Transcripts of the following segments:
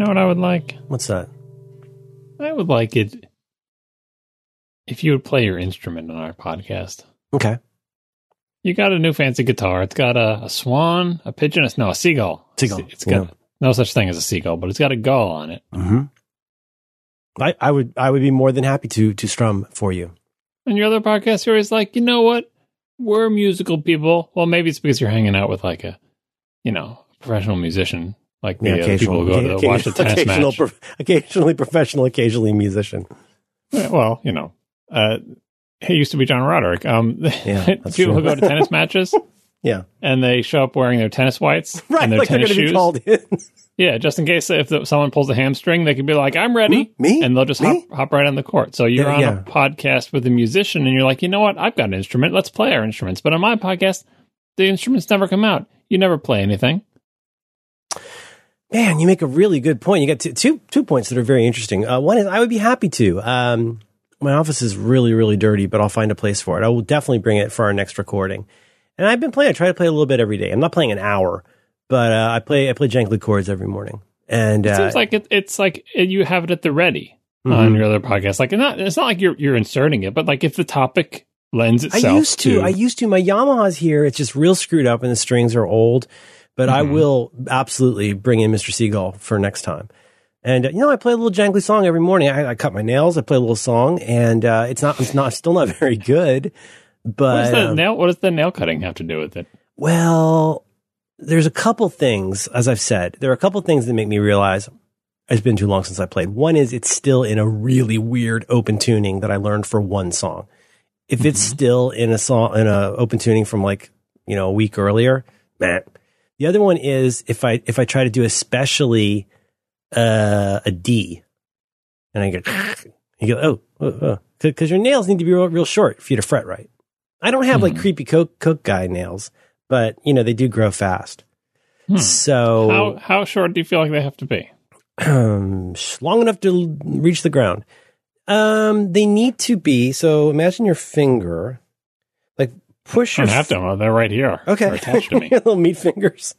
know what I would like? What's that? I would like it if you would play your instrument on our podcast. Okay. You got a new fancy guitar. It's got a, a swan, a pigeon, a, no, a seagull. Seagull, It's got yeah. no such thing as a seagull, but it's got a gull on it. Mm-hmm. I, I would I would be more than happy to to strum for you. And your other podcast, you're always like, you know what? We're musical people. Well, maybe it's because you're hanging out with like a, you know, professional musician, like the, uh, the people who go to watch the tennis occasional match. pro- occasionally professional, occasionally musician. Yeah, well, you know, uh, he used to be John Roderick. Um, Yeah, people who go to tennis matches Yeah, and they show up wearing their tennis whites right. and their Like they're tennis going to be shoes. called in. Yeah, just in case if the, someone pulls a hamstring, they can be like, "I'm ready," Hmm? Me? and they'll just hop, hop right on the court. So you're Yeah, on yeah. a podcast with a musician, and you're like, "You know what? I've got an instrument. Let's play our instruments." But on my podcast, the instruments never come out. You never play anything. Man, you make a really good point. You got two, two, two points that are very interesting. Uh, one is I would be happy to. Um, my office is really, really dirty, but I'll find a place for it. I will definitely bring it for our next recording. And I've been playing. I try to play a little bit every day. I'm not playing an hour, but uh, I play. I play Jankly chords every morning. And It uh, seems like it, it's like you have it at the ready Mhm. on your other podcast. Like, not, it's not like you're you're inserting it, but like if the topic lends itself. I used to. I used to. My Yamaha's here. It's just real screwed up, and the strings are old. But I Mhm. will absolutely bring in Mr. Seagull for next time. And uh, you know, I play a little jangly song every morning. I, I cut my nails. I play a little song, and uh, it's not. It's not. Still not very good. But does the um, nail, what does the nail cutting have to do with it? well, there's a couple things. As I've said, there are a couple things that make me realize it's been too long since I played. One is it's still in a really weird open tuning that I learned for one song. If it's still in a song in a open tuning from like you know a week earlier, man. The other one is if I if I try to do especially uh, a D, and I go you go oh oh because your nails need to be real, real short for you to fret right. I don't have like Mhm. creepy cook cook guy nails, but you know they do grow fast. Hmm. So How how short do you feel like they have to be? um, long enough to reach the ground. Um, they need to be. So imagine your finger, push I your. don't have to. They're right here. Okay, They're attached to me. little meat fingers.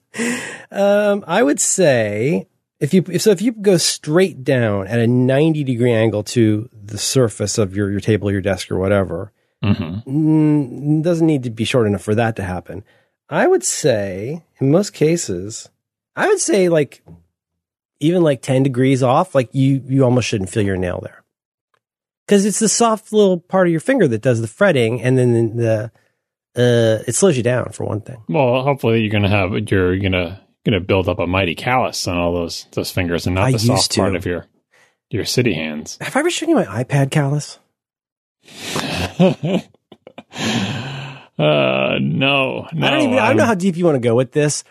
Um, I would say if you so if you go straight down at a ninety degree angle to the surface of your your table, your desk, or whatever, hmm mm, doesn't need to be short enough for that to happen. I would say, in most cases, I would say like even like ten degrees off, like you you almost shouldn't feel your nail there because it's the soft little part of your finger that does the fretting, and then the uh, it slows you down for one thing. Well, hopefully you're gonna have you're gonna gonna build up a mighty callus on all those those fingers and not I the soft to. part of your your city hands. Have I ever shown you my iPad callus? uh, no, no. I don't even. I don't know how deep you want to go with this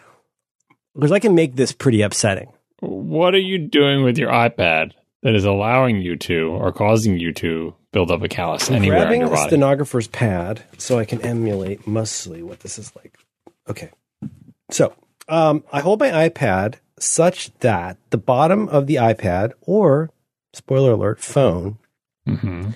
because I can make this pretty upsetting. What are you doing with your iPad that is allowing you to or causing you to build up a callus anywhere on grabbing your a body? stenographer's pad so I can emulate mostly what this is like. Okay. So um, I hold my iPad such that the bottom of the iPad or spoiler alert phone hmm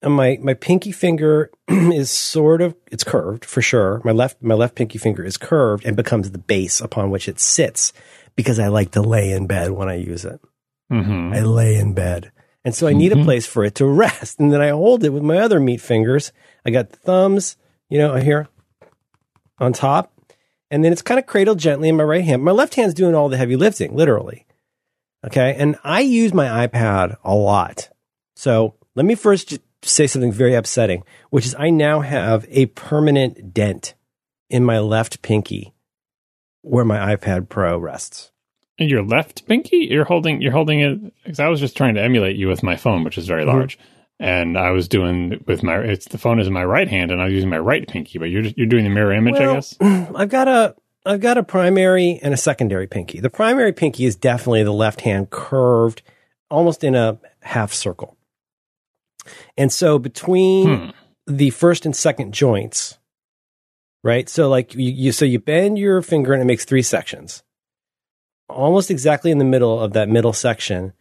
and my my pinky finger is sort of it's curved for sure. My left my left pinky finger is curved and becomes the base upon which it sits because I like to lay in bed when I use it. hmm I lay in bed. And so I need a Mhm. place for it to rest. And then I hold it with my other meat fingers. I got the thumbs, you know, here on top. And then it's kind of cradled gently in my right hand. My left hand's doing all the heavy lifting, literally. Okay. And I use my iPad a lot. So let me first just say something very upsetting, which is I now have a permanent dent in my left pinky where my iPad Pro rests. Your left pinky, you're holding you're holding it because I was just trying to emulate you with my phone, which is very Mhm. large. And I was doing with my it's the phone is in my right hand, and I was using my right pinky. But you're just, you're doing the mirror image, I guess. I've got a I've got a primary and a secondary pinky. The primary pinky is definitely the left hand curved almost in a half circle. And so between Hmm. the first and second joints, right? So like you, you so you bend your finger and it makes three sections. Almost exactly in the middle of that middle section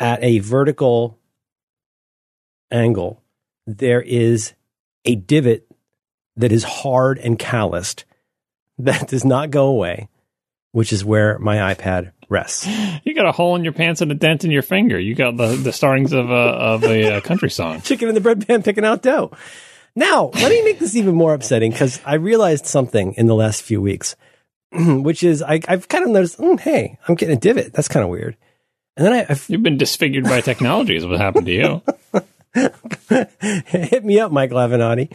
at a vertical angle, there is a divot that is hard and calloused that does not go away. which is where my iPad rests. You got a hole in your pants and a dent in your finger. You got the, the startings of a, of a, uh, country song. Chicken in the bread pan picking out dough. Now, let me make this even more upsetting because I realized something in the last few weeks, which is I, have kind of noticed, mm, hey, I'm getting a divot. That's kind of weird. And then I, I've, you've been disfigured by technology. is what happened to you. Hit me up, Mike Lavinati.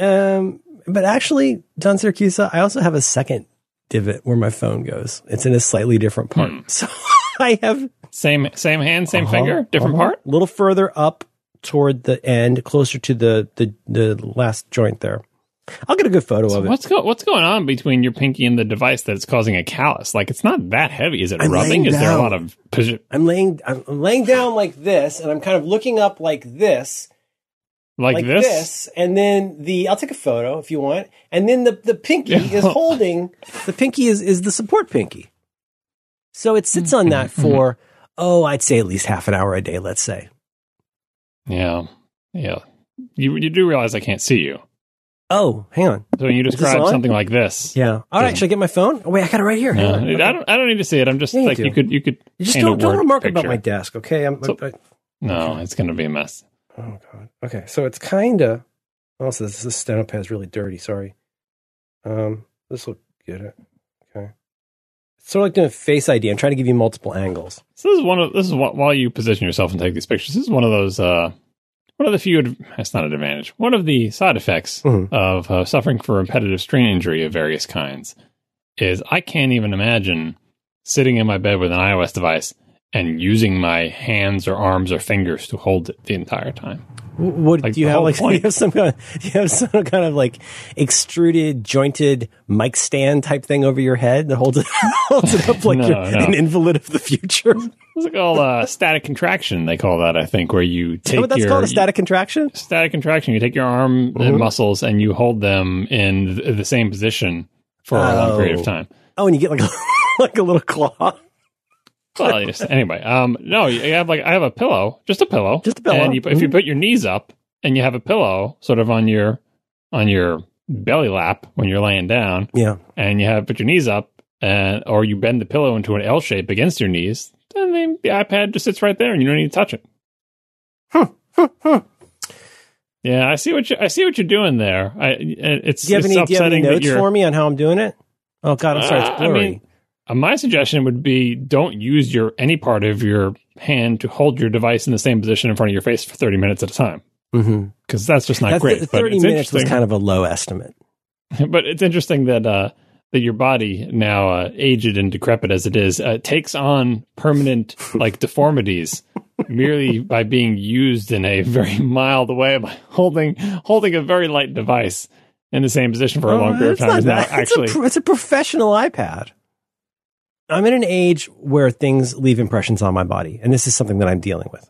Um, but actually, John Siracusa, I also have a second divot where my phone goes. It's in a slightly different part. Hmm. So I have same same hand, same uh-huh, finger, different uh-huh. part. A little further up toward the end, closer to the the, the last joint there. I'll get a good photo so of it. What's go, what's going on between your pinky and the device that's causing a callus? Like it's not that heavy. Is it I'm rubbing? Is there a lot of? I'm laying. I'm laying down like this, and I'm kind of looking up like this, like, like this? this? and then the I'll take a photo if you want, and then the the pinky is holding the pinky is is the support pinky, so it sits on that mm-hmm. for oh I'd say at least half an hour a day, let's say. Yeah, yeah. You you do realize I can't see you. Oh, hang on. So you describe something like this, yeah. All right, should I get my phone? Oh wait, I got it right here. No. I don't. I don't need to see it. I'm just yeah, like you, you, could. You could. You just don't don't remark picture. about my desk, okay? I'm. So, I, no, it's going to be a mess. Oh god. Okay, so it's kind of. Also, this, this steno is really dirty. Sorry. Um, this will get it. Okay. It's sort of like doing face ID. I'm trying to give you multiple angles. So this is one of this is what, while you position yourself and take these pictures. This is one of those. uh one of the few, that's not an advantage, one of the side effects mm-hmm. of uh, suffering from repetitive strain injury of various kinds is I can't even imagine sitting in my bed with an iOS device and using my hands or arms or fingers to hold it the entire time. What like do you have? Like, do you have some kind of, you have some kind of like extruded, jointed mic stand type thing over your head that holds it holds it up like no, you're no. an invalid of the future? It's called uh, static contraction. They call that, I think, where you take what that's your, called a static contraction. Static contraction. You take your arm mm-hmm. muscles and you hold them in the same position for oh. a long period of oh. time. Oh, and you get like a, like a little claw. Well, just, anyway, um, no, you have like I have a pillow, just a pillow, just a pillow. And you, mm-hmm. if you mm-hmm. put your knees up and you have a pillow sort of on your on your belly lap when you're laying down, yeah, and you have put your knees up, and or you bend the pillow into an L shape against your knees, then the, the iPad just sits right there, and you don't need to touch it. Huh, huh, huh. Yeah, I see what you I see what you're doing there. I it's do you have it's any, do you have any notes for me on how I'm doing it? Oh God, I'm sorry, it's blurry. Uh, I mean, my suggestion would be don't use your any part of your hand to hold your device in the same position in front of your face for 30 minutes at a time. Because mm-hmm. that's just not that's great. The, 30 minutes was kind of a low estimate. but it's interesting that uh, that your body, now uh, aged and decrepit as it is, uh, takes on permanent like deformities merely by being used in a very mild way by holding holding a very light device in the same position for a long period of time. Is now actually, a, it's a professional iPad. I'm in an age where things leave impressions on my body, and this is something that I'm dealing with.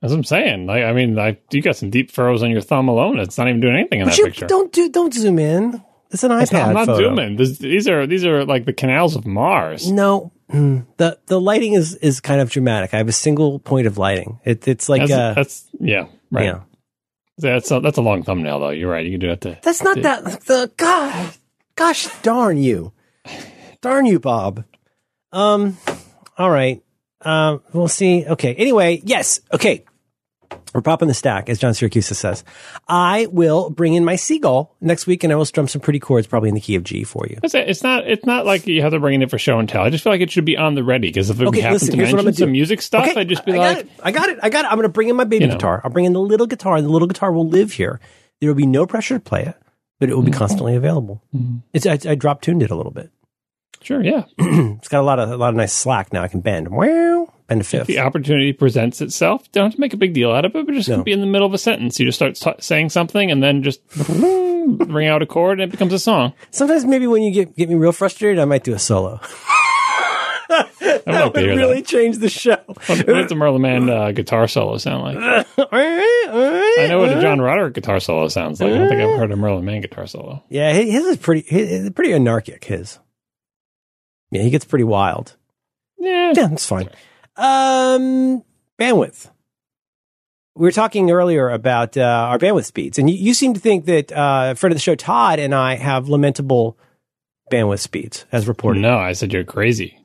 As I'm saying, like, I mean, I, you got some deep furrows on your thumb alone. It's not even doing anything in but that picture. Don't do, don't zoom in. It's an iPad. Not, I'm not photo. zooming. This, these are these are like the canals of Mars. No, mm, the the lighting is is kind of dramatic. I have a single point of lighting. It, it's like that's, uh, that's yeah right. Yeah. That's a, that's a long thumbnail though. You're right. You can do that. To, that's not to, that. The God, gosh darn you, darn you, Bob. Um, all right. Um, we'll see. Okay. Anyway, yes. Okay. We're popping the stack, as John Siracusa says. I will bring in my seagull next week, and I will strum some pretty chords, probably in the key of G for you. It's not. It's not like you have to bring it in for show and tell. I just feel like it should be on the ready because if okay, we happen listen, to mention some music stuff, okay, I'd just be I like, got I got it. I got it. I'm going to bring in my baby you know. guitar. I'll bring in the little guitar, and the little guitar will live here. There will be no pressure to play it, but it will be mm-hmm. constantly available. Mm-hmm. It's I, I drop tuned it a little bit. Sure, yeah. it's got a lot of a lot of nice slack now. I can bend. Wow, bend a fifth. If the opportunity presents itself, don't have to make a big deal out of it, but just no. be in the middle of a sentence. You just start t- saying something and then just ring out a chord and it becomes a song. Sometimes maybe when you get get me real frustrated, I might do a solo. that would really that. change the show. What, does a Merlin Mann uh, guitar solo sound like? I know what a John Roderick guitar solo sounds like. I don't think I've heard a Merlin Mann guitar solo. Yeah, his is pretty his, pretty anarchic. His. Yeah, he gets pretty wild. Yeah, yeah, that's fine. Um, bandwidth. We were talking earlier about uh, our bandwidth speeds, and you, you seem to think that uh, friend of the show Todd and I have lamentable bandwidth speeds as reported. No, I said you're crazy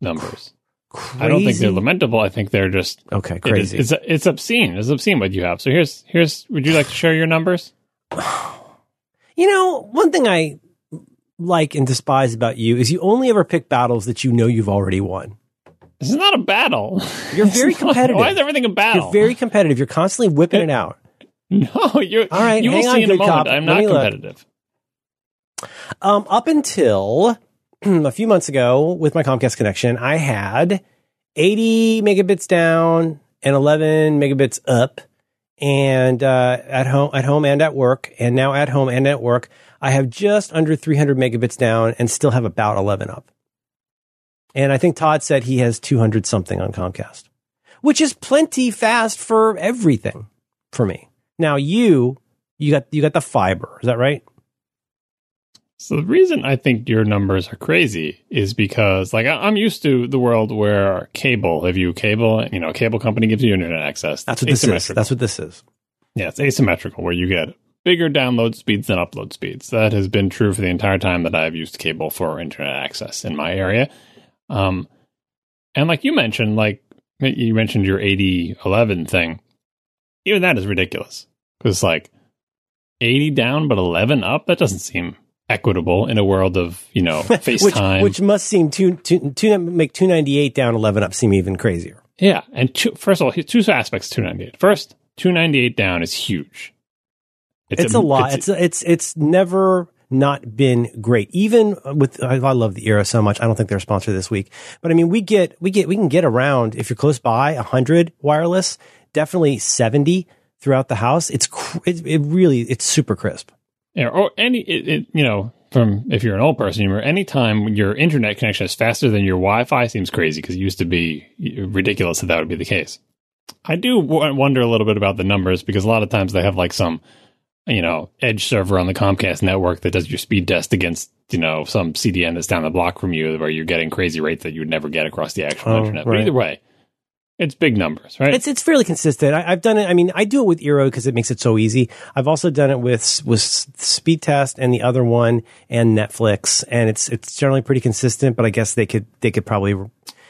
numbers. Crazy. I don't think they're lamentable. I think they're just okay. it is- Crazy. it's it's obscene. It's obscene what you have. So here's here's. Would you like to share your numbers? You know, one thing I like and despise about you is you only ever pick battles that you know you've already won. This is not a battle. You're very competitive. Why is everything a battle? You're very competitive. You're constantly whipping it out. no, you're All right, You will hang on, see in a moment. cop. I'm not competitive. Um, up until a few months ago with my Comcast connection, I had 80 megabits down and 11 megabits up and uh, at home at home and at work and now at home and at work I have just under 300 megabits down and still have about 11 up. And I think Todd said he has 200 something on Comcast, which is plenty fast for everything for me. Now you you got you got the fiber, is that right? So the reason I think your numbers are crazy is because, like, I'm used to the world where cable, if you cable, you know, a cable company gives you internet access. That's what this is. That's what this is. Yeah, it's asymmetrical where you get bigger download speeds than upload speeds. That has been true for the entire time that I've used cable for internet access in my area. Um, and like you mentioned, like you mentioned your 8011 thing, even that is ridiculous because like 80 down but 11 up, that doesn't seem equitable in a world of, you know, which, FaceTime. which must seem two, two, two, make 298 down 11 up seem even crazier. Yeah, and two, first of all, two aspects of 298. First, 298 down is huge. It's, a, lot. It's, it's it's never not been great. Even with I, I love the Eero so much. I don't think they're a sponsor this week, but I mean we get we get we can get around if you're close by 100 wireless, definitely 70 throughout the house. It's it, it really it's super crisp. Yeah, or any, it, it, you know, from if you're an old person, you remember anytime your internet connection is faster than your Wi-Fi seems crazy because it used to be ridiculous that that would be the case. I do w- wonder a little bit about the numbers because a lot of times they have like some, you know, edge server on the Comcast network that does your speed test against, you know, some CDN that's down the block from you where you're getting crazy rates that you would never get across the actual Oh, internet. But either way, it's big numbers, right? It's it's fairly consistent. I, I've done it. I mean, I do it with Eero because it makes it so easy. I've also done it with with Speed Test and the other one and Netflix, and it's it's generally pretty consistent. But I guess they could they could probably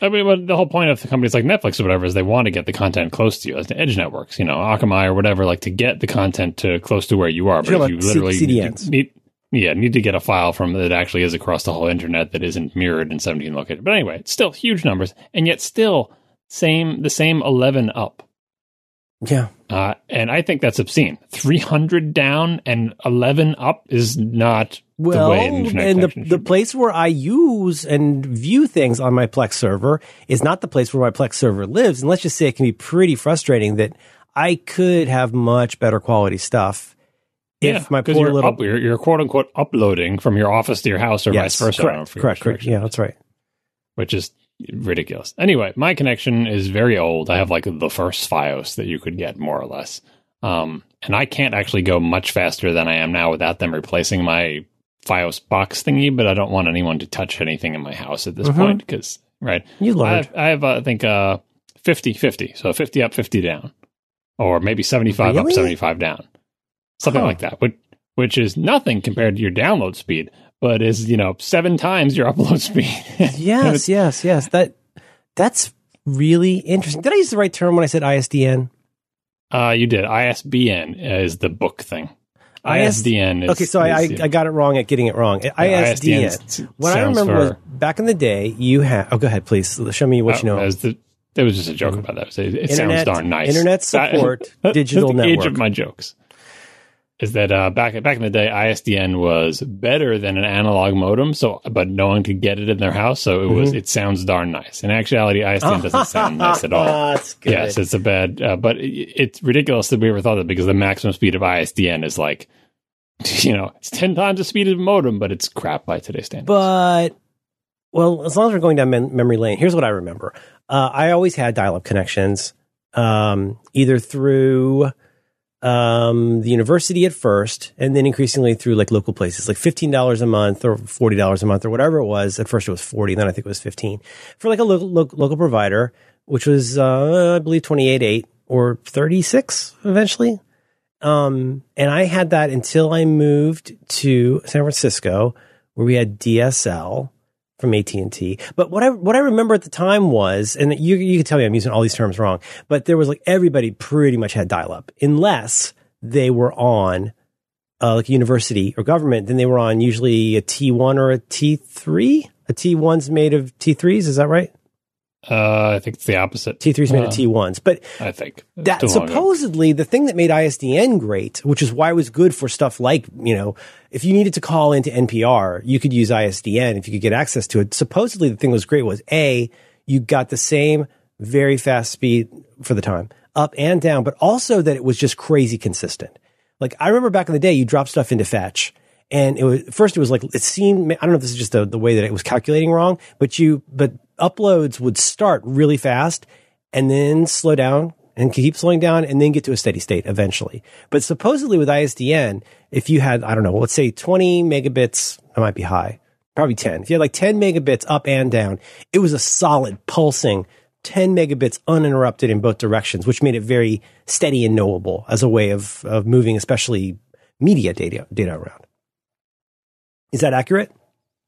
I mean, the whole point of the companies like Netflix or whatever is they want to get the content close to you, as the edge networks, you know, Akamai or whatever, like to get the content to close to where you are. But Sure, if you C- literally CDNs. need, yeah, need to get a file from that actually is across the whole internet that isn't mirrored in 17 locations. But anyway, it's still huge numbers, and yet still same the same 11 up. Yeah. Uh, and I think that's obscene. 300 down and 11 up is not Well, the way an internet and the the place where I use and view things on my Plex server is not the place where my Plex server lives. And let's just say it can be pretty frustrating that I could have much better quality stuff if my 'cause poor you're little up, you're, you're quote unquote uploading from your office to your house or yes, vice versa. correct, correct, correct. Yeah, that's right. which is ridiculous. Anyway, my connection is very old. I have like the first FiOS that you could get more or less. Um, and I can't actually go much faster than I am now without them replacing my FiOS box thingy, but I don't want anyone to touch anything in my house at this Mhm. point because, right. You I learned. have, I have uh, I think, uh, 50 50. So 50 up, 50 down. Or maybe 75 up, 75 down. Something Huh. like that, which, which is nothing compared to your download speed, but is, you know, seven times your upload speed. Yes, yes, yes. That that's really interesting. Did I use the right term when I said ISDN? Uh, you did. ISBN is the book thing. IS ISDN is. okay, so I, I, is- I got it wrong at getting it wrong. ISDN. s- What I remember was back in the day, you had. Oh, go ahead, please. Show me what you uh, know. as the- there was just a joke about that. It, it sounds darn nice. internet support, that's digital the age of my jokes. Is that uh, back back in the day, ISDN was better than an analog modem. So, but no one could get it in their house. So it was. Mm-hmm. It sounds darn nice. In actuality, ISDN doesn't sound nice at all. That's good. Yes, it's a bad, uh, but it, it's ridiculous that we ever thought that because the maximum speed of ISDN is like, you know, it's 10 times the speed of a modem, but it's crap by today's standards. But well, as long as we're going down mem- memory lane, here's what I remember. Uh, I always had dial-up connections, um, either through um, the university at first, and then increasingly through like local places, like fifteen dollars a month or forty dollars a month or whatever it was. At first, it was forty, then I think it was fifteen for like a local local, local provider, which was uh, I believe twenty eight eight or thirty six eventually. Um, and I had that until I moved to San Francisco, where we had DSL from AT and T. But what I what I remember at the time was, and you you can tell me I'm using all these terms wrong, but there was like everybody pretty much had dial up, unless they were on uh, like a university or government. Then they were on usually a T1 or a T3. A T1's made of T3s. Is that right? Uh, I think it's the opposite. T3's made uh, of T1s, but I think that supposedly the thing that made ISDN great, which is why it was good for stuff like, you know, if you needed to call into NPR, you could use ISDN if you could get access to it. Supposedly the thing that was great was A, you got the same very fast speed for the time up and down, but also that it was just crazy consistent. Like I remember back in the day, you drop stuff into fetch and it was first it was like it seemed i don't know if this is just the, the way that it was calculating wrong but you but uploads would start really fast and then slow down and keep slowing down and then get to a steady state eventually. But supposedly with ISDN, if you had, I don't know, let's say 20 megabits, that might be high, probably 10. If you had like 10 megabits up and down, it was a solid pulsing 10 megabits uninterrupted in both directions, which made it very steady and knowable as a way of, of moving, especially media data, data around. Is that accurate?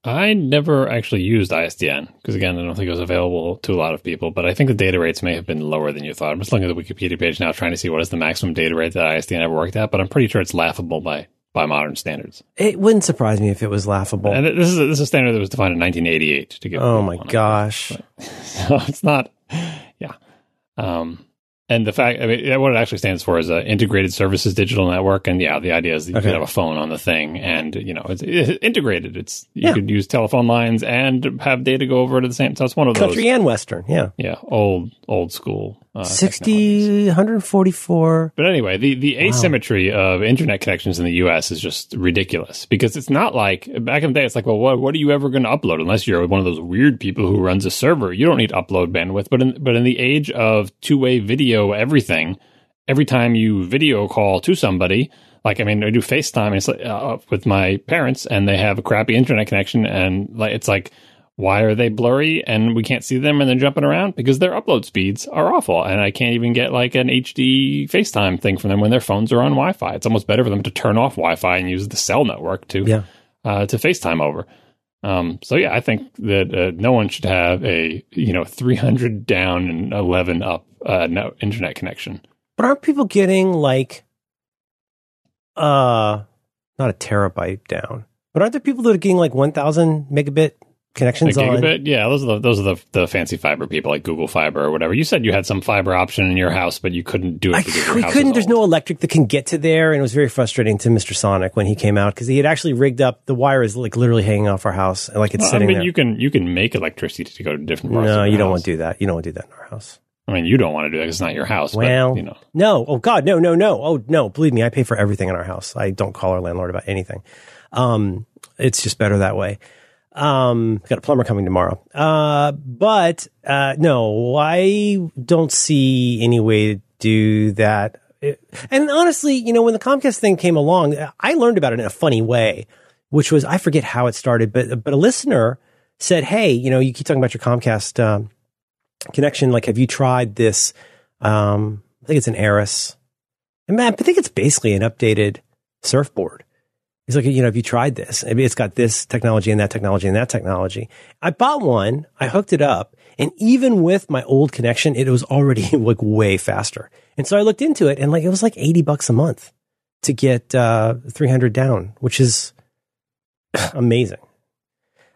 I never actually used ISDN because, again, I don't think it was available to a lot of people. But I think the data rates may have been lower than you thought. I'm just looking at the Wikipedia page now, trying to see what is the maximum data rate that ISDN ever worked at. But I'm pretty sure it's laughable by by modern standards. It wouldn't surprise me if it was laughable. And this is a, this is a standard that was defined in 1988. To give oh my gosh, but, so it's not. Yeah. Um, and the fact, I mean, what it actually stands for is a integrated services digital network. And yeah, the idea is that you okay. could have a phone on the thing and, you know, it's, it's integrated. It's, you yeah. could use telephone lines and have data go over to the same. So it's one of Country those. Country and Western. Yeah. Yeah. Old, old school uh, 60, 144. But anyway, the, the asymmetry wow. of internet connections in the US is just ridiculous because it's not like back in the day, it's like, well, what, what are you ever going to upload unless you're one of those weird people who runs a server? You don't need upload bandwidth. But in, but in the age of two way video, everything, every time you video call to somebody, like I mean, I do FaceTime like, uh, with my parents, and they have a crappy internet connection, and like it's like why are they blurry and we can't see them and they're jumping around? Because their upload speeds are awful. And I can't even get like an HD FaceTime thing from them when their phones are on Wi Fi. It's almost better for them to turn off Wi Fi and use the cell network to, yeah. uh, to FaceTime over. Um, so yeah, I think that uh, no one should have a, you know, 300 down and 11 up uh, no, internet connection. But aren't people getting like, uh, not a terabyte down, but aren't there people that are getting like 1000 megabit connections on. Gigabit? Yeah, those are the those are the, the fancy fiber people like Google Fiber or whatever. You said you had some fiber option in your house, but you couldn't do it. I, we couldn't. There's no electric that can get to there, and it was very frustrating to Mr. Sonic when he came out because he had actually rigged up the wire is like literally hanging off our house, like it's well, sitting I mean, there. You can you can make electricity to go to different parts. No, you don't want to do that. You don't want to do that in our house. I mean, you don't want to do that. It's not your house. Well, but, you know. no. Oh God, no, no, no. Oh no. Believe me, I pay for everything in our house. I don't call our landlord about anything. Um, it's just better that way. Um, got a plumber coming tomorrow. Uh, but, uh, no, I don't see any way to do that. and honestly, you know, when the Comcast thing came along, I learned about it in a funny way, which was, I forget how it started, but, but a listener said, Hey, you know, you keep talking about your Comcast, um, connection. Like, have you tried this? Um, I think it's an Arris. And man, I think it's basically an updated surfboard. He's like, you know, have you tried this? Maybe it's got this technology and that technology and that technology. I bought one. I hooked it up. And even with my old connection, it was already like way faster. And so I looked into it and like, it was like 80 bucks a month to get, uh, 300 down, which is amazing.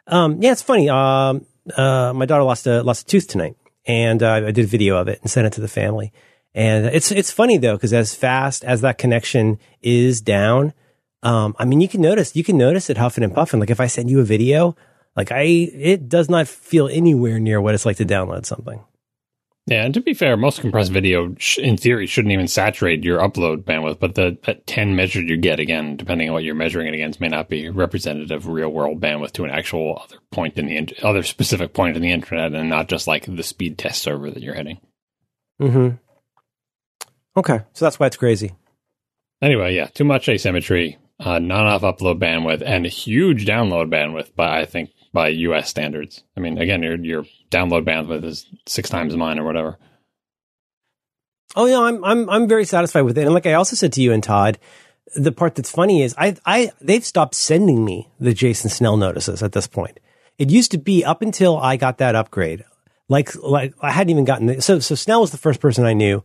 Um, yeah, it's funny. Um, uh, my daughter lost a, lost a tooth tonight and, uh, I did a video of it and sent it to the family. And it's, it's funny though, because as fast as that connection is down, um, I mean, you can notice, you can notice it huffing and puffing. Like if I send you a video, like I, it does not feel anywhere near what it's like to download something. Yeah, and to be fair, most compressed video, in theory, shouldn't even saturate your upload bandwidth. But the that ten measured you get, again, depending on what you're measuring it against, may not be representative of real world bandwidth to an actual other point in the other specific point in the internet, and not just like the speed test server that you're hitting. Hmm. Okay, so that's why it's crazy. Anyway, yeah, too much asymmetry uh, not enough upload bandwidth, and huge download bandwidth by I think by U.S. standards. I mean, again, your your download bandwidth is six times mine or whatever. Oh yeah, I'm I'm I'm very satisfied with it. And like I also said to you and Todd, the part that's funny is I, I, they've stopped sending me the Jason Snell notices at this point. It used to be up until I got that upgrade. Like, like I hadn't even gotten the, so, so Snell was the first person I knew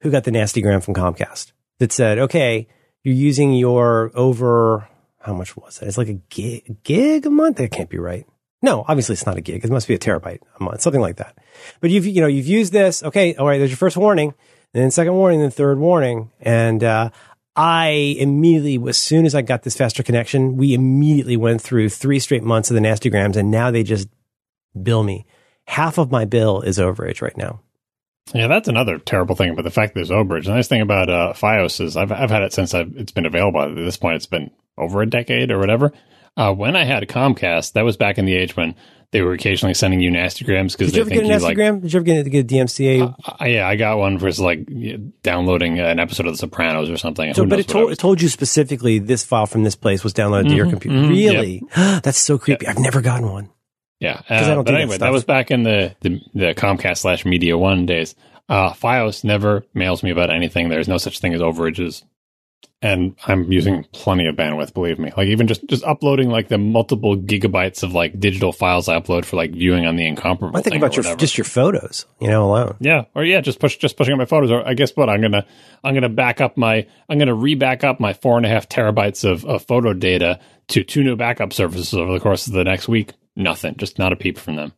who got the nasty gram from Comcast that said, okay, you're using your over, how much was it? It's like a gig, gig a month. That can't be right. No, obviously it's not a gig. It must be a terabyte a month, something like that. But you've, you know, you've used this. Okay. All right. There's your first warning. Then second warning, then third warning. And, uh, I immediately, as soon as I got this faster connection, we immediately went through three straight months of the nasty grams and now they just bill me. Half of my bill is overage right now. Yeah, that's another terrible thing about the fact there's overage. The nice thing about uh, FiOS is I've, I've had it since I've, it's been available. At this point, it's been over a decade or whatever. Uh, when I had Comcast, that was back in the age when they were occasionally sending you nasty grams because Did you ever think get a you nasty like. Did you ever get, get a DMCA? Uh, yeah, I got one for like downloading an episode of The Sopranos or something. so, Who but it told, it told you specifically this file from this place was downloaded to your computer. mhm, really? That's so creepy. I've never gotten one. Yeah, uh, but do that anyway, that, was back in the the, the Comcast slash Media One days. Uh, FiOS never mails me about anything. There's no such thing as overages, and I'm using plenty of bandwidth. Believe me, like even just just uploading like the multiple gigabytes of like digital files I upload for like viewing on the incomparable. I think about your just your photos, you know, alone. Yeah, or yeah, just push just pushing up my photos. Or I guess what I'm gonna I'm gonna back up my I'm gonna re-back up my four and a half terabytes of, of photo data to two new backup services over the course of the next week. Nothing, just not a peep from them.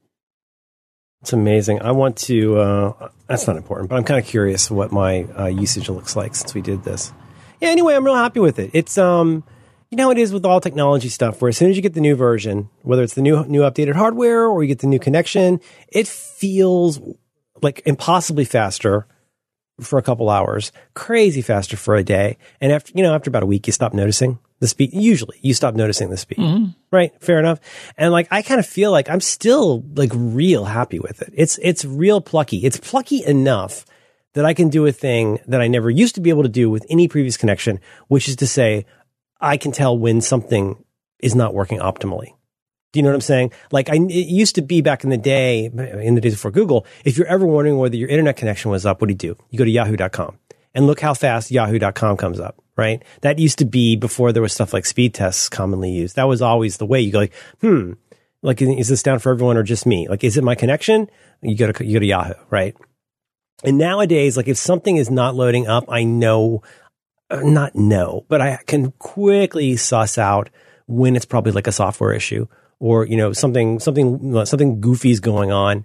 It's amazing. I want to. Uh, that's not important, but I'm kind of curious what my uh, usage looks like since we did this. Yeah. Anyway, I'm real happy with it. It's um, you know, it is with all technology stuff. Where as soon as you get the new version, whether it's the new new updated hardware or you get the new connection, it feels like impossibly faster for a couple hours, crazy faster for a day, and after you know, after about a week, you stop noticing the speed. Usually, you stop noticing the speed. Mm-hmm. Right, fair enough. And like, I kind of feel like I'm still like real happy with it. It's it's real plucky. It's plucky enough that I can do a thing that I never used to be able to do with any previous connection, which is to say, I can tell when something is not working optimally. Do you know what I'm saying? Like, I, it used to be back in the day, in the days before Google, if you're ever wondering whether your internet connection was up, what do you do? You go to yahoo.com and look how fast yahoo.com comes up, right? That used to be before there was stuff like speed tests commonly used. That was always the way you go like, hmm, like, is this down for everyone or just me? Like, is it my connection? You go to, you go to Yahoo, right? And nowadays, like if something is not loading up, I know, uh, not know, but I can quickly suss out when it's probably like a software issue or, you know, something, something, something goofy is going on.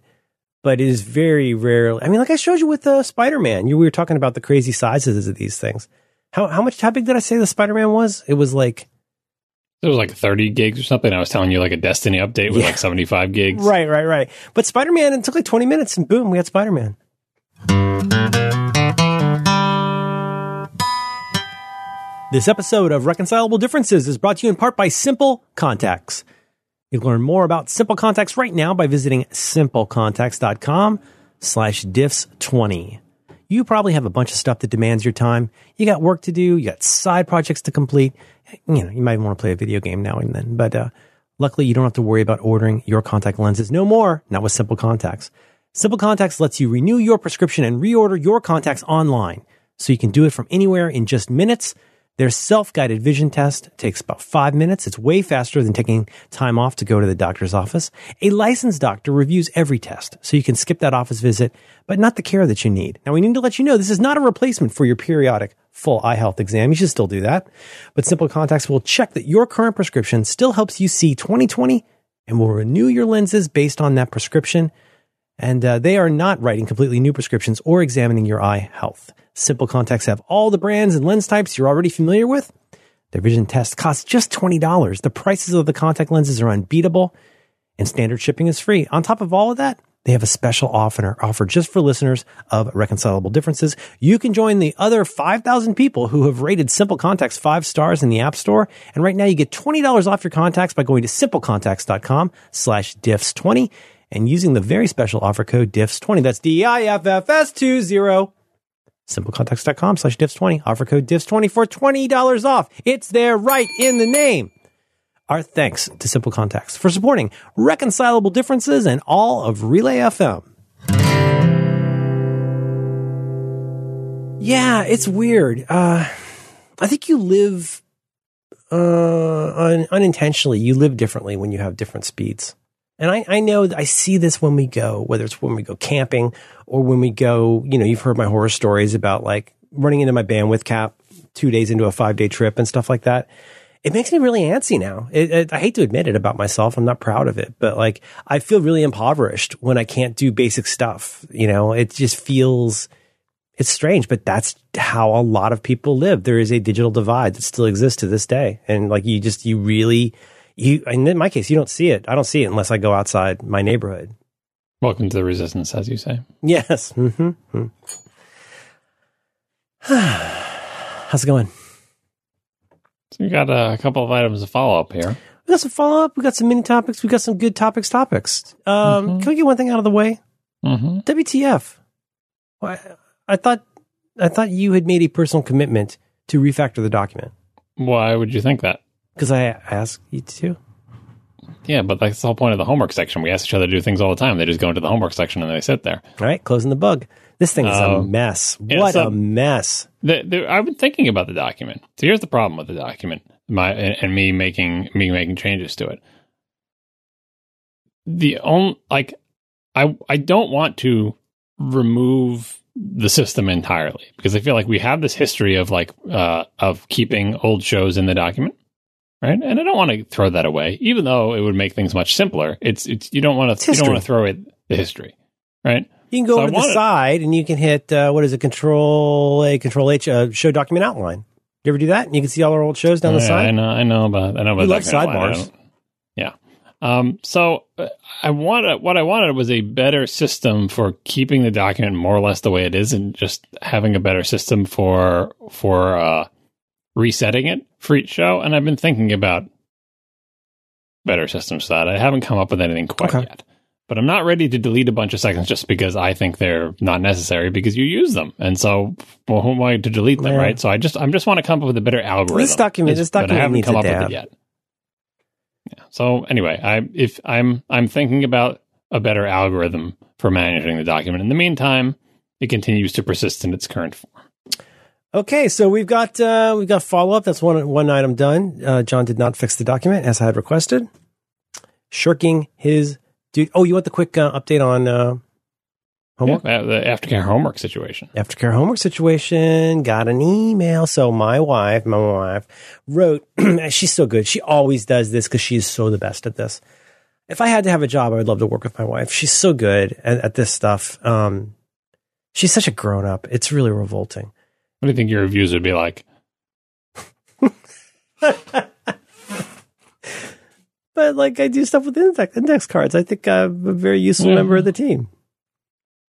But it is very rarely. I mean, like I showed you with uh, Spider Man, you we were talking about the crazy sizes of these things. How how much how big did I say the Spider Man was? It was like It was like 30 gigs or something. I was telling you like a Destiny update with Yeah. like 75 gigs. right, right, right. But Spider Man, it took like twenty minutes, and boom, we had Spider Man. This episode of Reconcilable Differences is brought to you in part by Simple Contacts. You can learn more about Simple Contacts right now by visiting simplecontacts.com slash diffs20. You probably have a bunch of stuff that demands your time. You got work to do. You got side projects to complete. You know, you might want to play a video game now and then, but, uh, luckily you don't have to worry about ordering your contact lenses no more. Not with Simple Contacts. Simple Contacts lets you renew your prescription and reorder your contacts online. So you can do it from anywhere in just minutes. Their self-guided vision test takes about five minutes. It's way faster than taking time off to go to the doctor's office. A licensed doctor reviews every test, so you can skip that office visit, but not the care that you need. Now we need to let you know this is not a replacement for your periodic full eye health exam. You should still do that. But Simple Contacts will check that your current prescription still helps you see 2020 and will renew your lenses based on that prescription. And uh, they are not writing completely new prescriptions or examining your eye health. Simple Contacts have all the brands and lens types you're already familiar with. Their vision test costs just $20. The prices of the contact lenses are unbeatable, and standard shipping is free. On top of all of that, they have a special offer offer just for listeners of Reconcilable Differences. You can join the other 5,000 people who have rated Simple Contacts five stars in the App Store. And right now you get $20 off your contacts by going to simplecontacts.com slash diffs20 and using the very special offer code diffs20. That's D-I-F-F-S-20. Simplecontacts.com slash diffs20. Offer code diffs20 for $20 off. It's there right in the name. Our thanks to Simple Contacts for supporting reconcilable differences and all of Relay FM. Yeah, it's weird. Uh, I think you live uh, un- unintentionally. You live differently when you have different speeds. And I, I know I see this when we go, whether it's when we go camping or when we go, you know, you've heard my horror stories about like running into my bandwidth cap two days into a five day trip and stuff like that. It makes me really antsy now. It, it, I hate to admit it about myself. I'm not proud of it, but like I feel really impoverished when I can't do basic stuff. You know, it just feels, it's strange, but that's how a lot of people live. There is a digital divide that still exists to this day. And like you just, you really, you, in my case, you don't see it. I don't see it unless I go outside my neighborhood. Welcome to the resistance, as you say. Yes. Mm-hmm. How's it going? So we got a couple of items to follow up here. We got some follow up. We got some mini topics. We got some good topics. Topics. Um, mm-hmm. Can we get one thing out of the way? Mm-hmm. WTF? I, I thought I thought you had made a personal commitment to refactor the document. Why would you think that? Because I asked you to. Yeah, but that's the whole point of the homework section. We ask each other to do things all the time. They just go into the homework section and they sit there. All right, closing the bug. This thing is a um, mess. Yeah, what so a mess. The, the, I've been thinking about the document. So here's the problem with the document, my and, and me making me making changes to it. The only like, I I don't want to remove the system entirely because I feel like we have this history of like uh, of keeping old shows in the document, right? And I don't want to throw that away, even though it would make things much simpler. It's it's you don't want to you don't want to throw it the history, right? You can go so over to the side and you can hit uh, what is it? Control A, Control H, uh, show document outline. You ever do that? And you can see all our old shows down the side. I know, I know about, I know about. We love sidebars. Yeah. Um, so uh, I wanted what I wanted was a better system for keeping the document more or less the way it is, and just having a better system for for uh, resetting it for each show. And I've been thinking about better systems for that. I haven't come up with anything quite okay. yet but I'm not ready to delete a bunch of seconds just because I think they're not necessary because you use them. And so, well, who am I to delete them, right? So I just, I just want to come up with a better algorithm. This document, this document I haven't come up dab. with it yet. Yeah. So anyway, I, if I'm, I'm thinking about a better algorithm for managing the document. In the meantime, it continues to persist in its current form. Okay, so we've got uh, we've got follow up. That's one one item done. Uh, John did not fix the document as I had requested, shirking his do oh, you want the quick uh, update on uh, homework? Yeah, the aftercare homework situation. Aftercare homework situation. Got an email. So my wife, my wife wrote. she's so good. She always does this because she's so the best at this. If I had to have a job, I would love to work with my wife. She's so good at, at this stuff. Um, she's such a grown up. It's really revolting. What do you think your reviews would be like? but like I do stuff with index, index cards. I think I'm a very useful yeah. member of the team.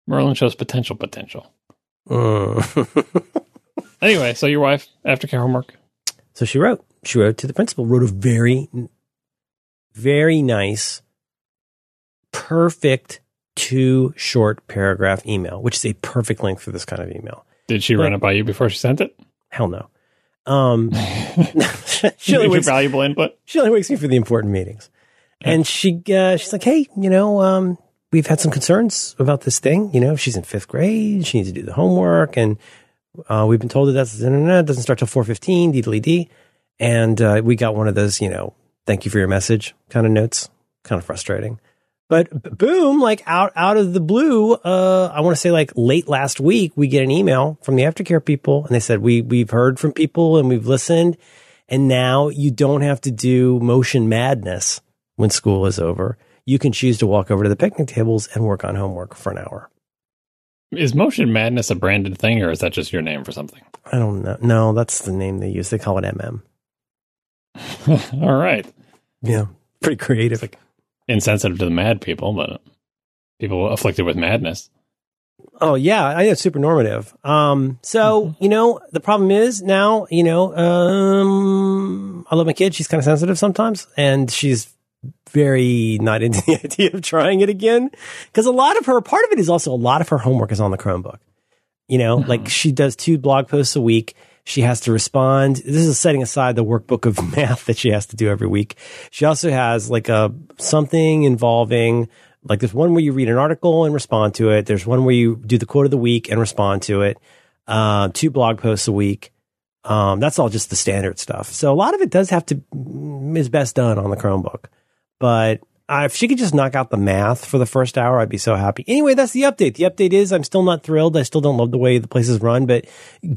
Merlin shows potential, potential. Uh. anyway, so your wife, aftercare homework. So she wrote. She wrote to the principal. Wrote a very, very nice, perfect two short paragraph email, which is a perfect length for this kind of email. Did she run it by you before she sent it? Hell no. Um, she only wakes, valuable input. She only wakes me for the important meetings, and she uh, she's like, "Hey, you know, um, we've had some concerns about this thing. You know, she's in fifth grade. She needs to do the homework, and uh, we've been told that that's internet doesn't start till four fifteen. D and uh, we got one of those, you know, thank you for your message kind of notes. Kind of frustrating. But boom, like out out of the blue, uh, I want to say like late last week, we get an email from the aftercare people, and they said we we've heard from people and we've listened, and now you don't have to do motion madness when school is over. You can choose to walk over to the picnic tables and work on homework for an hour. Is motion madness a branded thing, or is that just your name for something? I don't know. No, that's the name they use. They call it MM. All right. Yeah, pretty creative. It's like insensitive to the mad people, but people afflicted with madness. Oh yeah, I know it's super normative. Um, so mm-hmm. you know the problem is now you know um, I love my kid. She's kind of sensitive sometimes, and she's very not into the idea of trying it again because a lot of her part of it is also a lot of her homework is on the Chromebook. You know, mm-hmm. like she does two blog posts a week she has to respond. This is setting aside the workbook of math that she has to do every week. She also has like a something involving like there's one where you read an article and respond to it. There's one where you do the quote of the week and respond to it. Uh, two blog posts a week. Um, that's all just the standard stuff. So a lot of it does have to is best done on the Chromebook. But uh, if she could just knock out the math for the first hour, I'd be so happy. Anyway, that's the update. The update is I'm still not thrilled. I still don't love the way the place is run, but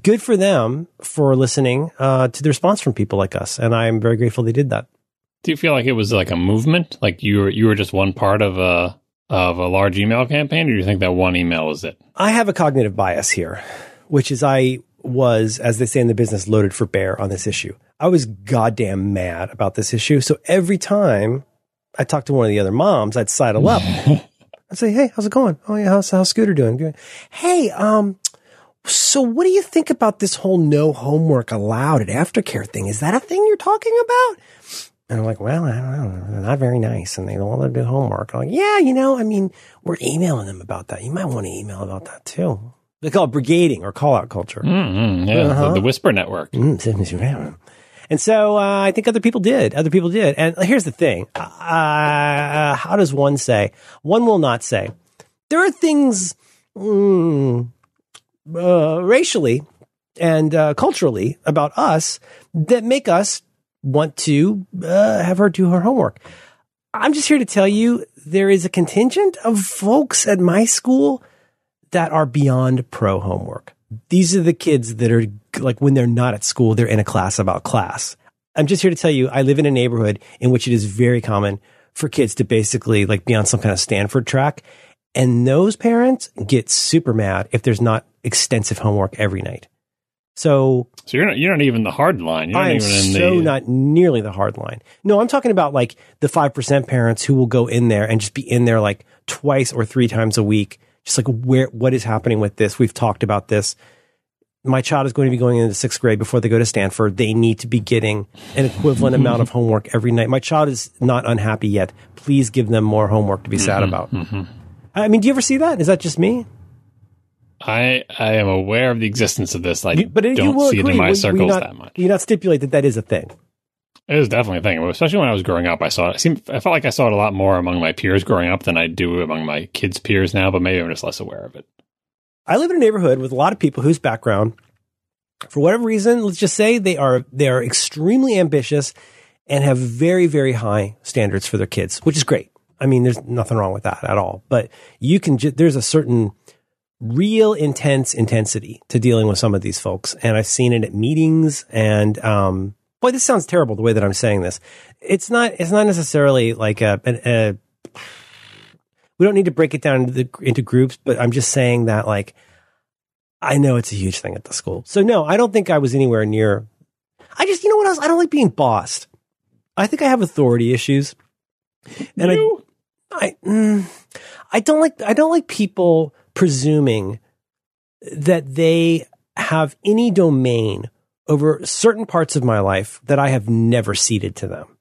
good for them for listening uh, to the response from people like us, and I'm very grateful they did that. Do you feel like it was like a movement? Like you were you were just one part of a of a large email campaign, or do you think that one email is it? I have a cognitive bias here, which is I was, as they say in the business, loaded for bear on this issue. I was goddamn mad about this issue. So every time I talked to one of the other moms, I'd sidle up. I'd say, Hey, how's it going? Oh yeah. How's, how's Scooter doing? Hey, um, so what do you think about this whole no homework allowed at aftercare thing? Is that a thing you're talking about? And I'm like, well, I don't know. They're not very nice. And they don't want to do homework. I'm like, yeah, you know, I mean, we're emailing them about that. You might want to email about that too. They call it brigading or call out culture. Mm-hmm, yeah, uh-huh. the, the, Whisper Network. Mm-hmm. And so uh, I think other people did. Other people did. And here's the thing: uh, how does one say? One will not say. There are things mm, uh, racially and uh, culturally about us that make us want to uh, have her do her homework. I'm just here to tell you there is a contingent of folks at my school that are beyond pro homework. These are the kids that are like when they're not at school, they're in a class about class. I'm just here to tell you, I live in a neighborhood in which it is very common for kids to basically like be on some kind of Stanford track. And those parents get super mad if there's not extensive homework every night. So, so you're not you're not even the hard line. You're I'm so the... not nearly the hard line. No, I'm talking about like the five percent parents who will go in there and just be in there like twice or three times a week just like where what is happening with this. We've talked about this. My child is going to be going into sixth grade before they go to Stanford. They need to be getting an equivalent amount of homework every night. My child is not unhappy yet. Please give them more homework to be sad mm-hmm, about. Mm-hmm. I mean, do you ever see that? Is that just me? I I am aware of the existence of this. I you, but don't you will see agree. it in my circles not, that much. You not stipulate that that is a thing. It was definitely a thing, especially when I was growing up. I saw it. Seemed, I felt like I saw it a lot more among my peers growing up than I do among my kids' peers now. But maybe I'm just less aware of it. I live in a neighborhood with a lot of people whose background, for whatever reason, let's just say they are they are extremely ambitious and have very very high standards for their kids, which is great. I mean, there's nothing wrong with that at all. But you can ju- there's a certain real intense intensity to dealing with some of these folks, and I've seen it at meetings and um, boy, this sounds terrible the way that I'm saying this. It's not. It's not necessarily like a. a, a we don't need to break it down into, the, into groups, but I'm just saying that like I know it's a huge thing at the school. So no, I don't think I was anywhere near. I just, you know what else? I don't like being bossed. I think I have authority issues, and you? I, I, mm, I don't like, I don't like people presuming that they have any domain over certain parts of my life that I have never ceded to them.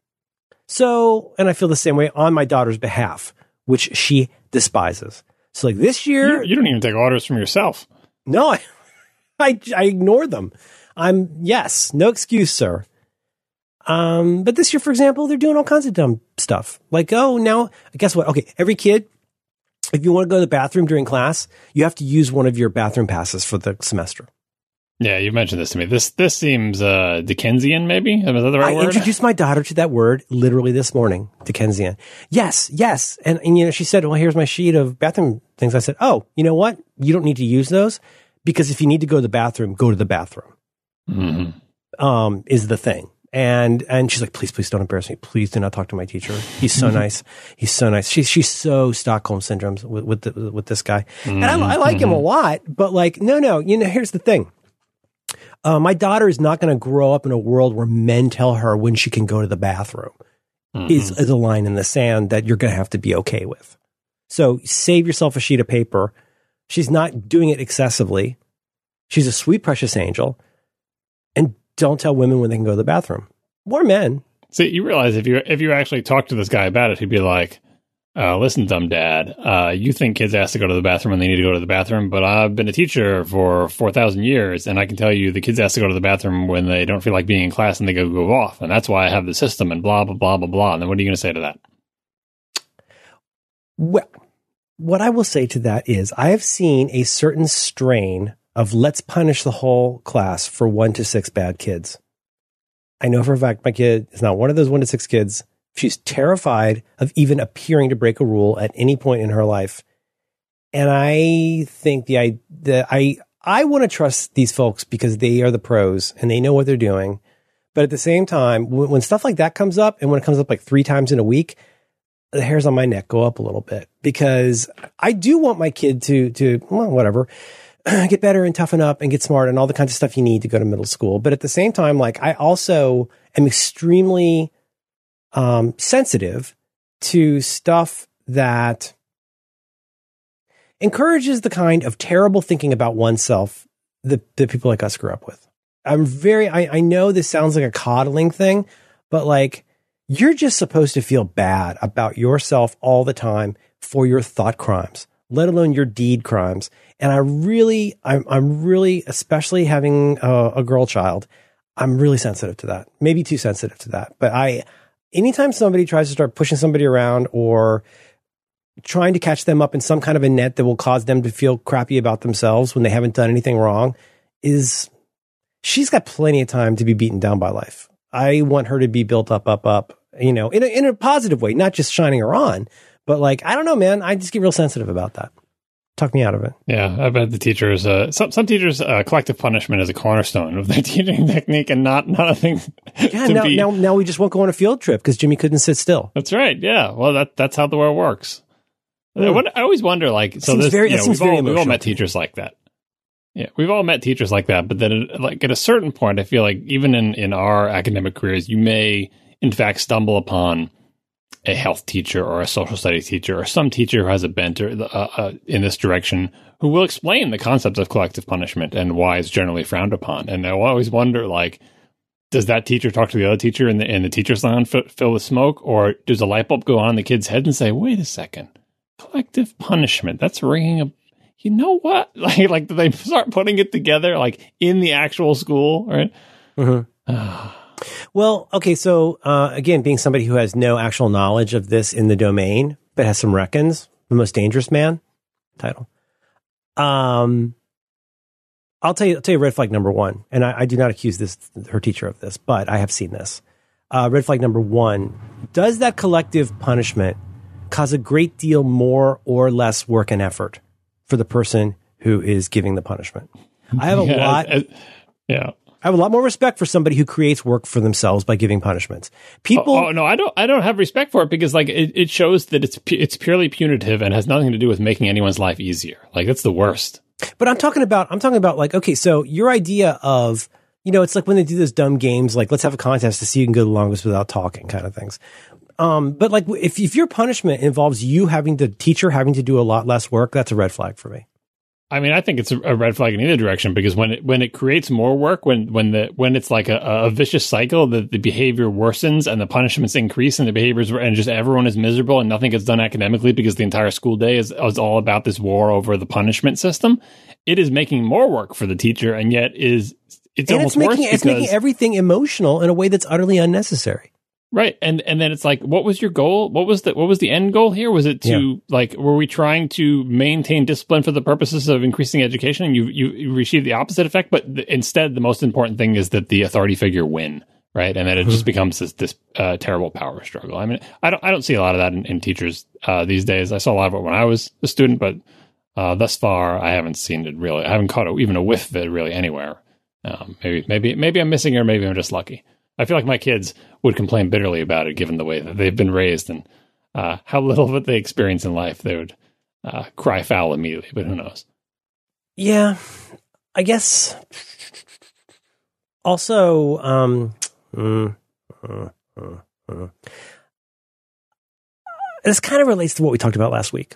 So, and I feel the same way on my daughter's behalf, which she despises. So, like this year, you, you don't even take orders from yourself. No, I, I, I ignore them. I'm yes, no excuse, sir. Um, but this year, for example, they're doing all kinds of dumb stuff. Like, oh, now guess what? Okay, every kid, if you want to go to the bathroom during class, you have to use one of your bathroom passes for the semester. Yeah, you mentioned this to me. This this seems uh, Dickensian, maybe. Is that the right I word? I introduced my daughter to that word literally this morning. Dickensian. Yes, yes. And, and you know, she said, "Well, here's my sheet of bathroom things." I said, "Oh, you know what? You don't need to use those because if you need to go to the bathroom, go to the bathroom." Mm-hmm. Um, is the thing. And and she's like, "Please, please don't embarrass me. Please do not talk to my teacher. He's so nice. He's so nice. She's she's so Stockholm syndrome with with, the, with this guy, mm-hmm. and I, I like him a mm-hmm. lot. But like, no, no. You know, here's the thing." Uh, my daughter is not going to grow up in a world where men tell her when she can go to the bathroom. Mm-hmm. Is, is a line in the sand that you're going to have to be okay with. So save yourself a sheet of paper. She's not doing it excessively. She's a sweet, precious angel. And don't tell women when they can go to the bathroom. More men. See, you realize if you if you actually talk to this guy about it, he'd be like, uh, listen, dumb dad, uh, you think kids ask to go to the bathroom when they need to go to the bathroom, but I've been a teacher for 4,000 years, and I can tell you the kids ask to go to the bathroom when they don't feel like being in class and they go go off. And that's why I have the system and blah, blah, blah, blah, blah. And then what are you going to say to that? Well, what I will say to that is I have seen a certain strain of let's punish the whole class for one to six bad kids. I know for a fact my kid is not one of those one to six kids. She's terrified of even appearing to break a rule at any point in her life. And I think the I the I I want to trust these folks because they are the pros and they know what they're doing. But at the same time, when, when stuff like that comes up and when it comes up like three times in a week, the hairs on my neck go up a little bit because I do want my kid to to well, whatever get better and toughen up and get smart and all the kinds of stuff you need to go to middle school. But at the same time, like I also am extremely um, sensitive to stuff that encourages the kind of terrible thinking about oneself that, that people like us grew up with. I'm very, I, I know this sounds like a coddling thing, but like you're just supposed to feel bad about yourself all the time for your thought crimes, let alone your deed crimes. And I really, I'm, I'm really, especially having a, a girl child, I'm really sensitive to that. Maybe too sensitive to that. But I, anytime somebody tries to start pushing somebody around or trying to catch them up in some kind of a net that will cause them to feel crappy about themselves when they haven't done anything wrong is she's got plenty of time to be beaten down by life. I want her to be built up, up, up, you know, in a, in a positive way, not just shining her on, but like, I don't know, man. I just get real sensitive about that. Talk me out of it. Yeah, I bet the teachers, uh, some some teachers, uh, collective punishment is a cornerstone of their teaching technique, and not not a thing. Yeah, now, be... now now we just won't go on a field trip because Jimmy couldn't sit still. That's right. Yeah, well, that that's how the world works. Mm. I always wonder, like, so this, very, you know, we've, all, we've all met teachers like that. Yeah, we've all met teachers like that, but then, like, at a certain point, I feel like even in in our academic careers, you may, in fact, stumble upon a health teacher or a social studies teacher or some teacher who has a bent or, uh, uh, in this direction who will explain the concepts of collective punishment and why it's generally frowned upon. And I always wonder, like, does that teacher talk to the other teacher in the in the teacher's lounge f- filled with smoke, or does a light bulb go on in the kid's head and say, "Wait a second, collective punishment? That's ringing a." You know what? Like, like do they start putting it together, like in the actual school, right? Mm-hmm. Well, okay. So, uh, again, being somebody who has no actual knowledge of this in the domain, but has some reckons, the most dangerous man title. Um, I'll tell you, I'll tell you red flag number one. And I, I do not accuse this, her teacher of this, but I have seen this. Uh, red flag number one. Does that collective punishment cause a great deal more or less work and effort for the person who is giving the punishment? I have a yeah, lot. yeah. I have a lot more respect for somebody who creates work for themselves by giving punishments. People, oh, oh, no, I don't. I don't have respect for it because like it, it shows that it's it's purely punitive and has nothing to do with making anyone's life easier. Like that's the worst. But I'm talking about I'm talking about like okay, so your idea of you know it's like when they do those dumb games like let's have a contest to see who can go the longest without talking kind of things. Um, but like if if your punishment involves you having the teacher having to do a lot less work, that's a red flag for me. I mean, I think it's a red flag in either direction because when it when it creates more work, when when the when it's like a, a vicious cycle, that the behavior worsens and the punishments increase and the behaviors and just everyone is miserable and nothing gets done academically because the entire school day is, is all about this war over the punishment system. It is making more work for the teacher, and yet is it's and almost it's making, worse it's making everything emotional in a way that's utterly unnecessary. Right. And and then it's like what was your goal? What was the what was the end goal here? Was it to yeah. like were we trying to maintain discipline for the purposes of increasing education and you you, you received the opposite effect, but the, instead the most important thing is that the authority figure win, right? And then it mm-hmm. just becomes this this uh, terrible power struggle. I mean, I don't I don't see a lot of that in, in teachers uh, these days. I saw a lot of it when I was a student, but uh, thus far I haven't seen it really. I haven't caught a, even a whiff of it really anywhere. Um, maybe maybe maybe I'm missing it, or maybe I'm just lucky. I feel like my kids would complain bitterly about it, given the way that they've been raised and uh, how little of it they experience in life. They would uh, cry foul immediately, but who knows? Yeah, I guess. Also, um, mm, uh, uh, uh. this kind of relates to what we talked about last week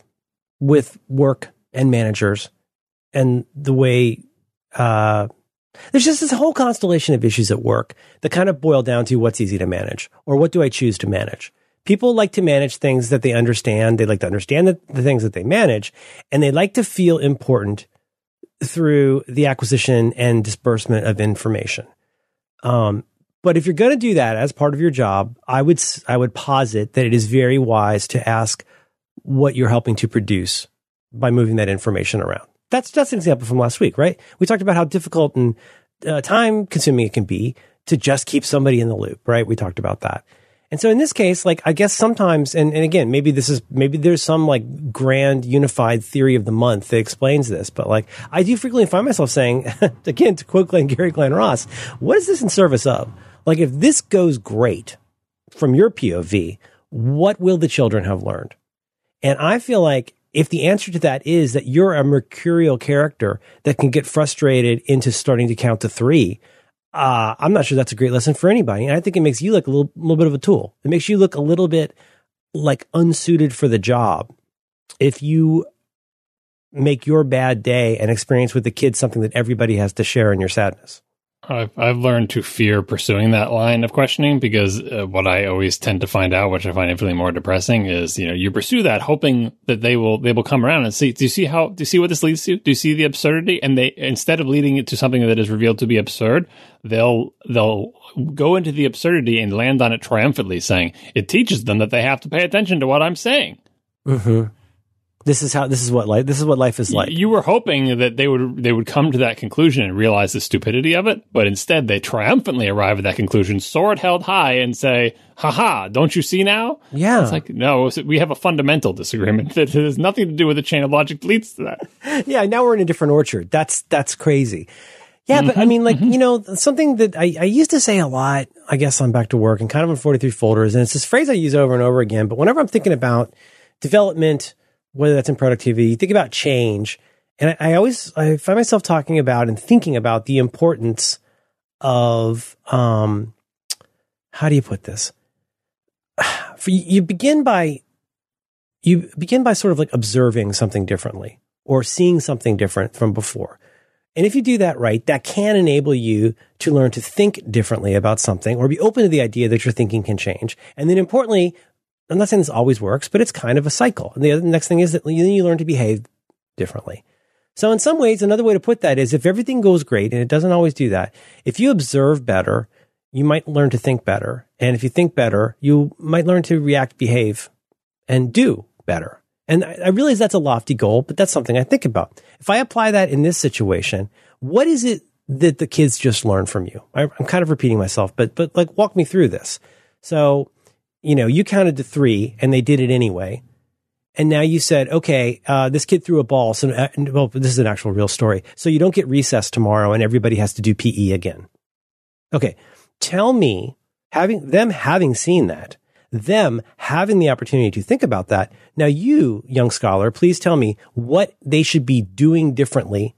with work and managers and the way uh, there's just this whole constellation of issues at work that kind of boil down to what's easy to manage or what do I choose to manage. People like to manage things that they understand. They like to understand the, the things that they manage and they like to feel important through the acquisition and disbursement of information. Um, but if you're going to do that as part of your job, I would I would posit that it is very wise to ask what you're helping to produce by moving that information around. That's that's an example from last week, right? We talked about how difficult and uh, time consuming it can be to just keep somebody in the loop, right? We talked about that. And so in this case, like, I guess sometimes, and, and again, maybe this is, maybe there's some like grand unified theory of the month that explains this, but like, I do frequently find myself saying, again, to quote Glengarry Glen Ross, what is this in service of? Like, if this goes great from your POV, what will the children have learned? And I feel like if the answer to that is that you're a mercurial character that can get frustrated into starting to count to three, uh, I'm not sure that's a great lesson for anybody. And I think it makes you look a little, little bit of a tool. It makes you look a little bit like unsuited for the job. If you make your bad day and experience with the kids something that everybody has to share in your sadness. I've, I've learned to fear pursuing that line of questioning because uh, what I always tend to find out, which I find infinitely more depressing, is you know you pursue that hoping that they will they will come around and see. Do you see how? Do you see what this leads to? Do you see the absurdity? And they instead of leading it to something that is revealed to be absurd, they'll they'll go into the absurdity and land on it triumphantly, saying it teaches them that they have to pay attention to what I'm saying. Mm-hmm. This is how this is what life this is what life is like. You were hoping that they would they would come to that conclusion and realize the stupidity of it, but instead they triumphantly arrive at that conclusion, sword held high, and say, "Haha! Don't you see now?" Yeah, it's like no, we have a fundamental disagreement that has nothing to do with the chain of logic leads to that. yeah, now we're in a different orchard. That's that's crazy. Yeah, mm-hmm, but I mm-hmm, mean, like mm-hmm. you know, something that I, I used to say a lot. I guess I'm back to work and kind of on 43 folders, and it's this phrase I use over and over again. But whenever I'm thinking about development whether that's in productivity, you think about change. And I, I, always, I find myself talking about and thinking about the importance of, um, how do you put this? For, you begin by, you begin by sort of like observing something differently or seeing something different from before. And if you do that right, that can enable you to learn to think differently about something or be open to the idea that your thinking can change. And then importantly, I'm not saying this always works, but it's kind of a cycle. And the other, next thing is that you learn to behave differently. So in some ways, another way to put that is if everything goes great, and it doesn't always do that, if you observe better, you might learn to think better. And if you think better, you might learn to react, behave, and do better. And I realize that's a lofty goal, but that's something I think about. If I apply that in this situation, what is it that the kids just learned from you? I'm kind of repeating myself, but, but like walk me through this. So you know, you counted to three and they did it anyway. And now you said, okay, uh, this kid threw a ball. So, uh, well, this is an actual real story. So you don't get recess tomorrow and everybody has to do PE again. Okay. Tell me, having them having seen that, them having the opportunity to think about that. Now, you, young scholar, please tell me what they should be doing differently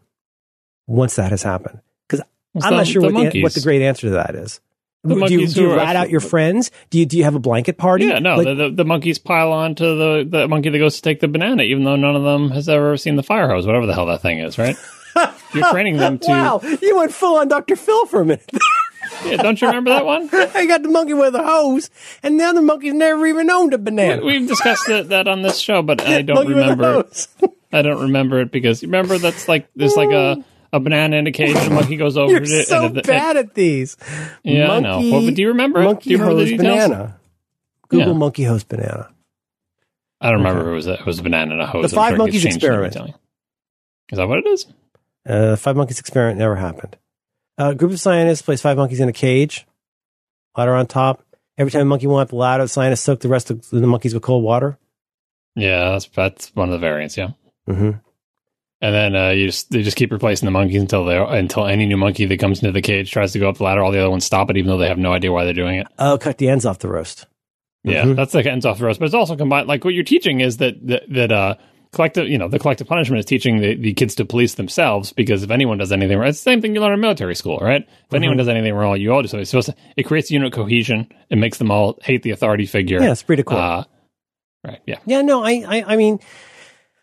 once that has happened. Because I'm not sure what the, what the great answer to that is. The do you, do you rat out your friends? Do you do you have a blanket party? Yeah, no. Like, the, the, the, monkeys pile on to the, the monkey that goes to take the banana, even though none of them has ever seen the fire hose, whatever the hell that thing is, right? You're training them to. Wow, you went full on Dr. Phil for a minute. yeah, don't you remember that one? I got the monkey with a hose, and the other monkey's never even owned a banana. We, have discussed it, that on this show, but I don't remember. I don't remember it because remember that's like there's like a mm. A banana in a cage monkey goes over You're it. so and bad at these. Yeah, monkey, I know. Well, do you remember? Monkey do you remember hose banana. Google yeah. monkey hose banana. I don't remember okay. it was a, it was a banana and a hose. The five monkeys experiment. Is that what it is? Uh, five monkeys experiment never happened. A group of scientists placed five monkeys in a cage, ladder on top. Every time a monkey went up the ladder, the scientists soaked the rest of the monkeys with cold water. Yeah, that's that's one of the variants. Yeah. Mm-hmm. And then uh, you just they just keep replacing the monkeys until they until any new monkey that comes into the cage tries to go up the ladder. All the other ones stop it, even though they have no idea why they're doing it. Oh, cut the ends off the roast. Yeah, mm-hmm. that's the ends off the roast. But it's also combined. Like what you're teaching is that that, that uh, collective, you know, the collective punishment is teaching the, the kids to police themselves because if anyone does anything wrong, it's the same thing you learn in military school, right? If mm-hmm. anyone does anything wrong, you all do something. So it creates unit cohesion. It makes them all hate the authority figure. Yeah, it's pretty cool. Uh, right. Yeah. Yeah. No, I, I, I mean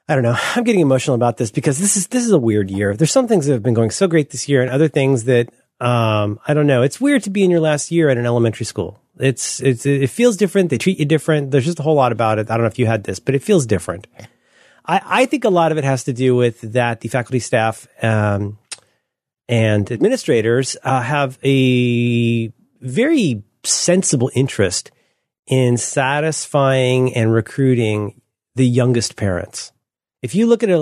I don't know. I'm getting emotional about this because this is this is a weird year. There's some things that have been going so great this year, and other things that um, I don't know. It's weird to be in your last year at an elementary school. It's it's it feels different. They treat you different. There's just a whole lot about it. I don't know if you had this, but it feels different. I, I think a lot of it has to do with that the faculty, staff, um, and administrators uh, have a very sensible interest in satisfying and recruiting the youngest parents if you look at a,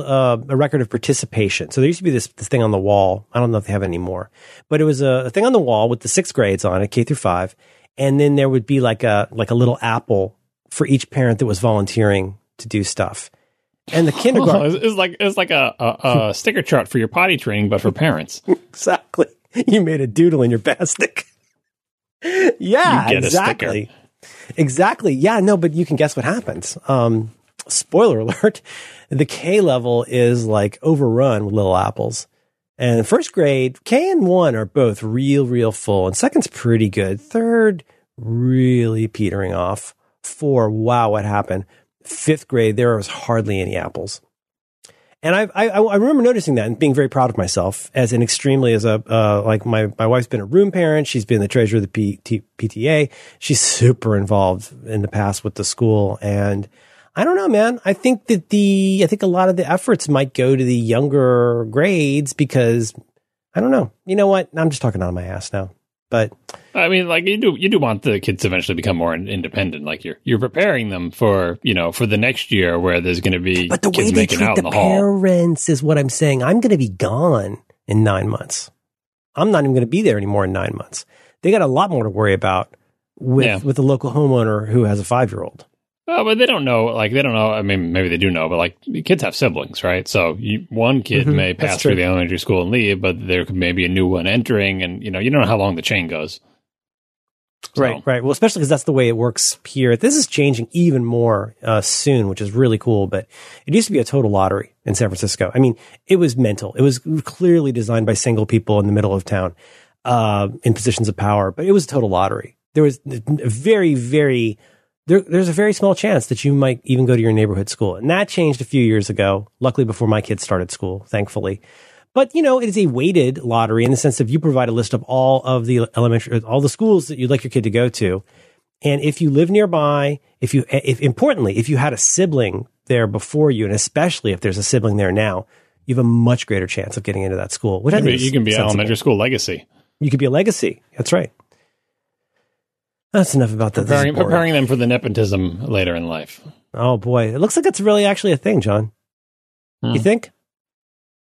a, record of participation, so there used to be this, this thing on the wall. I don't know if they have it anymore, but it was a, a thing on the wall with the sixth grades on it, K through five, and then there would be like a like a little apple for each parent that was volunteering to do stuff. And the kindergarten oh, it's, like it's like a, a, a sticker chart for your potty training, but for parents. exactly. You made a doodle in your basket. yeah, exactly. Exactly. Yeah, no, but you can guess what happens. Um, spoiler alert, the K level is like overrun with little apples. And first grade, K and one are both real, real full. And second's pretty good. Third, really petering off. Four, wow, what happened? Fifth grade, there was hardly any apples. And I, I, I remember noticing that and being very proud of myself as an extremely as a uh, like my my wife's been a room parent. She's been the treasurer of the P- PTA. She's super involved in the past with the school, and I don't know, man. I think that the, I think a lot of the efforts might go to the younger grades because I don't know. You know what? I'm just talking out of my ass now. But I mean, like you do, you do want the kids to eventually become more independent. Like you're, you're preparing them for, you know, for the next year where there's going to be but the way they treat the, the parents is what I'm saying. I'm going to be gone in nine months. I'm not even going to be there anymore in nine months. They got a lot more to worry about with yeah. with a local homeowner who has a five year old. Oh, but they don't know. Like they don't know. I mean, maybe they do know, but like kids have siblings, right? So you, one kid mm-hmm, may pass through the elementary school and leave, but there could maybe a new one entering, and you know, you don't know how long the chain goes. So. Right, right. Well, especially because that's the way it works here. This is changing even more uh, soon, which is really cool. But it used to be a total lottery in San Francisco. I mean, it was mental. It was clearly designed by single people in the middle of town uh, in positions of power, but it was a total lottery. There was a very, very there, there's a very small chance that you might even go to your neighborhood school. And that changed a few years ago, luckily before my kids started school, thankfully. But, you know, it is a weighted lottery in the sense of you provide a list of all of the elementary, uh, all the schools that you'd like your kid to go to. And if you live nearby, if you, eh, if importantly, if you had a sibling there before you, and especially if there's a sibling there now, you have a much greater chance of getting into that school. Which I think you can be sensible. elementary school legacy. You could be a legacy. That's right. That's enough about that. Preparing, preparing them for the nepotism later in life. Oh boy, it looks like it's really actually a thing, John. Hmm. You think?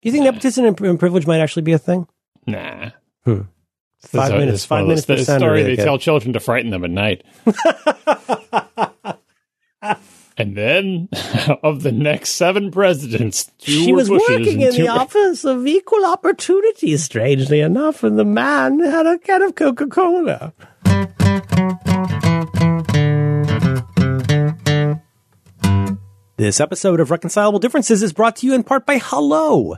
You think nepotism and privilege might actually be a thing? Nah. Hmm. Five minutes. Five minutes. The story they tell children to frighten them at night. and then, of the next seven presidents, she was working in the office of equal opportunity. Strangely enough, and the man had a can of Coca Cola. This episode of Reconcilable Differences is brought to you in part by Hullo.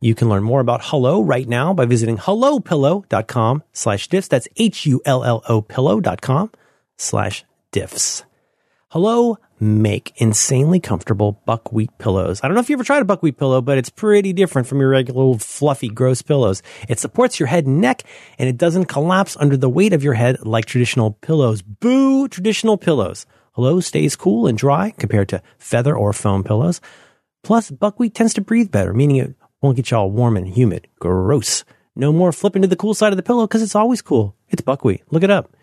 You can learn more about Hullo right now by visiting hullopillow.com slash diffs. That's H-U-L-L-O pillow.com slash diffs. Hullo make insanely comfortable buckwheat pillows. I don't know if you ever tried a buckwheat pillow, but it's pretty different from your regular old fluffy, gross pillows. It supports your head and neck, and it doesn't collapse under the weight of your head like traditional pillows. Boo traditional pillows. Hullo stays cool and dry compared to feather or foam pillows. Plus, buckwheat tends to breathe better, meaning it won't get you all warm and humid. Gross. No more flipping to the cool side of the pillow because it's always cool. It's buckwheat. Look it up.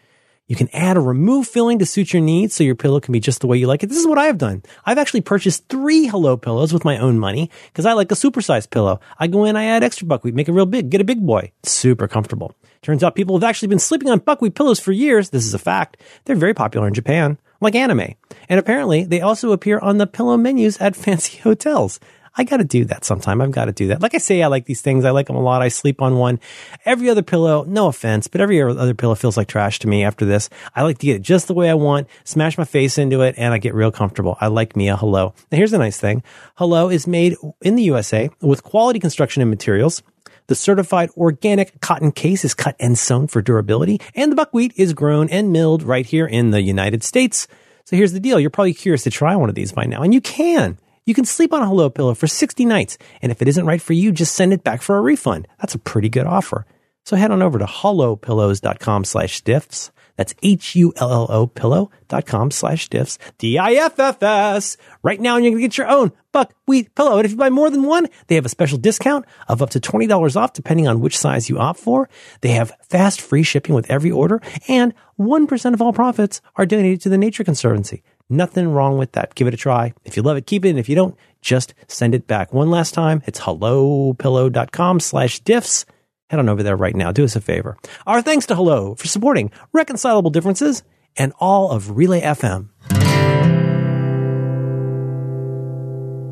You can add or remove filling to suit your needs so your pillow can be just the way you like it. This is what I have done. I've actually purchased three Hullo pillows with my own money because I like a supersized pillow. I go in, I add extra buckwheat, make it real big, get a big boy. super comfortable. Turns out people have actually been sleeping on buckwheat pillows for years. This is a fact. They're very popular in Japan like anime. And apparently they also appear on the pillow menus at fancy hotels. I got to do that sometime. I've got to do that. Like I say, I like these things. I like them a lot. I sleep on one. Every other pillow, no offense, but every other pillow feels like trash to me after this. I like to get it just the way I want, smash my face into it, and I get real comfortable. I like me a Hullo. Now here's the nice thing. Hullo is made in the USA with quality construction and materials. The certified organic cotton case is cut and sewn for durability, and the buckwheat is grown and milled right here in the United States. So here's the deal. You're probably curious to try one of these by now, and you can. You can sleep on a Hullo pillow for 60 nights, and if it isn't right for you, just send it back for a refund. That's a pretty good offer. So head on over to hullopillows.com slash diffs. That's H-U-L-L-O pillow.com slash diffs. D-I-F-F-S. Right now, you're going to get your own buckwheat pillow. And if you buy more than one, they have a special discount of up to $20 off depending on which size you opt for. They have fast free shipping with every order and 1% of all profits are donated to the Nature Conservancy. Nothing wrong with that. Give it a try. If you love it, keep it. And if you don't, just send it back. One last time, it's hullopillow.com slash diffs. Head on over there right now. Do us a favor. Our thanks to Hullo for supporting Reconcilable Differences and all of Relay FM.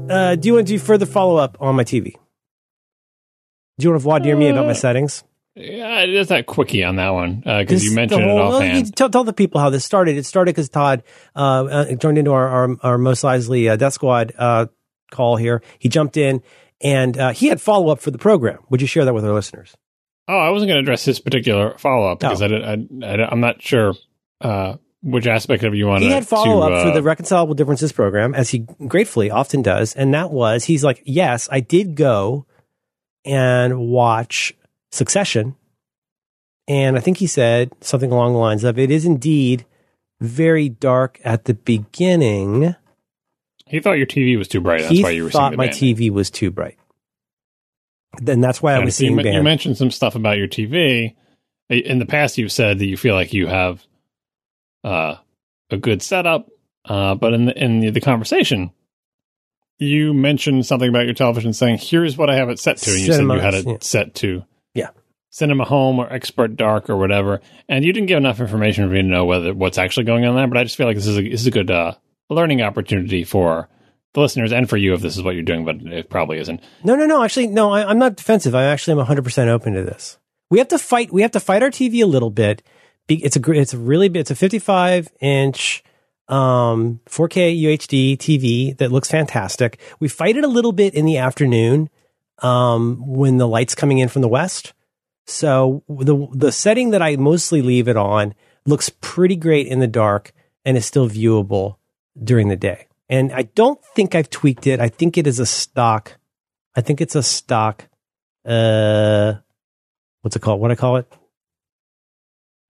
Uh, do you want to do further follow up on my TV? Do you want to dire me about my settings? Yeah, it is that quickie on that one because uh, you mentioned whole, it offhand. Well, tell, tell, the people how this started. It started because Todd uh, uh, joined into our our, our Mos Eisley uh, Death Squad uh, call here. He jumped in and uh, he had follow up for the program. Would you share that with our listeners? Oh, I wasn't going to address his particular follow up because oh. I, am not sure which aspect of you want. He had follow up for the Reconcilable Differences program, as he gratefully often does, and that was he's like, yes, I did go and watch Succession. And I think he said something along the lines of it is indeed very dark at the beginning. He thought your TV was too bright. That's he why you were thought my banding. TV was too bright. Then that's why and I was seeing. You, you mentioned some stuff about your TV. In the past, you've said that you feel like you have uh, a good setup, uh, but in the, in the conversation, you mentioned something about your television saying, "Here's what I have it set to," and you said you had it yeah. set to yeah cinema home or expert dark or whatever. And you didn't give enough information for me to know whether what's actually going on there. But I just feel like this is a, this is a good uh, learning opportunity for the listeners and for you if this is what you're doing, but it probably isn't. No, no, no. Actually, no. I, am not defensive. I actually am 100 percent open to this. We have to fight. We have to fight our TV a little bit. It's a it's a really it's a 55 inch um, 4K UHD TV that looks fantastic. We fight it a little bit in the afternoon um, when the light's coming in from the west. So the the setting that I mostly leave it on looks pretty great in the dark and is still viewable during the day. And I don't think I've tweaked it. I think it is a stock. I think it's a stock. Uh, what's it called? What I call it?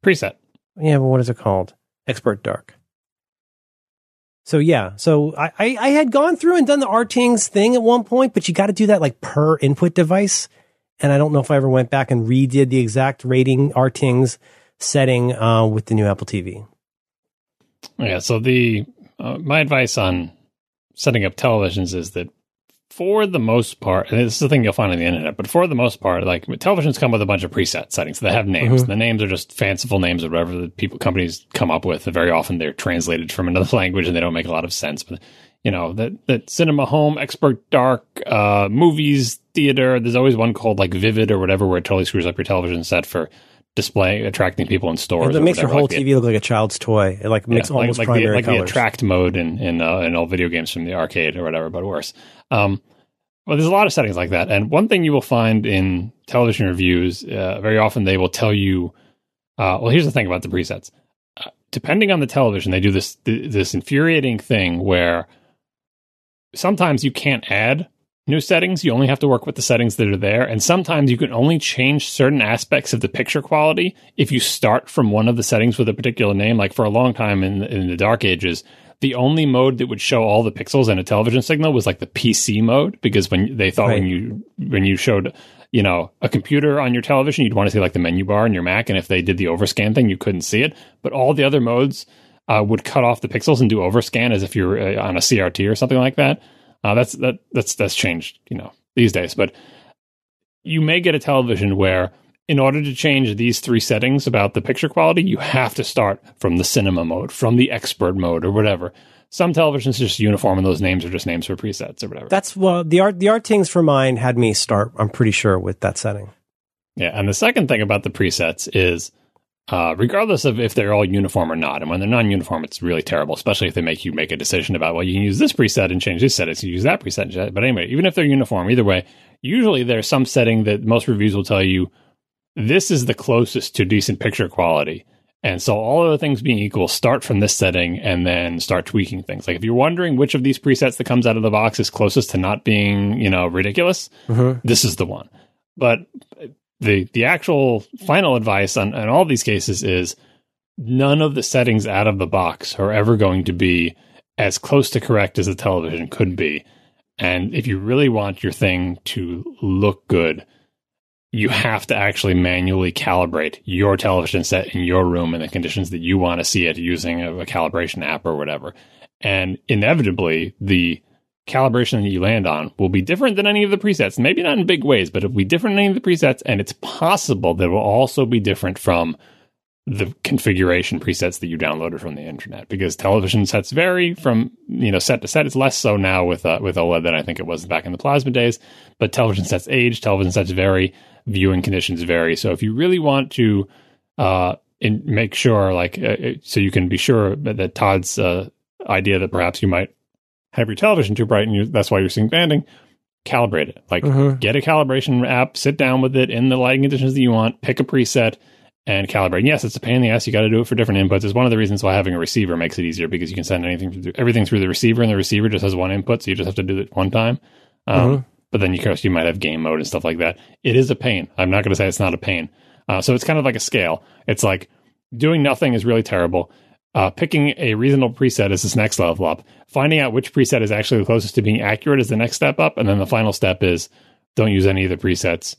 Preset. Yeah, but what is it called? Expert dark. So yeah, so I, I, I had gone through and done the RTings thing at one point, but you got to do that like per input device. And I don't know if I ever went back and redid the exact rating RTings setting uh, with the new Apple TV. Yeah. So the uh, my advice on setting up televisions is that for the most part, and this is the thing you'll find on the internet, but for the most part, like televisions come with a bunch of preset settings. So they have names. Mm-hmm. The names are just fanciful names or whatever the people companies come up with. And very often they're translated from another language and they don't make a lot of sense. But you know that that cinema home, expert dark, uh, movies, theater. There's always one called like Vivid or whatever, where it totally screws up your television set for display attracting people in stores. It makes your whole like TV look like a child's toy. It like makes yeah, almost like, like primary the, like colors. the attract mode in in, uh, in all video games from the arcade or whatever, but worse. Um, well, there's a lot of settings like that, and one thing you will find in television reviews, uh, very often they will tell you. Uh, well, here's the thing about the presets. Uh, depending on the television, they do this this infuriating thing where sometimes you can't add new settings. You only have to work with the settings that are there. And sometimes you can only change certain aspects of the picture quality if you start from one of the settings with a particular name. Like for a long time in, in the dark ages, the only mode that would show all the pixels in a television signal was like the PC mode because when they thought right. when you when you showed you know a computer on your television you'd want to see like the menu bar in your Mac and if they did the overscan thing you couldn't see it but all the other modes uh, would cut off the pixels and do overscan as if you're uh, on a CRT or something like that. Uh, that's that that's that's changed you know these days, but you may get a television where in order to change these three settings about the picture quality, you have to start from the cinema mode, from the expert mode, or whatever. Some televisions are just uniform, and those names are just names for presets or whatever. That's well, the art the RTings for mine had me start. I'm pretty sure with that setting. Yeah, and the second thing about the presets is, uh, regardless of if they're all uniform or not, and when they're non-uniform, it's really terrible, especially if they make you make a decision about well, you can use this preset and change this settings, you use that preset. But anyway, even if they're uniform, either way, usually there's some setting that most reviews will tell you this is the closest to decent picture quality. And so, all other things being equal, start from this setting and then start tweaking things. Like if you're wondering which of these presets that comes out of the box is closest to not being, you know, ridiculous, mm-hmm. this is the one. But the the actual final advice on, on all these cases is none of the settings out of the box are ever going to be as close to correct as a television could be. And if you really want your thing to look good, you have to actually manually calibrate your television set in your room in the conditions that you want to see it using a, a calibration app or whatever. and inevitably the calibration that you land on will be different than any of the presets. Maybe not in big ways, but it'll be different than any of the presets, and it's possible that it will also be different from the configuration presets that you downloaded from the internet because television sets vary from you know set to set. It's less so now with uh, with OLED than I think it was back in the plasma days. But television sets age, television sets vary, viewing conditions vary. So if you really want to uh, make sure, like, uh, uh so you can be sure that, that Todd's uh, idea that perhaps you might have your television too bright and you, that's why you're seeing banding. Calibrate it. Like, mm-hmm. get a calibration app, sit down with it in the lighting conditions that you want, pick a preset and calibrate. And yes, it's a pain in the ass. You got to do it for different inputs. It's one of the reasons why having a receiver makes it easier because you can send anything, through, everything through the receiver, and the receiver just has one input, so you just have to do it one time. Um, mm-hmm. But then you course you might have game mode and stuff like that. It is a pain. I'm not going to say it's not a pain. Uh, so it's kind of like a scale. It's like doing nothing is really terrible. Uh, picking a reasonable preset is this next level up. Finding out which preset is actually the closest to being accurate is the next step up, and then the final step is don't use any of the presets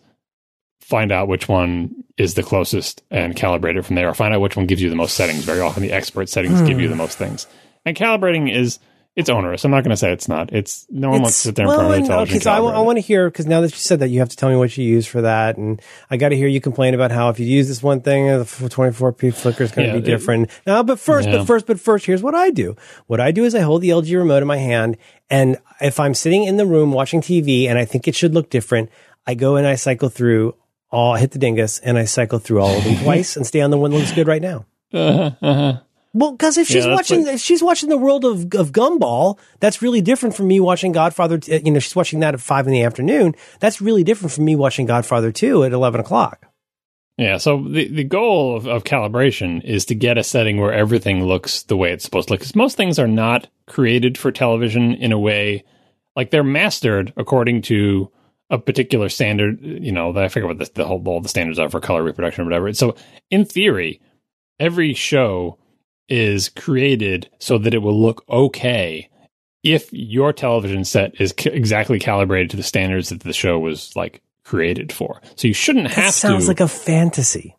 find out which one is the closest and calibrate it from there, or find out which one gives you the most settings. Very often, the expert settings give you the hmm. most things. And calibrating is it's onerous. I'm not going to say it's not. It's no one it's, wants to sit there and well, television. Okay, so I, I want to hear because now that you said that, you have to tell me what you use for that, and I got to hear you complain about how if you use this one thing, the 24p flicker is going to yeah, be different. It, now, but first, yeah. but first, but first, here's what I do. What I do is I hold the LG remote in my hand, and if I'm sitting in the room watching TV and I think it should look different, I go and I cycle through all hit the dingus and I cycle through all of them twice and stay on the one that looks good right now. Uh-huh, uh-huh. Well, because if she's yeah, watching, like, if she's watching the world of of Gumball, that's really different from me watching Godfather. Uh, you know, she's watching that at five in the afternoon. That's really different from me watching Godfather two at eleven o'clock. Yeah. So the the goal of, of calibration is to get a setting where everything looks the way it's supposed to look. Because most things are not created for television in a way like they're mastered according to a particular standard, you know, I forget what the, the whole all the standards are for color reproduction or whatever. So in theory, every show is created so that it will look okay if your television set is c- exactly calibrated to the standards that the show was like created for. So you shouldn't have that sounds to. Sounds like a fantasy.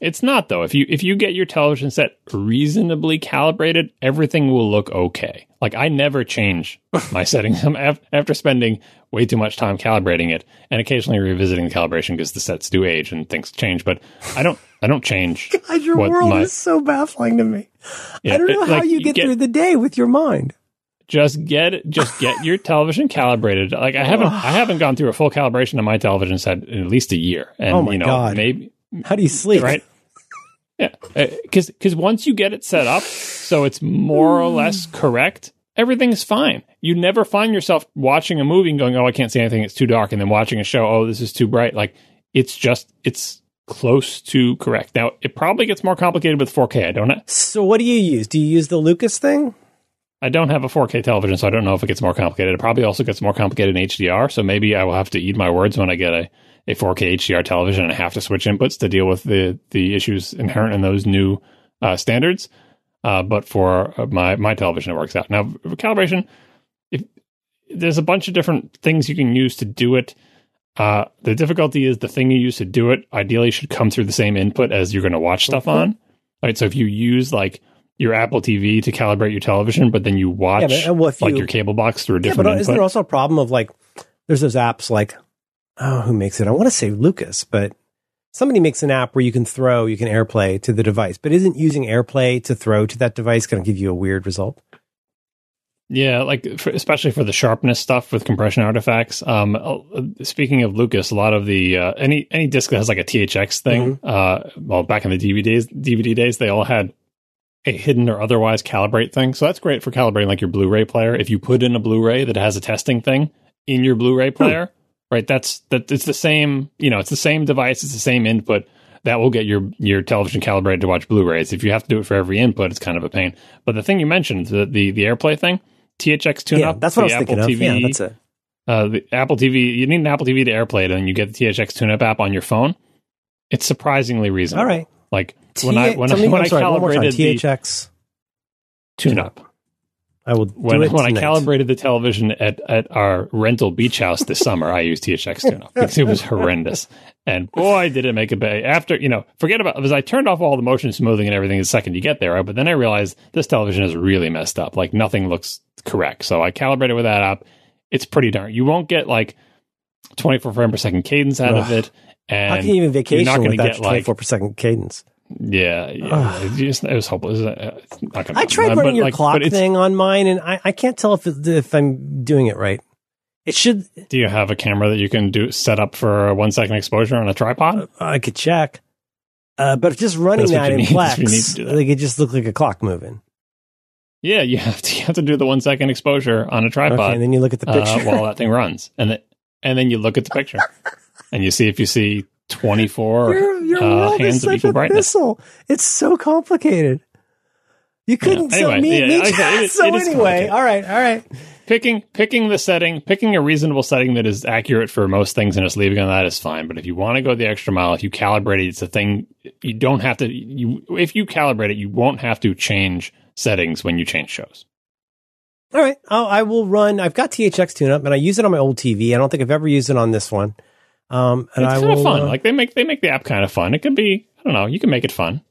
It's not though. If you if you get your television set reasonably calibrated, everything will look okay. Like I never change my settings after spending way too much time calibrating it and occasionally revisiting the calibration because the sets do age and things change. But I don't I don't change. God, your world my, is so baffling to me. Yeah, I don't know it, how like, you get, get through the day with your mind just get just get your television calibrated. Like I haven't I haven't gone through a full calibration of my television set in at least a year. And oh my you know, God. maybe how do you sleep? Right. Yeah, because uh, because once you get it set up so it's more or less correct, everything's fine. You never find yourself watching a movie and going, "Oh, I can't see anything; it's too dark," and then watching a show, "Oh, this is too bright." Like it's just it's close to correct. Now it probably gets more complicated with 4K. I don't know. So what do you use? Do you use the Lucas thing? I don't have a 4K television, so I don't know if it gets more complicated. It probably also gets more complicated in HDR. So maybe I will have to eat my words when I get a a 4K HDR television and have to switch inputs to deal with the the issues inherent in those new uh, standards. Uh, but for uh, my my television, it works out. Now, for calibration, if there's a bunch of different things you can use to do it. Uh, the difficulty is the thing you use to do it ideally should come through the same input as you're going to watch stuff mm-hmm. on. Right. So if you use like your Apple TV to calibrate your television, but then you watch yeah, but, like you, your cable box through a different. Yeah, but isn't there also a problem of like there's those apps like oh, who makes it? I want to say Lucas, but somebody makes an app where you can throw, you can AirPlay to the device, but isn't using AirPlay to throw to that device going to give you a weird result? Yeah, like for, especially for the sharpness stuff with compression artifacts. Um, uh, speaking of Lucas, a lot of the uh, any any disc that has like a THX thing. Mm-hmm. Uh, well, back in the DVDs, DVD days, they all had a hidden or otherwise calibrate thing. So that's great for calibrating like your Blu-ray player. If you put in a Blu-ray that has a testing thing in your Blu-ray hmm. player, right? That's that. It's the same. You know, it's the same device. It's the same input. That will get your your television calibrated to watch Blu-rays. If you have to do it for every input, it's kind of a pain. But the thing you mentioned, the the, the AirPlay thing, THX tune yeah, up. That's what I was Apple thinking TV, of. Yeah, that's it. Uh, the Apple TV, you need an Apple TV to AirPlay it, and you get the THX tune up app on your phone. It's surprisingly reasonable. All right. Like T- when I when I, when I calibrated THX tune up. I will when, do it when I calibrated the television at, at our rental beach house this summer, I used THX tune-up because it was horrendous. And boy, did it make a bay. After, you know, forget about, because I turned off all the motion smoothing and everything the second you get there, right? But then I realized this television is really messed up. Like nothing looks correct. So I calibrated with that app. It's pretty darn. You won't get like 24 frame per second cadence out of it. And How can you even you're not with going to that get like 24 per second cadence? Yeah, yeah. It, just, it was hopeless. Uh, gonna I tried But, running your like, clock thing on mine, and I, I can't tell if it, if I'm doing it right. It should. Do you have a camera that you can do set up for a one second exposure on a tripod? I could check, uh, but just running that in need. That's what you need Plex, that. like it just looked like a clock moving. Yeah, you have to. You have to do the one second exposure on a tripod Okay, and then you look at the uh, picture. while that thing runs, and then and then you look at the picture, and you see if you see twenty four your uh, world hands is such a brightness. thistle. It's so complicated. You couldn't. Yeah, so anyway, me, yeah, me like I said, it so it anyway, all right, all right. Picking picking the setting, picking a reasonable setting that is accurate for most things, and just leaving on that is fine. But if you want to go the extra mile, if you calibrate it, it's a thing. You don't have to. You if you calibrate it, you won't have to change settings when you change shows. All right, I'll, I will run. I've got THX tune up, and I use it on my old TV. I don't think I've ever used it on this one. Um, and it's I kind will. of fun. uh, like they make they make the app kind of fun. It can be. I don't know. You can make it fun.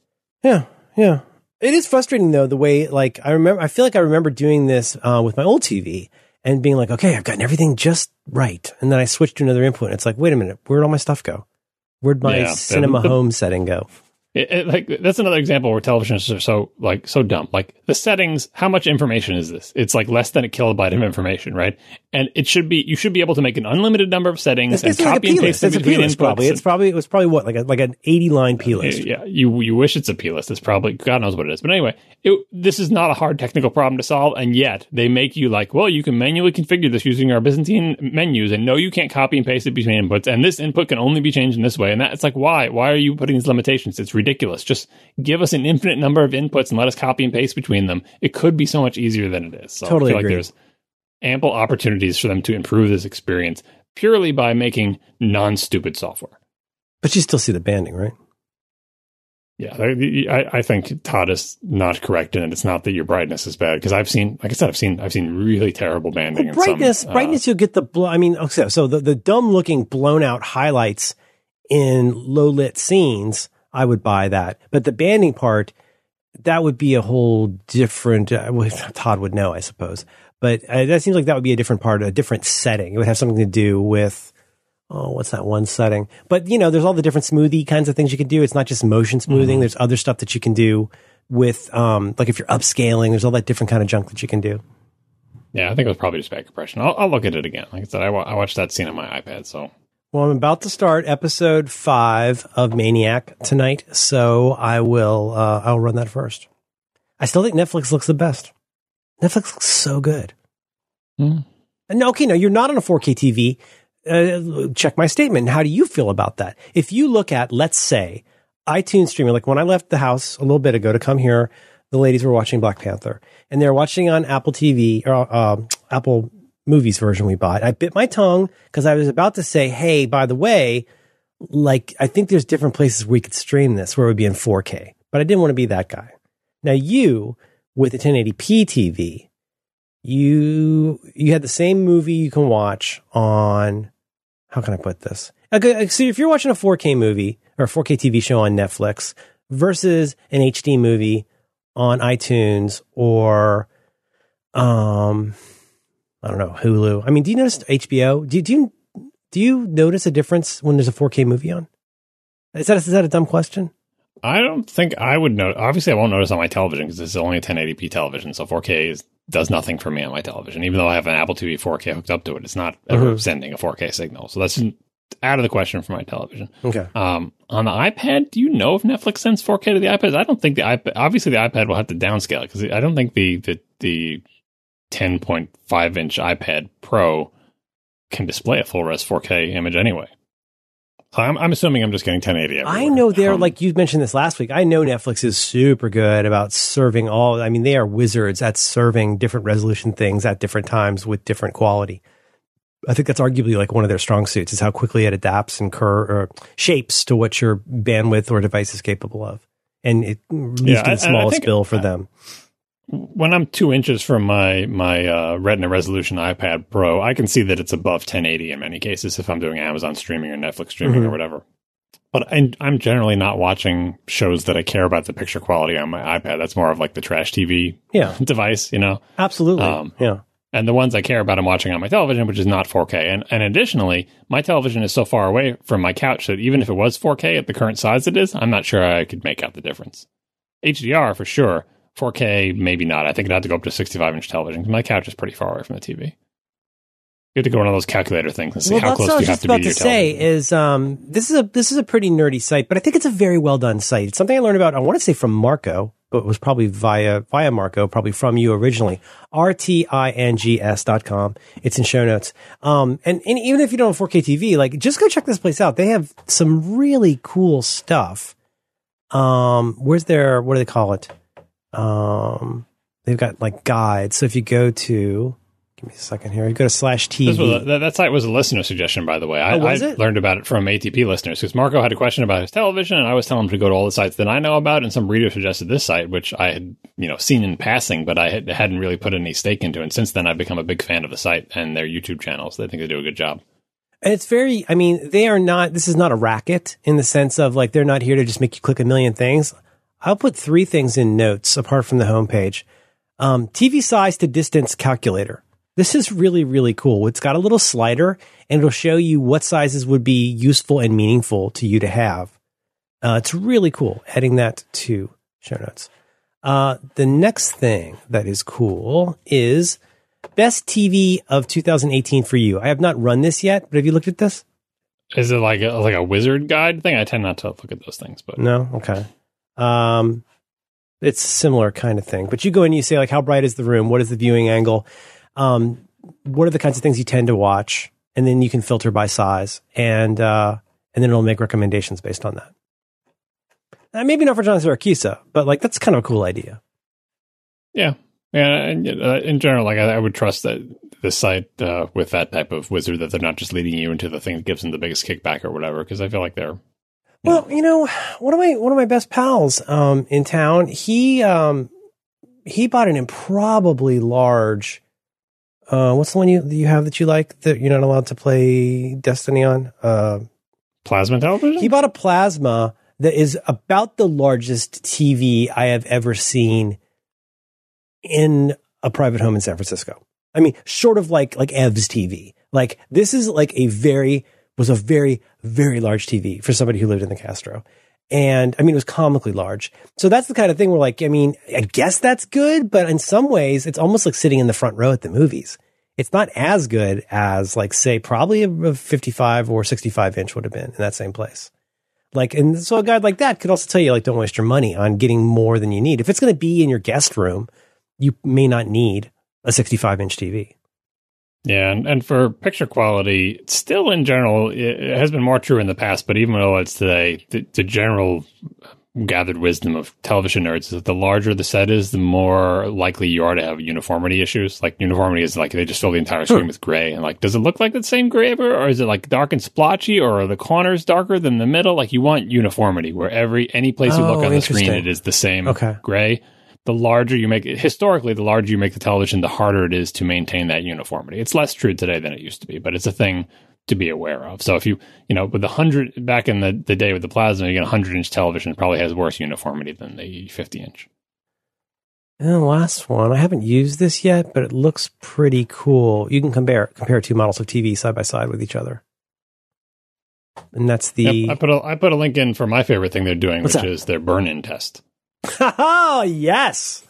Yeah, yeah. It is frustrating though the way like I remember. I feel like I remember doing this uh, with my old TV and being like, okay, I've gotten everything just right, and then I switched to another input. And it's like, wait a minute, where'd all my stuff go? Where'd my Yeah, cinema the- the- home setting go? It, it, like that's another example where televisions are so like so dumb. Like the settings, how much information is this? It's like less than a kilobyte of information, right? And it should be you should be able to make an unlimited number of settings It's and like copy and paste them It's between inputs. probably. It's probably it was probably what like a like an eighty line uh, P list. yeah, you you wish it's a P list. It's probably God knows what it is. But anyway, it, this is not a hard technical problem to solve, and yet they make you like, well, you can manually configure this using our Byzantine menus, and no, you can't copy and paste it between inputs, and this input can only be changed in this way, and that it's like, why? Why are you putting these limitations? It's ridiculous. Just give us an infinite number of inputs and let us copy and paste between them. It could be so much easier than it is. So Totally I feel agree. like there's ample opportunities for them to improve this experience purely by making non-stupid software. But you still see the banding, right? Yeah, I, I- think Todd is not correct in it. It's not that your brightness is bad because I've seen, like I said, I've seen, I've seen really terrible banding. Well, in some, brightness, uh, brightness, you'll get the. Blo- I mean, okay, so the the dumb looking blown out highlights in low lit scenes, I would buy that. But the banding part, that would be a whole different. Uh, well, Todd would know, I suppose. But uh, that seems like that would be a different part, a different setting. It would have something to do with. Oh, what's that one setting? But you know, there's all the different smoothie kinds of things you can do. It's not just motion smoothing. There's other stuff that you can do with, um, like if you're upscaling. There's all that different kind of junk that you can do. Yeah, I think it was probably just bad compression. I'll, I'll look at it again. Like I said, I, wa- I watched that scene on my iPad. So Well, I'm about to start episode five of Maniac tonight, so I will. Uh, I'll run that first. I still think Netflix looks the best. Netflix looks so good. And no, okay, no, you're not on a 4K TV. Uh, check my statement. How do you feel about that? If you look at, let's say, iTunes streaming, like when I left the house a little bit ago to come here, the ladies were watching Black Panther, and they're watching on Apple TV or um Apple Movies version we bought. I bit my tongue because I was about to say, "Hey, by the way, like I think there's different places we could stream this where it would be in 4K," but I didn't want to be that guy. Now you, with a 1080p TV, you you had the same movie you can watch on how can I put this? Okay, so if you're watching a 4K movie or a 4K TV show on Netflix versus an HD movie on iTunes or um I don't know, Hulu. I mean, do you notice HBO? Do you, do you do you notice a difference when there's a 4K movie on? Is that is that a dumb question? I don't think I would know. Obviously, I won't notice on my television because this is only a 1080p television. So 4K is, does nothing for me on my television. Even though I have an Apple TV 4K hooked up to it, it's not ever Mhm. sending a 4K signal. So that's out of the question for my television. Okay. Um, on the iPad, do you know if Netflix sends 4K to the iPad? I don't think the iPad. Obviously, the iPad will have to downscale because I don't think the the the 10.5 inch iPad Pro can display a full res 4K image anyway. So I'm, I'm assuming I'm just getting 1080. I everywhere. know they're Um, like you mentioned this last week. I know Netflix is super good about serving all. I mean, they are wizards at serving different resolution things at different times with different quality. I think that's arguably like one of their strong suits is how quickly it adapts and cur or shapes to what your bandwidth or device is capable of, and it Yeah, to I- I the smallest think- bill for them. When I'm two inches from my my uh, Retina resolution iPad Pro, I can see that it's above 1080 in many cases if I'm doing Amazon streaming or Netflix streaming Mhm. or whatever. But I, I'm generally not watching shows that I care about the picture quality on my iPad. That's more of like the trash TV Yeah, device, you know. absolutely. Um, yeah. And the ones I care about, I'm watching on my television, which is not 4K. And, and additionally, my television is so far away from my couch that even if it was 4K at the current size it is, I'm not sure I could make out the difference. HDR for sure. 4K, maybe not. I think I'd have to go up to 65 inch television 'cause my couch is pretty far away from the TV. You have to go on one those calculator things and see well, how close what I was you have to be about to to your say. television. Is um, this is a this is a pretty nerdy site, but I think it's a very well done site. It's something I learned about. I want to say from Marco, but it was probably via via Marco, probably from you originally. R T I N G S dot com. It's in show notes. Um, and, and even if you don't have 4K TV, like just go check this place out. They have some really cool stuff. Um, where's their what do they call it? Um, they've got like guides. So if you go to give me a second here, you go to slash TV. Was that, that site was a listener suggestion, by the way. I, Oh, I learned about it from ATP listeners because Marco had a question about his television, and I was telling him to go to all the sites that I know about, and some reader suggested this site, which I had you know seen in passing, but I had, hadn't really put any stake into. And since then, I've become a big fan of the site and their YouTube channels. They think they do a good job. And it's very, I mean, they are not, this is not a racket in the sense of like, they're not here to just make you click a million things. I'll put three things in notes apart from the homepage. Um, TV size to distance calculator. This is really, really cool. It's got a little slider and it'll show you what sizes would be useful and meaningful to you to have. Uh, it's really cool. Adding that to show notes. Uh, the next thing that is cool is best TV of 2018 for you. I have not run this yet, but have you looked at this? Is it like a, like a wizard guide thing? I tend not to look at those things, but No. Okay. Um, it's a similar kind of thing, but you go in and you say like, how bright is the room? What is the viewing angle? Um, what are the kinds of things you tend to watch? And then you can filter by size and, uh, and then it'll make recommendations based on that. Uh, maybe not for John Siracusa, but like that's kind of a cool idea. yeah, yeah. And, uh, in general, like I, I would trust that the site uh, with that type of wizard that they're not just leading you into the thing that gives them the biggest kickback or whatever. Because I feel like they're Well, you know, one of my one of my best pals um, in town, he um, he bought an improbably large. Uh, what's the one you you have that you like that you're not allowed to play Destiny on? Uh, plasma television. he bought a plasma that is about the largest TV I have ever seen in a private home in San Francisco. I mean, short of like like Ev's TV. Like this is like a very was a very very large TV for somebody who lived in the Castro. And I mean, it was comically large. So that's the kind of thing where like, I mean, I guess that's good, but in some ways it's almost like sitting in the front row at the movies. It's not as good as like say probably a a 55 or 65 inch would have been in that same place. Like, and so a guy like that could also tell you, like, don't waste your money on getting more than you need. If it's going to be in your guest room, you may not need a 65 inch TV. Yeah, and, and for picture quality, still in general, it, it has been more true in the past, but even though it's today, the, the general gathered wisdom of television nerds is that the larger the set is, the more likely you are to have uniformity issues. Like uniformity is like they just fill the entire screen with gray, and like, does it look like the same gray ever, or is it like dark and splotchy, or are the corners darker than the middle? Like you want uniformity where every any place you Oh, look on the screen, it is the same Okay. gray. The larger you make it, historically, the larger you make the television, the harder it is to maintain that uniformity. It's less true today than it used to be, but it's a thing to be aware of. So if you, you know, with the hundred back in the, the day with the plasma, you get a hundred inch television probably has worse uniformity than the 50 inch. And the last one, I haven't used this yet, but it looks pretty cool. You can compare compare two models of TV side by side with each other. And that's the Yep, I put a, I put a link in for my favorite thing they're doing, What's which that? is their burn in test. Oh yes.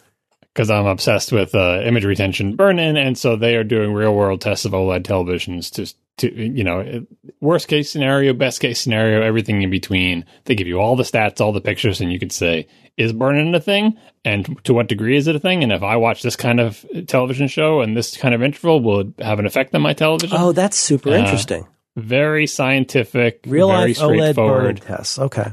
Because I'm obsessed with uh, image retention burn in, and so they are doing real world tests of OLED televisions to to you know worst case scenario, best case scenario, everything in between. They give you all the stats, all the pictures, and you could say is burn in a thing, and to what degree is it a thing? And if I watch this kind of television show and this kind of interval, will it have an effect on my television? Oh, that's super Uh, interesting. Very scientific, Real very life OLED burn straightforward. tests. Okay.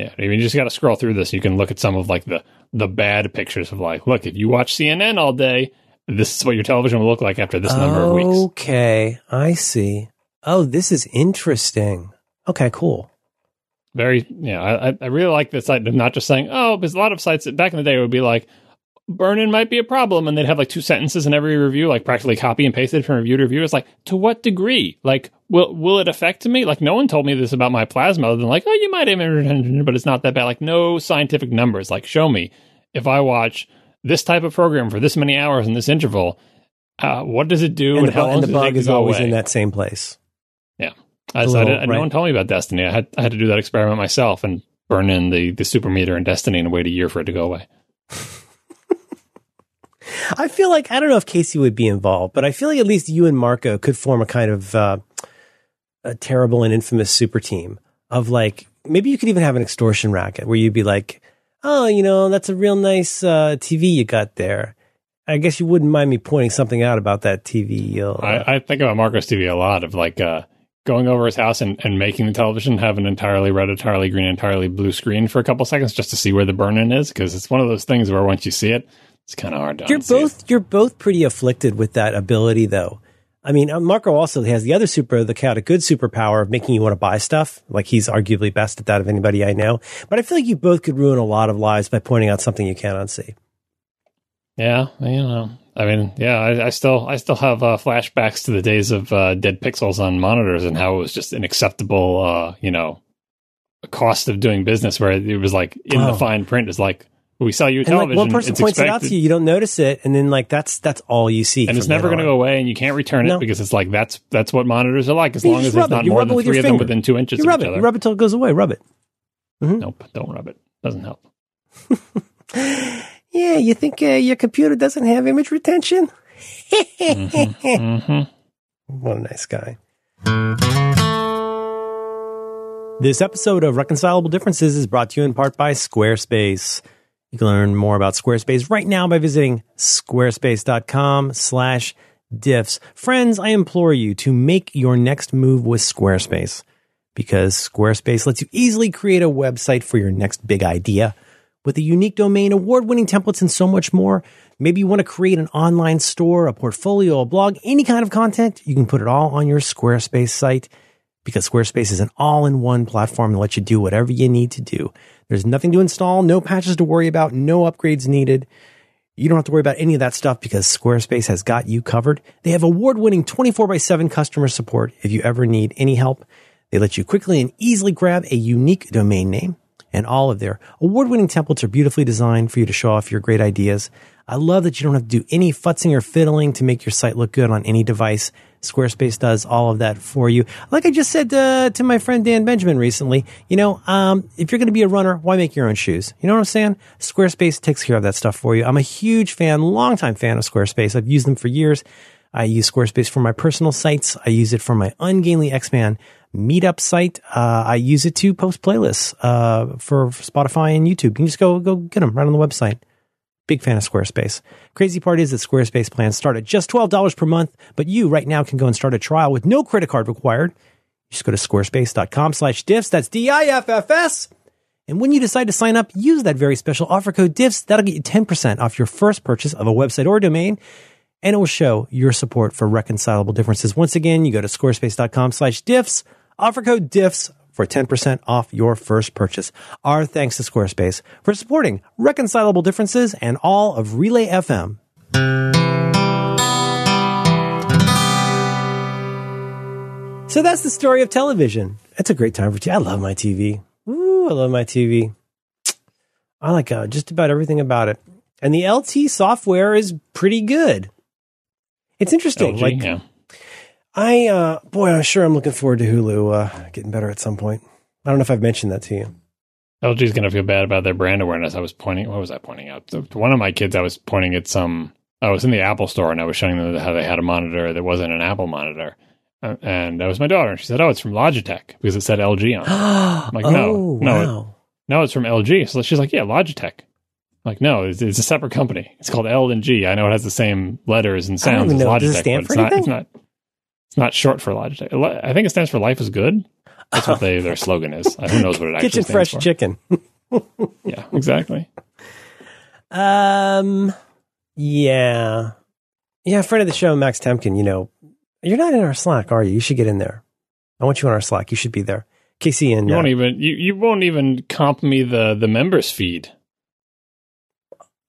Yeah, I mean, you just got to scroll through this. You can look at some of like the the bad pictures of like, look, if you watch CNN all day, this is what your television will look like after this number of weeks. Okay, I see. Oh, this is interesting. Okay, cool. Very, yeah, I, I- really like this site not just saying, oh, because a lot of sites back in the day would be like, burn-in might be a problem, and they'd have like two sentences in every review, like practically copy and pasted from review to review. It's like, to what degree? Like, will will it affect me? Like, no one told me this about my plasma, other than like, oh, you might have retention, but it's not that bad. Like, no scientific numbers. Like, show me if I watch this type of program for this many hours in this interval, uh, what does it do? And, And, the, how bu- long and the bug is always away? in that same place. Yeah, I, so I little, did- no one told me about Destiny. I had I had to do that experiment myself and burn in the the super meter in Destiny and wait a year for it to go away. I feel like I don't know if Casey would be involved, but I feel like at least you and Marco could form a kind of uh, a terrible and infamous super team of like maybe you could even have an extortion racket where you'd be like, oh, you know, that's a real nice uh, TV you got there. I guess you wouldn't mind me pointing something out about that TV. Uh, I, I think about Marcos TV a lot of like uh, going over his house and, and making the television have an entirely red, entirely green, entirely blue screen for a couple seconds just to see where the burn in is because it's one of those things where once you see it, it's kind of hard to. You're unsee it. both you're both pretty afflicted with that ability, though. I mean, uh, Marco also has the other super, the chaotic good superpower of making you want to buy stuff. Like he's arguably best at that of anybody I know. But I feel like you both could ruin a lot of lives by pointing out something you can't unsee. Yeah, you know. I mean, yeah, I, I still I still have uh, flashbacks to the days of uh, dead pixels on monitors and how it was just an acceptable, uh, you know, cost of doing business. Where it was like in Oh. the fine print is like we sell you a And like television. one person it's points it out to you, you don't notice it, and then like that's that's all you see, and it's never going to go away, and you can't return No. it because it's like that's that's what monitors are like. As You long as there's rub it. not more than three of them within two inches You of rub each it. other. You rub it till it goes away. Rub it. Nope, don't rub it. Doesn't help. Yeah, you think uh, your computer doesn't have image retention? hmm What a nice guy. This episode of Reconcilable Differences is brought to you in part by Squarespace. You can learn more about Squarespace right now by visiting squarespace.com slash diffs. Friends, I implore you to make your next move with Squarespace because Squarespace lets you easily create a website for your next big idea with a unique domain, award winning templates, and so much more. Maybe you want to create an online store, a portfolio, a blog, any kind of content. You can put it all on your Squarespace site because Squarespace is an all in one platform that lets you do whatever you need to do. There's nothing to install, no patches to worry about, no upgrades needed. You don't have to worry about any of that stuff because Squarespace has got you covered. They have award winning 24 by 7 customer support if you ever need any help. They let you quickly and easily grab a unique domain name and all of their award winning templates are beautifully designed for you to show off your great ideas. I love that you don't have to do any futzing or fiddling to make your site look good on any device. Squarespace does all of that for you. Like I just said uh, to my friend Dan Benjamin recently, you know, um, if you're going to be a runner, why make your own shoes? You know what I'm saying? Squarespace takes care of that stuff for you. I'm a huge fan, longtime fan of Squarespace. I've used them for years. I use Squarespace for my personal sites. I use it for my ungainly X-Man meetup site. Uh, I use it to post playlists uh, for Spotify and YouTube. You can just go go get them right on the website. Big fan of Squarespace. Crazy part is that Squarespace plans start at just $12 per month, but you right now can go and start a trial with no credit card required. Just go to squarespace.com slash diffs. That's D-I-F-F-S. And when you decide to sign up, use that very special offer code diffs. That'll get you 10% off your first purchase of a website or domain. And it will show your support for reconcilable differences. Once again, you go to squarespace.com slash diffs, offer code diffs for 10% off your first purchase. Our thanks to Squarespace for supporting reconcilable differences and all of Relay FM. So that's the story of television. It's a great time for TV. I love my TV. Ooh, I love my TV. I like uh, just about everything about it. And the LT software is pretty good. It's interesting. LG, like yeah. I, uh, boy, I'm sure I'm looking forward to Hulu uh, getting better at some point. I don't know if I've mentioned that to you. LG's going to feel bad about their brand awareness. I was pointing, what was I pointing out? To one of my kids, I was pointing at some, I was in the Apple store and I was showing them how they had a monitor that wasn't an Apple monitor. Uh, and that was my daughter. And she said, Oh, it's from Logitech because it said LG on it. I'm like, no, oh, no, it- No, it's from LG. So she's like, Yeah, Logitech. I'm like, no, it's, it's a separate company. It's called L and G. I know it has the same letters and sounds as. Logitech. Does it stand but it's not, it's not. It's not short for Logitech. I think it stands for "Life is Good." That's what they their slogan is. Uh, Who knows what it actually Kitchen Fresh for? Chicken. Yeah, exactly. Um, yeah, yeah. Friend of the show, Max Temkin. You know, you're not in our Slack, are you? You should get in there. I want you on our Slack. You should be there. Casey and You uh, won't even you, you won't even comp me the the members feed.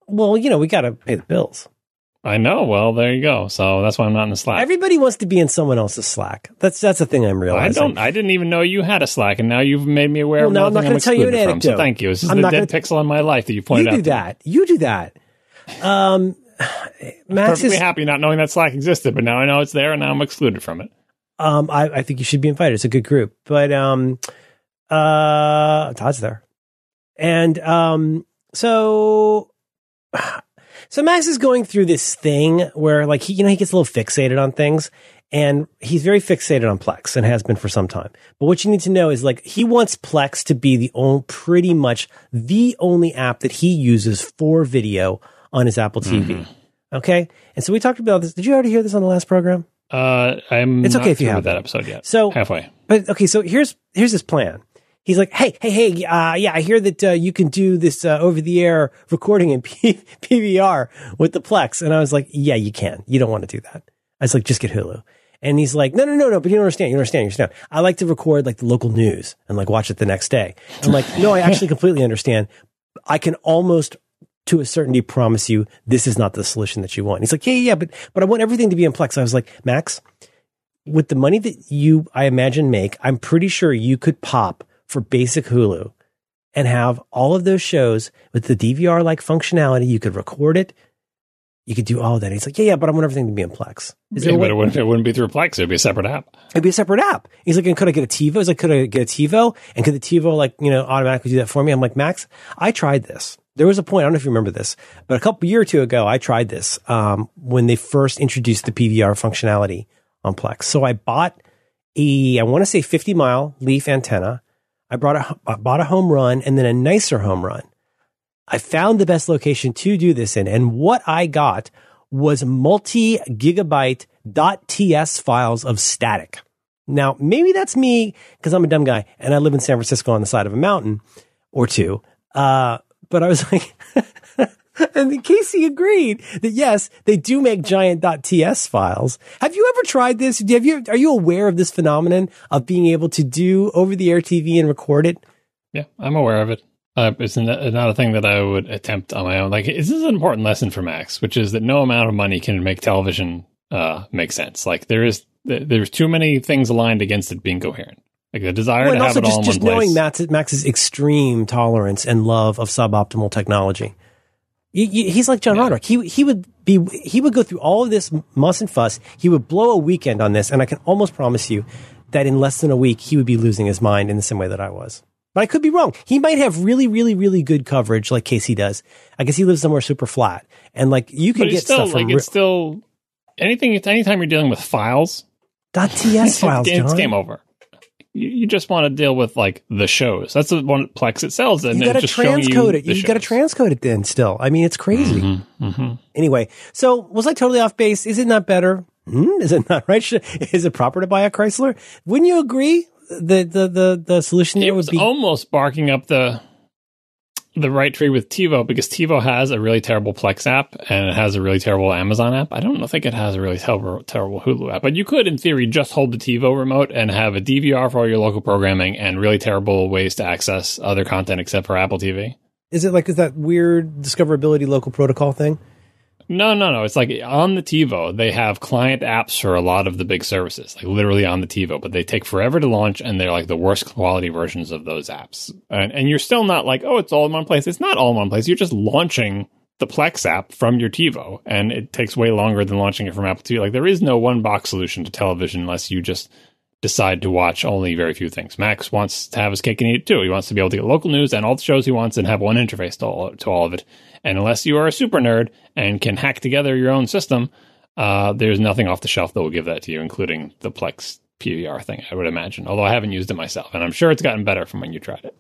Well, you know, we got to pay the bills. I know. Well, there you go. So that's why I'm not in the Slack. Everybody wants to be in someone else's Slack. That's that's the thing I'm realizing. I don't. I didn't even know you had a Slack, and now you've made me aware. Well, of now I'm not going to tell you an from, anecdote. So thank you. This is I'm the dead pixel in my life that you pointed out. You do me. that. You do that. Um, Max Perfectly is. happy not knowing that Slack existed, but now I know it's there, and now I'm excluded from it. Um, I, I think you should be invited. It's a good group. But um, uh, Todd's there, and um, so so Max is going through this thing where like he you know he gets a little fixated on things. And he's very fixated on Plex and has been for some time. But what you need to know is like he wants Plex to be the only, pretty much the only app that he uses for video on his Apple TV. Okay. And so we talked about this. Did you already hear this on the last program? Uh, I'm. It's not okay if you have that episode yet. So halfway. But okay, so here's here's his plan. He's like, hey, hey, hey, uh, yeah, I hear that uh, you can do this uh, over the air recording in P- PVR with the Plex, and I was like, yeah, you can. You don't want to do that. I was like, just get Hulu. And he's like, no, no, no, no, but you don't understand. You don't understand. You understand. I like to record like the local news and like watch it the next day. I'm like, no, I actually completely understand. I can almost to a certainty promise you this is not the solution that you want. He's like, yeah, yeah, yeah, but but I want everything to be in Plex. I was like, Max, with the money that you, I imagine, make, I'm pretty sure you could pop for basic Hulu and have all of those shows with the DVR like functionality. You could record it. You could do all of that. He's like, yeah, yeah, but I want everything to be in Plex. Is Yeah, but it wouldn't, it wouldn't be through Plex. It'd be a separate app. It'd be a separate app. He's like, and could I get a TiVo? He's like, could I get a TiVo? And could the TiVo like, you know, automatically do that for me? I'm like, Max, I tried this. There was a point, I don't know if you remember this, but a couple year or two ago, I tried this, um, when they first introduced the PVR functionality on Plex. So I bought a, I want to say 50 mile leaf antenna. I brought a, I bought a home run and then a nicer home run. I found the best location to do this in. And what I got was multi gigabyte .ts files of static. Now, maybe that's me because I'm a dumb guy and I live in San Francisco on the side of a mountain or two. Uh, but I was like, and Casey agreed that yes, they do make giant .ts files. Have you ever tried this? Have you, are you aware of this phenomenon of being able to do over the air TV and record it? Yeah, I'm aware of it. Uh, it's not a thing that I would attempt on my own. Like, this is an important lesson for Max, which is that no amount of money can make television uh, make sense. Like, there is there's too many things aligned against it being coherent. Like the desire Well, to have also it just, all in just one knowing place. Max, Max's extreme tolerance and love of suboptimal technology. You- you- he's like John Roderick. He he would be he would go through all of this muss and fuss. He would blow a weekend on this, and I can almost promise you that in less than a week he would be losing his mind in the same way that I was. But I could be wrong. He might have really, really, really good coverage like Casey does. I guess he lives somewhere super flat, and like you can get still stuff like from it's still anything. Anytime you're dealing with files, re- .ts files. it's, it's John. game over. You, you just want to deal with like the shows. That's the one Plex it sells, and You got to it's just showing transcode you it. You got to transcode it then. Still, I mean, it's crazy. Mhm. Anyway, so was I totally off base? Is it not better? Hmm? Is it not right? Should- Is it proper to buy a Chrysler? Wouldn't you agree? The the the the solution there would was be almost barking up the the right tree with TiVo because TiVo has a really terrible Plex app and it has a really terrible Amazon app. I don't think it has a really terrible terrible Hulu app, but you could, in theory, just hold the TiVo remote and have a DVR for all your local programming and really terrible ways to access other content except for Apple TV. is it like is that weird discoverability local protocol thing? No, no, no. It's like on the TiVo, they have client apps for a lot of the big services, like literally on the TiVo, but they take forever to launch and they're like the worst quality versions of those apps. And, and you're still not like, oh, it's all in one place. It's not all in one place. You're just launching the Plex app from your TiVo and it takes way longer than launching it from Apple TV. Like there is no one box solution to television unless you just decide to watch only very few things. Max wants to have his cake and eat it too. He wants to be able to get local news and all the shows he wants and have one interface to all, to all of it. And unless you are a super nerd and can hack together your own system, uh, there's nothing off the shelf that will give that to you, including the Plex PVR thing, I would imagine. Although I haven't used it myself, and I'm sure it's gotten better from when you tried it.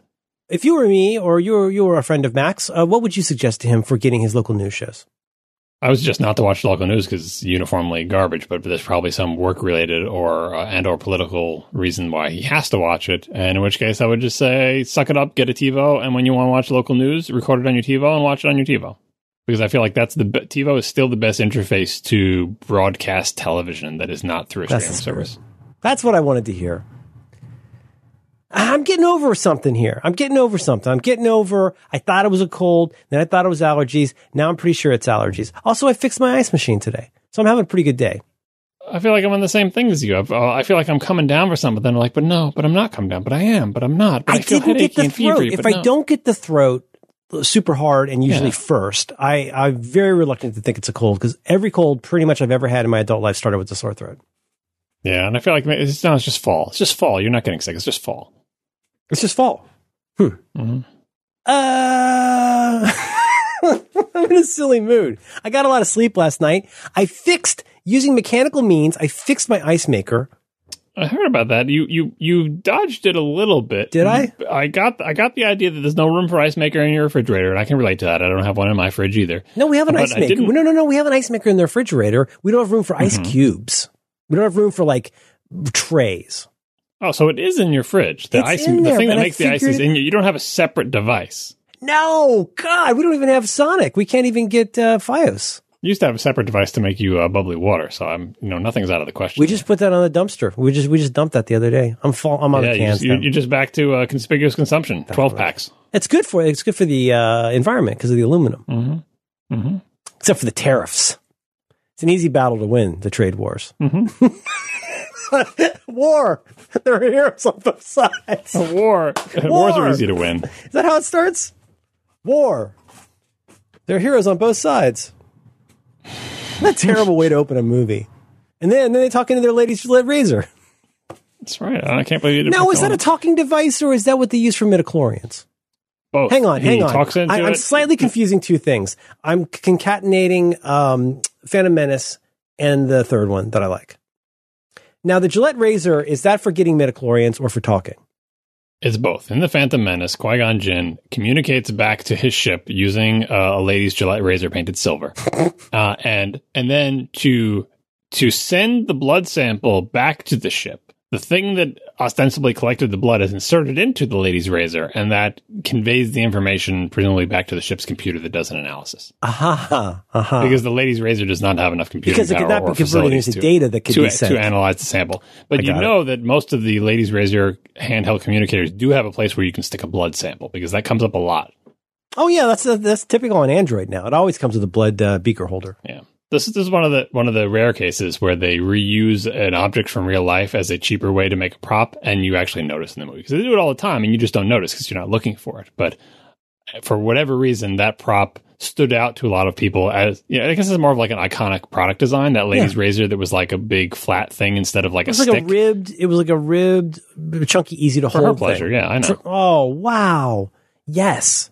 If you were me or you were you were a friend of Max, uh, what would you suggest to him for getting his local news shows? I was just not to watch local news because it's uniformly garbage, but there's probably some work related or uh, and or political reason why he has to watch it. And in which case, I would just say, suck it up, get a TiVo, and when you want to watch local news, record it on your TiVo and watch it on your TiVo. Because I feel like that's the be- TiVo is still the best interface to broadcast television that is not through a That's streaming service. That's what I wanted to hear. I'm getting over something here. I'm getting over something. I'm getting over. I thought it was a cold. Then I thought it was allergies. Now I'm pretty sure it's allergies. Also, I fixed my ice machine today, so I'm having a pretty good day. I feel like I'm on the same thing as you. Uh, I feel like I'm coming down for something, but then I'm like, but no, but I'm not coming down, but I am, but I'm not. But I, I feel didn't get the throat. fevery, if but I don't get the throat super hard and usually Yeah. first, I, I'm very reluctant to think it's a cold because every cold pretty much I've ever had in my adult life started with a sore throat. Yeah, and I feel like it's, no, it's just fall. It's just fall. You're not getting sick. It's just fall. It's just fall. Mhm. Uh, I'm in a silly mood. I got a lot of sleep last night. I fixed using mechanical means. I fixed my ice maker. I heard about that. You you you dodged it a little bit. Did I? I got I got the idea that there's no room for ice maker in your refrigerator, and I can relate to that. I don't have one in my fridge either. No, we have an But ice maker. No, no, no. We have an ice maker in the refrigerator. We don't have room for ice Mhm. cubes. We don't have room for like trays. Oh, so it is in your fridge. The It's ice, the there, thing that I makes the ice is in you. You don't have a separate device. No, God, we don't even have Sonic. We can't even get uh, FiOS. You used to have a separate device to make you uh, bubbly water, so I'm you know nothing's out of the question. We just put that on the dumpster. We just we just dumped that the other day. I'm fall, I'm on yeah, you cans. you're, you're just back to uh, conspicuous consumption. Twelve packs. It's good for it's good for the uh, environment because of the aluminum. Mm-hmm. Mm-hmm. Except for the tariffs. It's an easy battle to win. The trade wars. Mm-hmm. War. There are heroes on both sides. A war. Wars are easy to win. Is that how it starts? War. There are heroes on both sides. What a terrible way to open a movie. And then, then they talk into their ladies' razor. That's right. I can't believe you didn't. Now, is that a talking device or is that what they use for midi-chlorians? both. Hang on, He hang on. I, I'm it. slightly confusing two things. I'm concatenating um, Phantom Menace and the third one that I like. Now, the Gillette razor is that for getting midi-chlorians or for talking? It's both. In the Phantom Menace, Qui-Gon Jinn communicates back to his ship using uh, a lady's Gillette razor painted silver, uh, and and then to to send the blood sample back to the ship. The thing that ostensibly collected the blood is inserted into the lady's razor, and that conveys the information presumably back to the ship's computer that does an analysis. Aha, aha. Because the lady's razor does not have enough computing Because it could not be converted into to- data that could to, be sent. to analyze the sample. But I you know that most of the ladies' razor handheld communicators do have a place where you can stick a blood sample because that comes up a lot. oh yeah, that's that's typical on Android now. It always comes with a blood uh, beaker holder. Yeah. This is, this is one of the one of the rare cases where they reuse an object from real life as a cheaper way to make a prop, and you actually notice in the movie because they do it all the time, and you just don't notice because you're not looking for it. But eh, for whatever reason, that prop stood out to a lot of people as yeah. I guess it's more of like an iconic product design. That lady's razor that was like a big flat thing instead of like It was a like stick. a ribbed. It was like a ribbed, chunky, easy to for hold her thing. pleasure. Yeah, I know. For- oh wow, yes,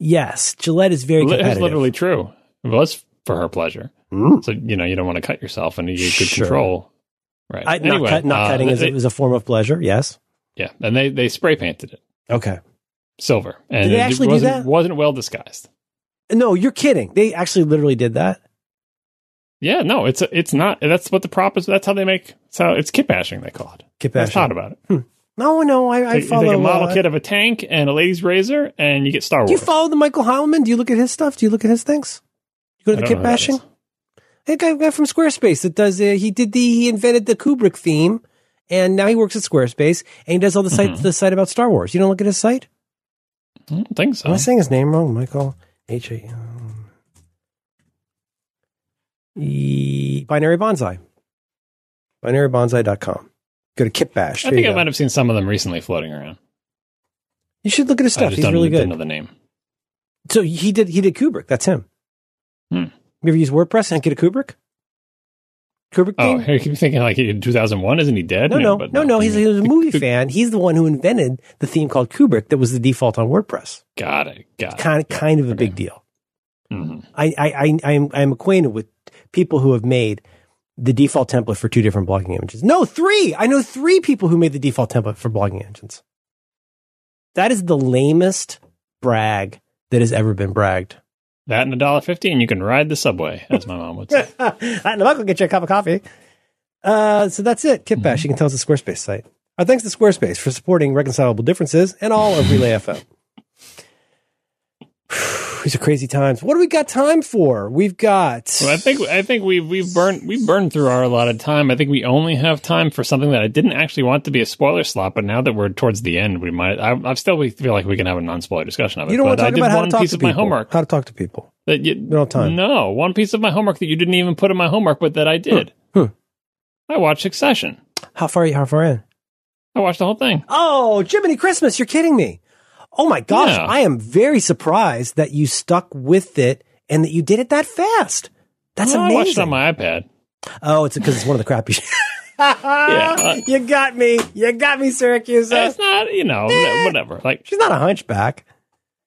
yes. Gillette is very. It's literally true. It was for her pleasure. Mm. So you know you don't want to cut yourself, and you get good Sure. control. Right. I, not, cut, not uh, cutting is, they- is a form of pleasure. Yes. yeah, and they they spray painted it Okay. silver, and Did they it actually do wasn't, that? wasn't well disguised. No, you're kidding. They actually literally did that. Yeah, no, it's it's not. That's what the prop is. That's how they make. That's how it's kit bashing. They call it. Kit bashing. hot about it. No, no, I, I you follow. take a model uh, kit of a tank and a lady's razor, and you get Star Wars. do you follow the Michael Heilemann? Do you look at his stuff? Do you look at his things? You go to I the kit who that guy, guy from Squarespace that does. Uh, he did the. He invented the Kubrick theme, and now he works at Squarespace, and he does all the site Mhm. the site about Star Wars. You don't look at his site. I don't think so. Am I saying his name wrong? Michael H A. E- Binary Bonsai. BinaryBonsai.com. Go to Kitbash. I There think I go. might have seen some of them recently floating around. You should look at his I stuff. He's really don't good. know the name. So he did he did Kubrick. That's him. Hmm. You ever use WordPress and get a Kubrick? Kubrick Oh? I keep thinking like in 2001, isn't he dead? no, no, but no, no. He's, he- he was a movie fan. He's the one who invented the theme called Kubrick that was the default on WordPress. Got it. Got it. Kind of, kind of a Okay. big deal. Mhm. I, I, I, I'm, I'm acquainted with people who have made the default template for two different blogging images. No, three. I know three people who made the default template for blogging engines. That is the lamest brag that has ever been bragged. That and a dollar fifty, and you can ride the subway, as my mom would say. that and a I'll get you a cup of coffee. Uh, so that's it. Kitbash. Mm-hmm. You can tell it's a Squarespace site. Our thanks to Squarespace for supporting reconcilable differences and all of Relay FM. these are crazy times. What do we got time for? We've got. Well, I think I think we we've burned we've burned through our allotted time. I think we only have time for something that I didn't actually want to be a spoiler slot, but now that we're towards the end, we might. I, I still feel like we can have a non-spoiler discussion of it. You don't want to I talk about how one to talk piece to of my people. homework How to talk to people. that you don't time. No, one piece of my homework that you didn't even put in my homework, but that I did. Hmm. I watched Succession. How far? How far in? I watched the whole thing. Oh, Jiminy Christmas! You're kidding me. Oh my gosh, Yeah. I am very surprised that you stuck with it and that you did it that fast. That's Well, I amazing. watched it on my iPad. oh, it's because it's one of the crappy. uh, you got me. You got me, Siracusa. It's not, you know, whatever. Like, She's not a hunchback.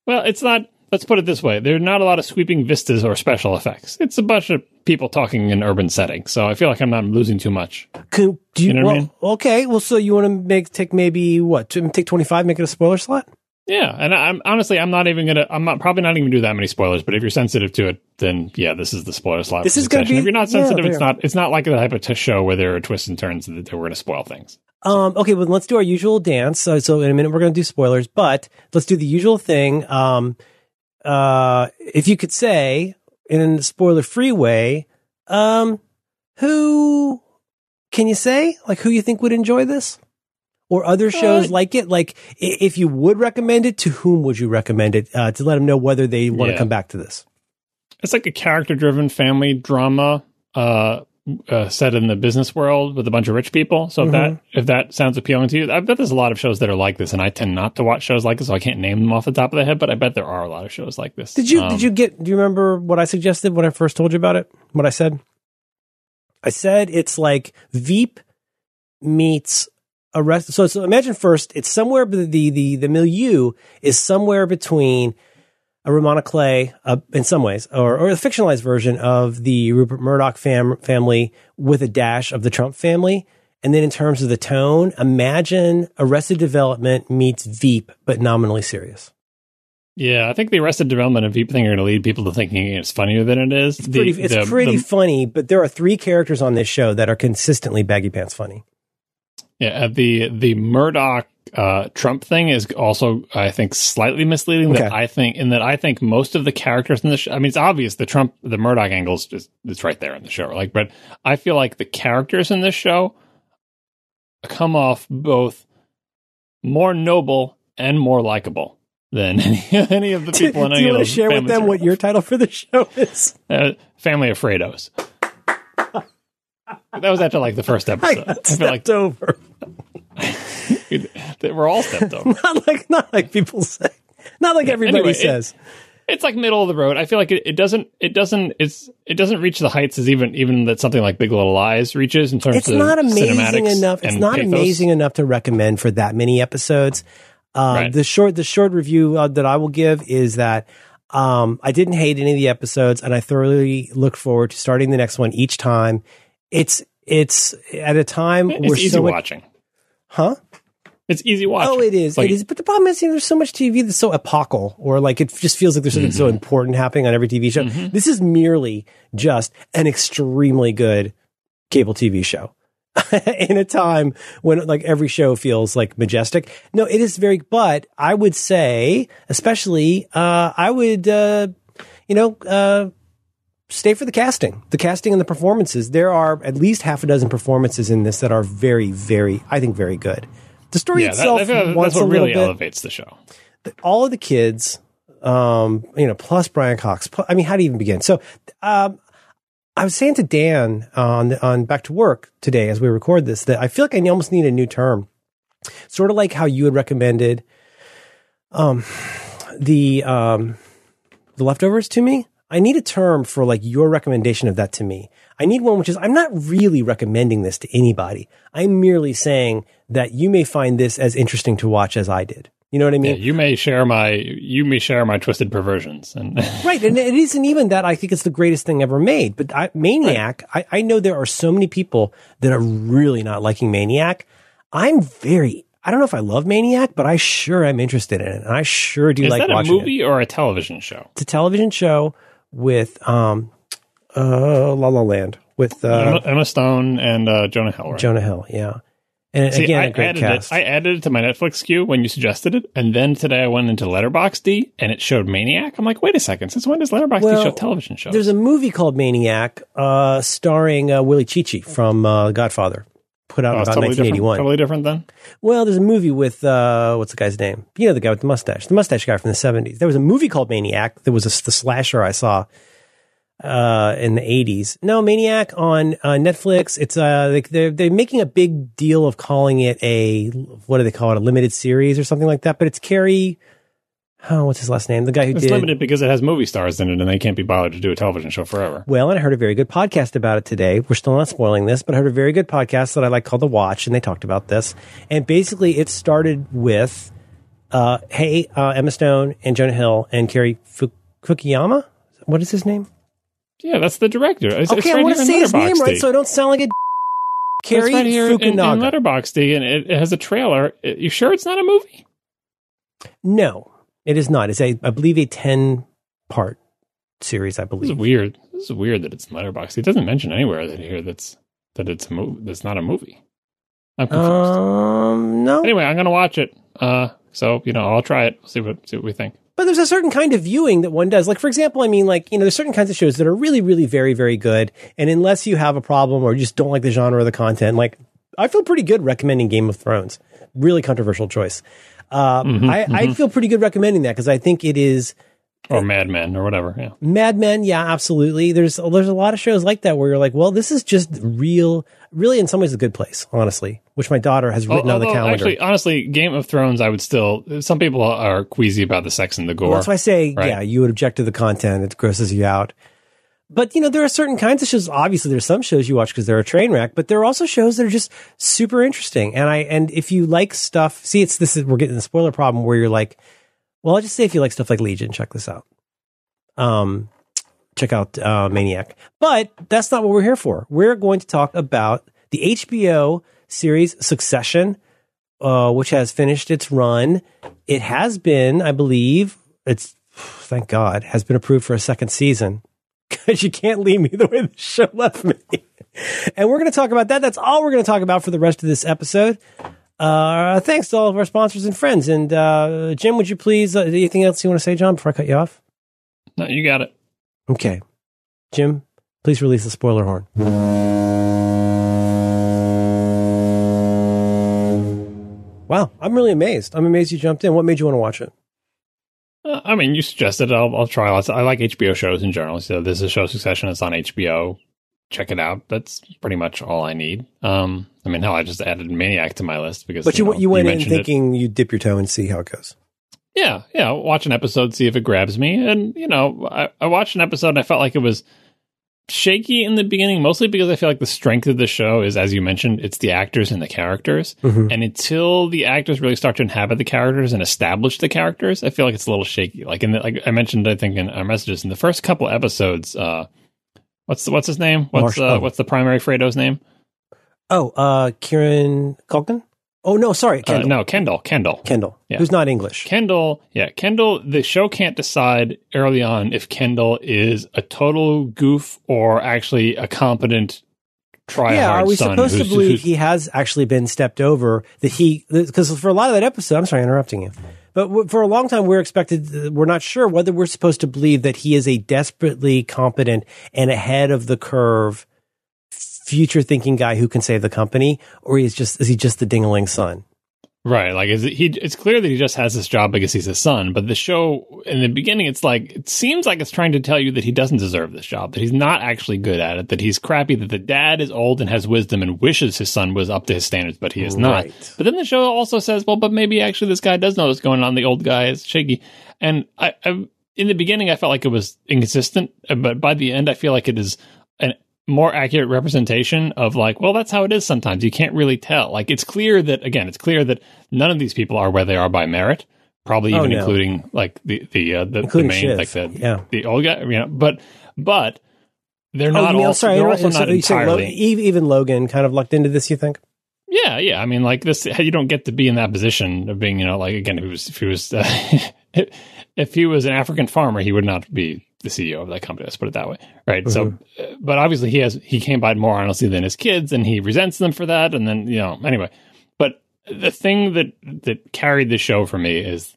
well, it's not. Let's put it this way: there are not a lot of sweeping vistas or special effects. It's a bunch of people talking in urban settings, so I feel like I'm not losing too much. Could, do you, You know what I mean? Okay, well, so you want to make take maybe what? Take twenty five, make it a spoiler slot. Yeah, and I'm honestly, I'm not even gonna. I'm not, probably not even gonna do that many spoilers. But if you're sensitive to it, then yeah, this is the spoiler slot. This is gonna Succession. be- If you're not yeah, sensitive, it's not. It's not like the type of t- show where there are twists and turns that we're gonna spoil things. Um, okay, well, let's do our usual dance. So, so in a minute, we're going to do spoilers, but let's do the usual thing. Um, uh, if you could say in a spoiler free way, um, who can you say like who you think would enjoy this or other shows like it? Like if you would recommend it, to whom would you recommend it? Uh, to let them know whether they want to Yeah. come back to this. It's like a character-driven family drama. Uh, uh, set in the business world with a bunch of rich people. So if that Mm-hmm. if that sounds appealing to you, I bet there's a lot of shows that are like this, and I tend not to watch shows like this, so I can't name them off the top of the head. But I bet there are a lot of shows like this. Did you Um, did you get do you remember what I suggested when I first told you about it? What I said? I said it's like Veep meets Arrest. So, so imagine first it's somewhere the the the, the milieu is somewhere between a roman à clef uh, in some ways, or or a fictionalized version of the Rupert Murdoch fam- family with a dash of the Trump family. And then in terms of the tone, imagine Arrested Development meets Veep, but nominally serious. Yeah, I think the Arrested Development and Veep thing are going to lead people to thinking it's funnier than it is. It's pretty, it's pretty funny, but there are three characters on this show that are consistently baggy pants funny. Yeah, uh, the the Murdoch uh, Trump thing is also, I think, slightly misleading. That I think, in that I think most of the characters in the show. I mean, it's obvious the Trump, the Murdoch angle is just it's right there in the show. Like, but I feel like the characters in this show come off both more noble and more likable than any, any of the Do, people in do any you of want to share with them what your title for the show is? uh, family of Fredos. that was after like the first I episode. got I feel like over. They were all stepped over. Not like not like people say. Not like everybody Anyway, it- says. It's like middle of the road. I feel like it, it doesn't it doesn't it's it doesn't reach the heights as even even that something like Big Little Lies reaches in terms it's of not amazing enough. It's not pathos. amazing enough to recommend for that many episodes. Um, Right. The short, the short review uh, that I will give is that um, I didn't hate any of the episodes, and I thoroughly look forward to starting the next one each time. It's it's at a time It's where easy so watching. Huh? It's easy watching. Oh, it is. Like, it is. But the problem is, you know, there's so much TV that's so epochal, or like it just feels like there's something Mm-hmm. so important happening on every TV show. This is merely just an extremely good cable TV show in a time when like every show feels like majestic. No, it is very. But I would say, especially, uh, I would, uh, you know, uh, stay for the casting, the casting and the performances. There are at least half a dozen performances in this that are very, very, I think, very good. The story yeah, itself like wants that's what a really bit. elevates the show. All of the kids, um, you know, plus Brian Cox. pl- I mean, how do you even begin? So, um, I was saying to Dan on on Back to Work today as we record this that I feel like I almost need a new term, sort of like how you had recommended, um, the um, the leftovers to me. I need a term for like your recommendation of that to me. I need one which is I'm not really recommending this to anybody. I'm merely saying that you may find this as interesting to watch as I did. You know what I Yeah, mean? you may share my you may share my twisted perversions and Right. And it isn't even that I think it's the greatest thing ever made. But I, Maniac, I, I know there are so many people that are really not liking Maniac. I'm very, I don't know if I love Maniac, but I sure am interested in it. And I sure do is like that a watching it. movie or a television show? It's a television show with, um, uh, La La Land with, uh, Emma, Stone and uh, Jonah Hill. Right? Jonah Hill. Yeah. And See, again, I added cast. it. I added it to my Netflix queue when you suggested it, and then today I went into Letterboxd and it showed Maniac. I'm like, wait a second, since when does Letterboxd Well, show television shows? There's a movie called Maniac, uh, starring uh, Willi Cicci from uh, Godfather, put out Oh, about totally different. 1981. Totally different then. Well, there's a movie with uh, what's the guy's name? You know, the guy with the mustache, the mustache guy from the 70s. There was a movie called Maniac. There was a, the slasher I saw uh, in the 80s. No, Maniac on uh, Netflix. It's uh, they, they're they're making a big deal of calling it a what do they call it? A limited series or something like that. But it's Cary. Oh, what's his last name? The guy who It's did limited because it has movie stars in it, and they can't be bothered to do a television show forever. Well, and I heard a very good podcast about it today. We're still not spoiling this, but I heard a very good podcast that I like called The Watch, and they talked about this. And basically, it started with, uh, hey, uh, Emma Stone and Jonah Hill and Cary Fu- Fukuyama. What is his name? Yeah, that's the director. It's, it's okay, right I want to say his name right, so I don't sound like a. It's Cary right here in, in Letterboxd, and it, it has a trailer. You sure it's not a movie? no, it is not. It's a, I believe, a ten part series. I This believe. is weird. This is weird that it's in Letterboxd. It doesn't mention anywhere that here that's that it's a movie. That's not a movie. I'm confused. Um, no. anyway, I'm gonna watch it. Uh, so you know, I'll try it. See what see what we think. But there's a certain kind of viewing that one does. Like, for example, I mean, like, you know, there's certain kinds of shows that are really, really very, very good. And unless you have a problem or just don't like the genre or the content, like, I feel pretty good recommending Game of Thrones. Really controversial choice. Uh, I, I feel pretty good recommending that because I think it is Or Mad Men or whatever. Yeah. Mad Men. Yeah, absolutely. There's, there's a lot of shows like that where you're like, well, this is just real, really in some ways a good place, honestly, which my daughter has written on the calendar. Actually, honestly, Game of Thrones, I would still. Some people are queasy about the sex and the gore. Well, that's why I say, Right. yeah, you would object to the content. It grosses you out. But, you know, there are certain kinds of shows. Obviously, there's some shows you watch because they're a train wreck, but there are also shows that are just super interesting. And I, and if you like stuff, see, it's this is, we're getting the spoiler problem where you're like, well, I'll just say if you like stuff like Legion, check this out. Um, check out uh, Maniac. But that's not what we're here for. We're going to talk about the HBO series Succession, uh, which has finished its run. It has been, I believe, it's thank God, has been approved for a second season because you can't leave me the way the show left me. and we're going to talk about that. That's all we're going to talk about for the rest of this episode. Uh, thanks to all of our sponsors and friends. And uh, Jim, would you please? Uh, anything else you want to say, John? Before I cut you off. no, you got it. Okay, Jim, please release the spoiler horn. Wow, I'm really amazed. I'm amazed you jumped in. What made you want to watch it? Uh, I mean, you suggested it. I'll, I'll try lots. I like HBO shows in general. So this is a show Succession. It's on HBO. Check it out. That's pretty much all I need. Um, I mean, hell, I just added Maniac to my list because. But you, know, you went in mentioned it. thinking you'd dip your toe and see how it goes. Yeah, yeah. Watch an episode, see if it grabs me. And, you know, I, I watched an episode and I felt like it was shaky in the beginning, mostly because I feel like the strength of the show is, as you mentioned, it's the actors and the characters. Mhm. And until the actors really start to inhabit the characters and establish the characters, I feel like it's a little shaky. Like in the, like I mentioned, I think in our messages in the first couple episodes, uh, what's the, what's his name? What's Marsh- uh, oh. what's the primary Fredo's name? Oh, uh, Kieran Culkin? Oh, no, sorry, Uh, no, Kendall. Kendall. Kendall, Yeah. who's not English. Kendall, yeah, Kendall, the show can't decide early on if Kendall is a total goof or actually a competent try yeah, are we supposed to believe he has actually been stepped over? That he, because for a lot of that episode, I'm sorry, interrupting you, but for a long time, we're expected, we're not sure whether we're supposed to believe that he is a desperately competent and ahead of the curve, future thinking guy who can save the company, or he's just, is he just the dingaling son? Right, like is it, he? It's clear that he just has this job because he's a son. But the show, in the beginning, it's like it seems like it's trying to tell you that he doesn't deserve this job, that he's not actually good at it, that he's crappy, that the dad is old and has wisdom and wishes his son was up to his standards, but he is not. But then the show also says, well, but maybe actually this guy does know what's going on. The old guy is shaky, and I, I in the beginning I felt like it was inconsistent, uh, but by the end I feel like it is an more accurate representation of like, well, that's how it is sometimes. You can't really tell. Like it's clear that again, it's clear that none of these people are where they are by merit. Probably Oh, even no. including like the the uh, the, the main Shiv. like the Yeah. the old guy, you know. But but they're Oh, not mean- all. Sorry, they're also not So Lo- entirely. e- even Logan kind of lucked into this, you think? Yeah, yeah. I mean, like this, you don't get to be in that position of being, you know, like again, if he was, if he was, uh, if he was an African farmer, he would not be the CEO of that company. Let's put it that way, right? So, Mm-hmm. uh, but obviously, he has he came by more honestly than his kids, and he resents them for that. And then, you know, anyway, But the thing that that carried the show for me is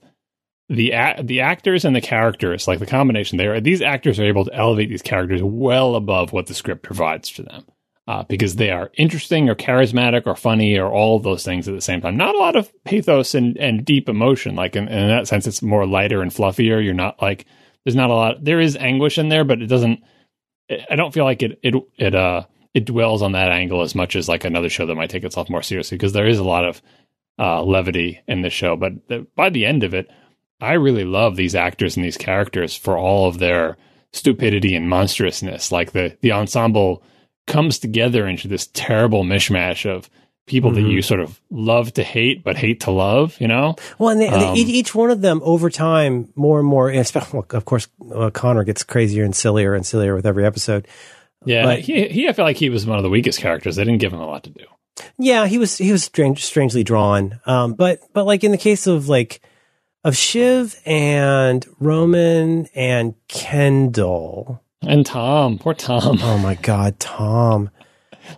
the a- the actors and the characters, like the combination there. These actors are able to elevate these characters well above what the script provides to them. Uh, because they are interesting or charismatic or funny or all of those things at the same time. Not a lot of pathos and, and deep emotion. Like in, in that sense, it's more lighter and fluffier. You're not like there's not a lot. There is anguish in there, but it doesn't. I don't feel like it it it uh it dwells on that angle as much as like another show that might take itself more seriously because there is a lot of uh, levity in the show. But the, by the end of it, I really love these actors and these characters for all of their stupidity and monstrousness. Like the the ensemble comes together into this terrible mishmash of people mm-hmm. that you sort of love to hate but hate to love you know? Well and they, um, they, each one of them over time more and more of course uh, connor gets crazier and sillier and sillier with every episode. Yeah but, he, he i feel like he was one of the weakest characters. They didn't give him a lot to do. Yeah he was he was strange, strangely drawn. Um but but like in the case of like of shiv and roman and kendall. And Tom, poor Tom. Oh my God, Tom.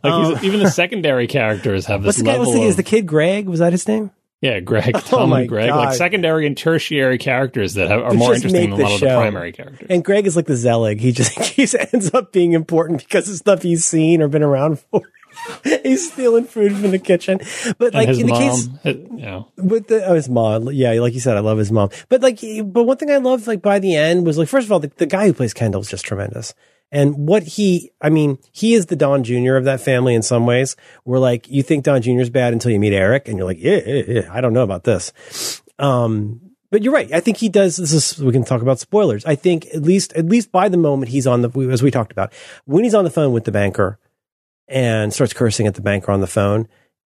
Like um, even the secondary characters have this what's the level. Guy, what's the, of, is the kid Greg? Was that his name? Yeah, Greg, oh Tom, oh and Greg, God. like secondary and tertiary characters that have, are more interesting than a lot of the primary characters. And Greg is like the Zelig. He just he ends up being important because of stuff he's seen or been around for. he's stealing food from the kitchen. But like in the mom, case, yeah, with the oh, his mom, yeah, like you said, I love his mom. But like, but one thing I loved, like by the end, was like first of all, the, the guy who plays Kendall is just tremendous. And what he, I mean, he is the Don Jr. of that family in some ways. Where like you think Don Jr. is bad until you meet Eric, and you're like, yeah, yeah, yeah I don't know about this. Um, but you're right. I think he does. This is we can talk about spoilers. I think at least at least by the moment he's on the as we talked about when he's on the phone with the banker and starts cursing at the banker on the phone.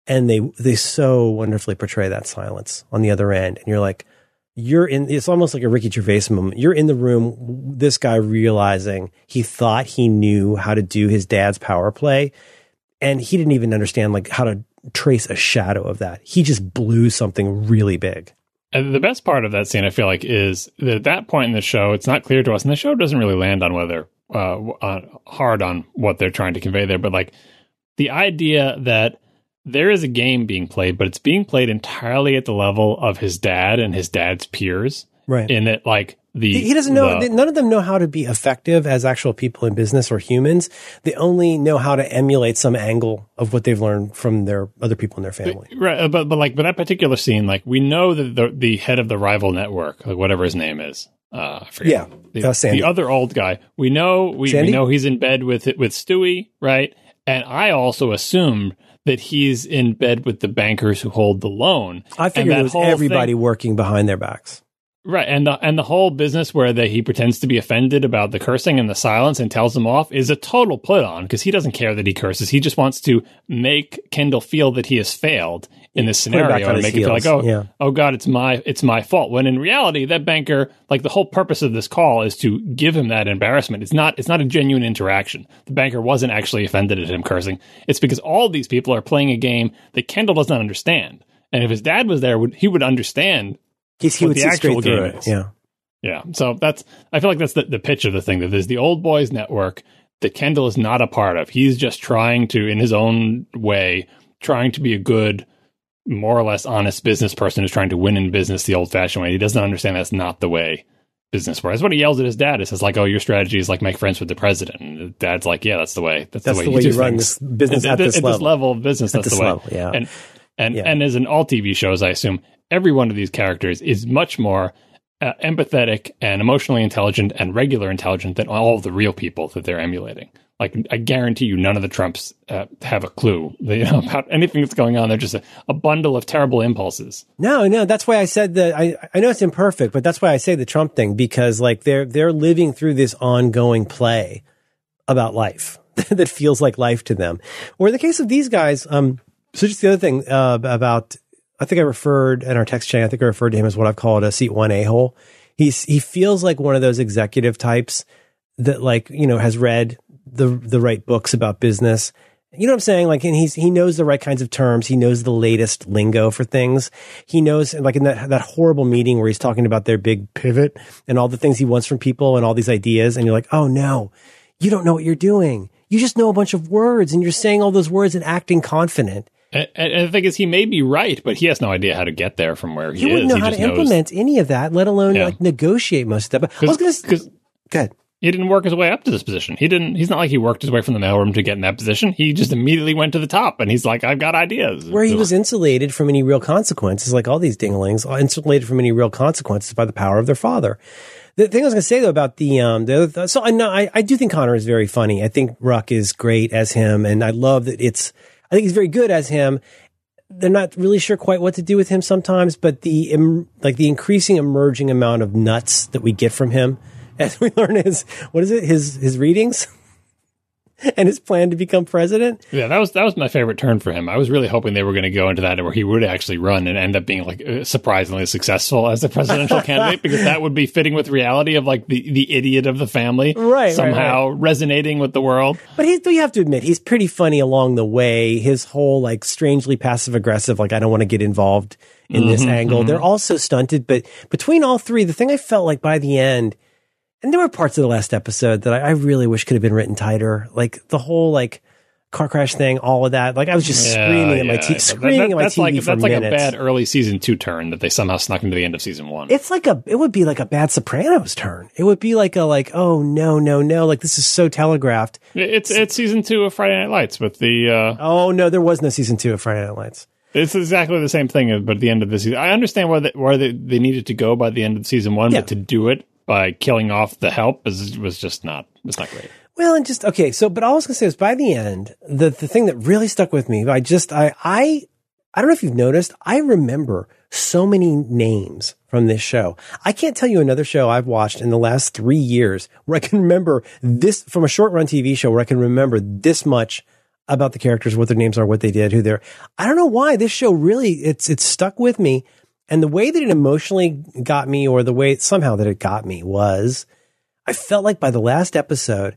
And they, they so wonderfully portray that silence on the other end. And you're like, you're in, it's almost like a Ricky Gervais moment. You're in the room, this guy realizing he thought he knew how to do his dad's power play. And he didn't even understand like how to trace a shadow of that. He just blew something really big. And the best part of that scene, I feel like, is that at that point in the show, it's not clear to us, and the show doesn't really land on whether uh, uh, hard on what they're trying to convey there, but like the idea that there is a game being played, but it's being played entirely at the level of his dad and his dad's peers. Right. In that, like, the he doesn't know the, none of them know how to be effective as actual people in business or humans they only know how to emulate some angle of what they've learned from their other people in their family but, right but but like but that particular scene like we know that the the head of the rival network like whatever his name is uh, yeah, the, uh, the, other old guy. We know we, we, know he's in bed with with Stewy, right? And I also assumed that he's in bed with the bankers who hold the loan. I figured it was everybody thing, working behind their backs. Right, and the and the whole business where that he pretends to be offended about the cursing and the silence and tells them off is a total put on because he doesn't care that he curses. He just wants to make Kendall feel that he has failed in this scenario and make it feel like, oh, yeah. oh God, it's my it's my fault. When in reality, that banker, like the whole purpose of this call is to give him that embarrassment. It's not it's not a genuine interaction. The banker wasn't actually offended at him cursing. It's because all these people are playing a game that Kendall doesn't understand. And if his dad was there, would he would understand He's, he would the actual game it. is. Yeah. Yeah. So that's, I feel like that's the, the pitch of the thing that there's the old boys network that Kendall is not a part of. He's just trying to, in his own way, trying to be a good, more or less honest business person who's trying to win in business the old fashioned way. He doesn't understand that's not the way business works. What he yells at his dad is, like, "Oh, your strategy is like make friends with the president." And dad's like, "Yeah, that's the way. That's, that's the way, the way you, run this business at, at, this, at level. this level of business. At that's the way. Level, yeah. And and yeah. and as in all TV shows, I assume every one of these characters is much more uh, empathetic and emotionally intelligent and regular intelligent than all of the real people that they're emulating. Like I guarantee you, none of the Trumps uh, have a clue know, about anything that's going on. They're just a, a, bundle of terrible impulses. No, no, that's why I said that. I I know it's imperfect, but that's why I say the Trump thing because like they're they're living through this ongoing play about life that feels like life to them. Or in the case of these guys, um, so just the other thing uh, about I think I referred in our text chain. I think I referred to him as what I've called a seat one a hole. He's he feels like one of those executive types that like you know has read the the right books about business. You know what I'm saying? Like, and he's he knows the right kinds of terms. He knows the latest lingo for things. He knows, like in that that horrible meeting where he's talking about their big pivot and all the things he wants from people and all these ideas, and you're like, oh no, you don't know what you're doing. You just know a bunch of words and you're saying all those words and acting confident And, and the thing is, he may be right, but he has no idea how to get there from where he, he is. wouldn't know he how to knows- implement any of that, let alone Yeah. like negotiate most of that. But I was going to go ahead. He didn't work his way up to this position. He didn't. He's not like he worked his way from the mailroom to get in that position. He just immediately went to the top, and he's like, "I've got ideas." where he was insulated from any real consequences, like all these dinglings, are insulated from any real consequences by the power of their father. The thing I was going to say though about the um the so I know I, I do think Connor is very funny. I think Ruck is great as him, and I love that it's. I think he's very good as him. They're not really sure quite what to do with him sometimes, but the like the increasing emerging amount of nuts that we get from him as we learn his what is it his his readings and his plan to become president. Yeah, that was that was my favorite turn for him. I was really hoping they were going to go into that where he would actually run and end up being like uh, surprisingly successful as a presidential candidate because that would be fitting with reality of like the the idiot of the family, Right, right, Somehow resonating with the world. But he, you have to admit, he's pretty funny along the way. His whole like strangely passive aggressive, like I don't want to get involved in this angle. They're also stunted, but between all three, the thing I felt like by the end, and there were parts of the last episode that I, I really wish could have been written tighter. Like the whole like car crash thing, all of that. Like I was just Yeah, screaming at my yeah. t- That- screaming that- at my that's TV like for that's like a bad early season two turn that they somehow snuck into the end of season one. it's like a it would be like a bad Sopranos turn. It would be like a like oh no no no like this is so telegraphed. It's it's season two of Friday Night Lights with the. Uh, Oh no, there was no season two of Friday Night Lights. it's exactly the same thing, but at the end of the season, I understand why they, where they, they needed to go by the end of season one, Yeah. but to do it by killing off the help is, was just not was not great. Well, and just okay. So, but all I was gonna say is by the end, the the thing that really stuck with me, I just I I I don't know if you've noticed, I remember so many names from this show. I can't tell you another show I've watched in the last three years where I can remember this from a short run TV show where I can remember this much about the characters, what their names are, what they did, who they're. I don't know why this show really it's it's stuck with me, and the way that it emotionally got me, or the way somehow that it got me was, I felt like by the last episode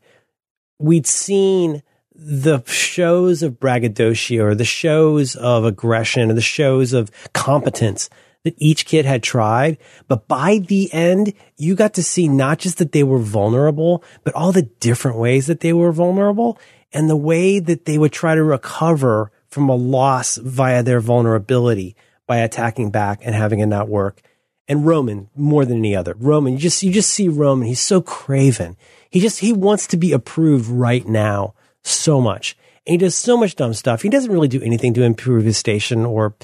we'd seen the shows of braggadocio or the shows of aggression or the shows of competence that each kid had tried. But by the end, you got to see not just that they were vulnerable, but all the different ways that they were vulnerable and the way that they would try to recover from a loss via their vulnerability by attacking back and having it not work. And Roman, more than any other, Roman, you just, you just see Roman. He's so craven. He just, he wants to be approved right now so much. And he does so much dumb stuff. He doesn't really do anything to improve his station or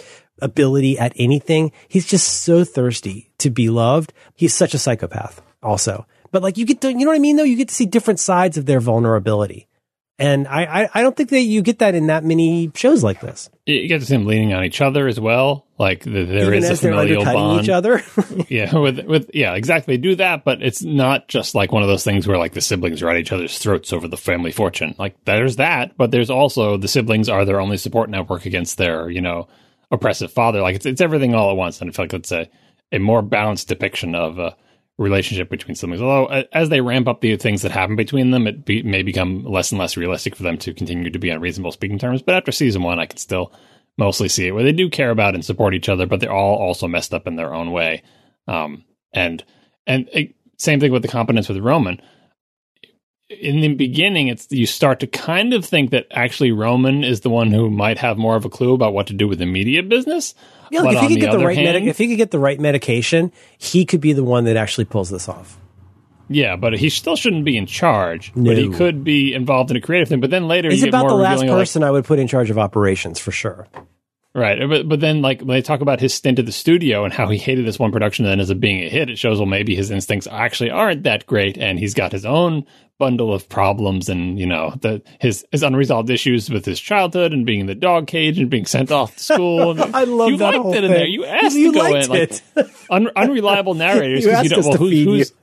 ability at anything. He's just so thirsty to be loved. He's such a psychopath also. But like you get to, you know what I mean though? You get to see different sides of their vulnerability. And I, I, I don't think that you get that in that many shows like this. You get to see them leaning on each other as well. Like the, there Even is a familial bond. each other. yeah, with with yeah, exactly. Do that, but it's not just like one of those things where like the siblings are at each other's throats over the family fortune. Like there's that, but there's also the siblings are their only support network against their you know oppressive father. Like it's it's everything all at once, and I feel like it's a a more balanced depiction of a relationship between siblings. Although as they ramp up the things that happen between them, it be, may become less and less realistic for them to continue to be on reasonable speaking terms. But after season one, I can still mostly see it where they do care about and support each other, but they're all also messed up in their own way. Um, and and uh, same thing with the competence with Roman. In the beginning, it's you start to kind of think that actually Roman is the one who might have more of a clue about what to do with the media business. Yeah, like if he could get the right hand- medic, if he could get the right medication, he could be the one that actually pulls this off. Yeah, but he still shouldn't be in charge. But he could be involved in a creative thing. But then later, He's about the last of, like, person I would put in charge of operations for sure. Right, but but then like when they talk about his stint at the studio and how he hated this one production, and then as it being a hit, it shows well maybe his instincts actually aren't that great, and he's got his own bundle of problems, and you know the his his unresolved issues with his childhood and being in the dog cage and being sent off to school. And I love you that liked whole it in thing. there. You asked You to go in like un, unreliable narrators You asked don't- us well, to who- feed you. whose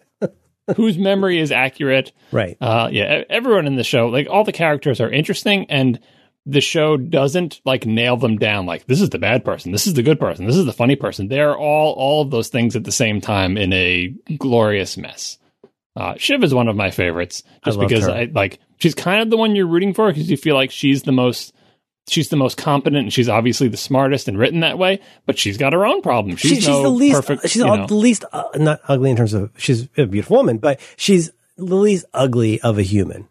whose memory is accurate. Right. Uh, yeah, everyone in the show, like all the characters are interesting, and the show doesn't like nail them down. Like this is the bad person, this is the good person, this is the funny person. They're all all of those things at the same time in a glorious mess. Uh, Shiv is one of my favorites, just I because her. I like she's kind of the one you're rooting for because you feel like she's the most. She's the most competent, and she's obviously the smartest and written that way. But she's got her own problems. She's, She- she's no the least. perfect. she's the least uh, not ugly in terms of she's a beautiful woman, but she's the least ugly of a human.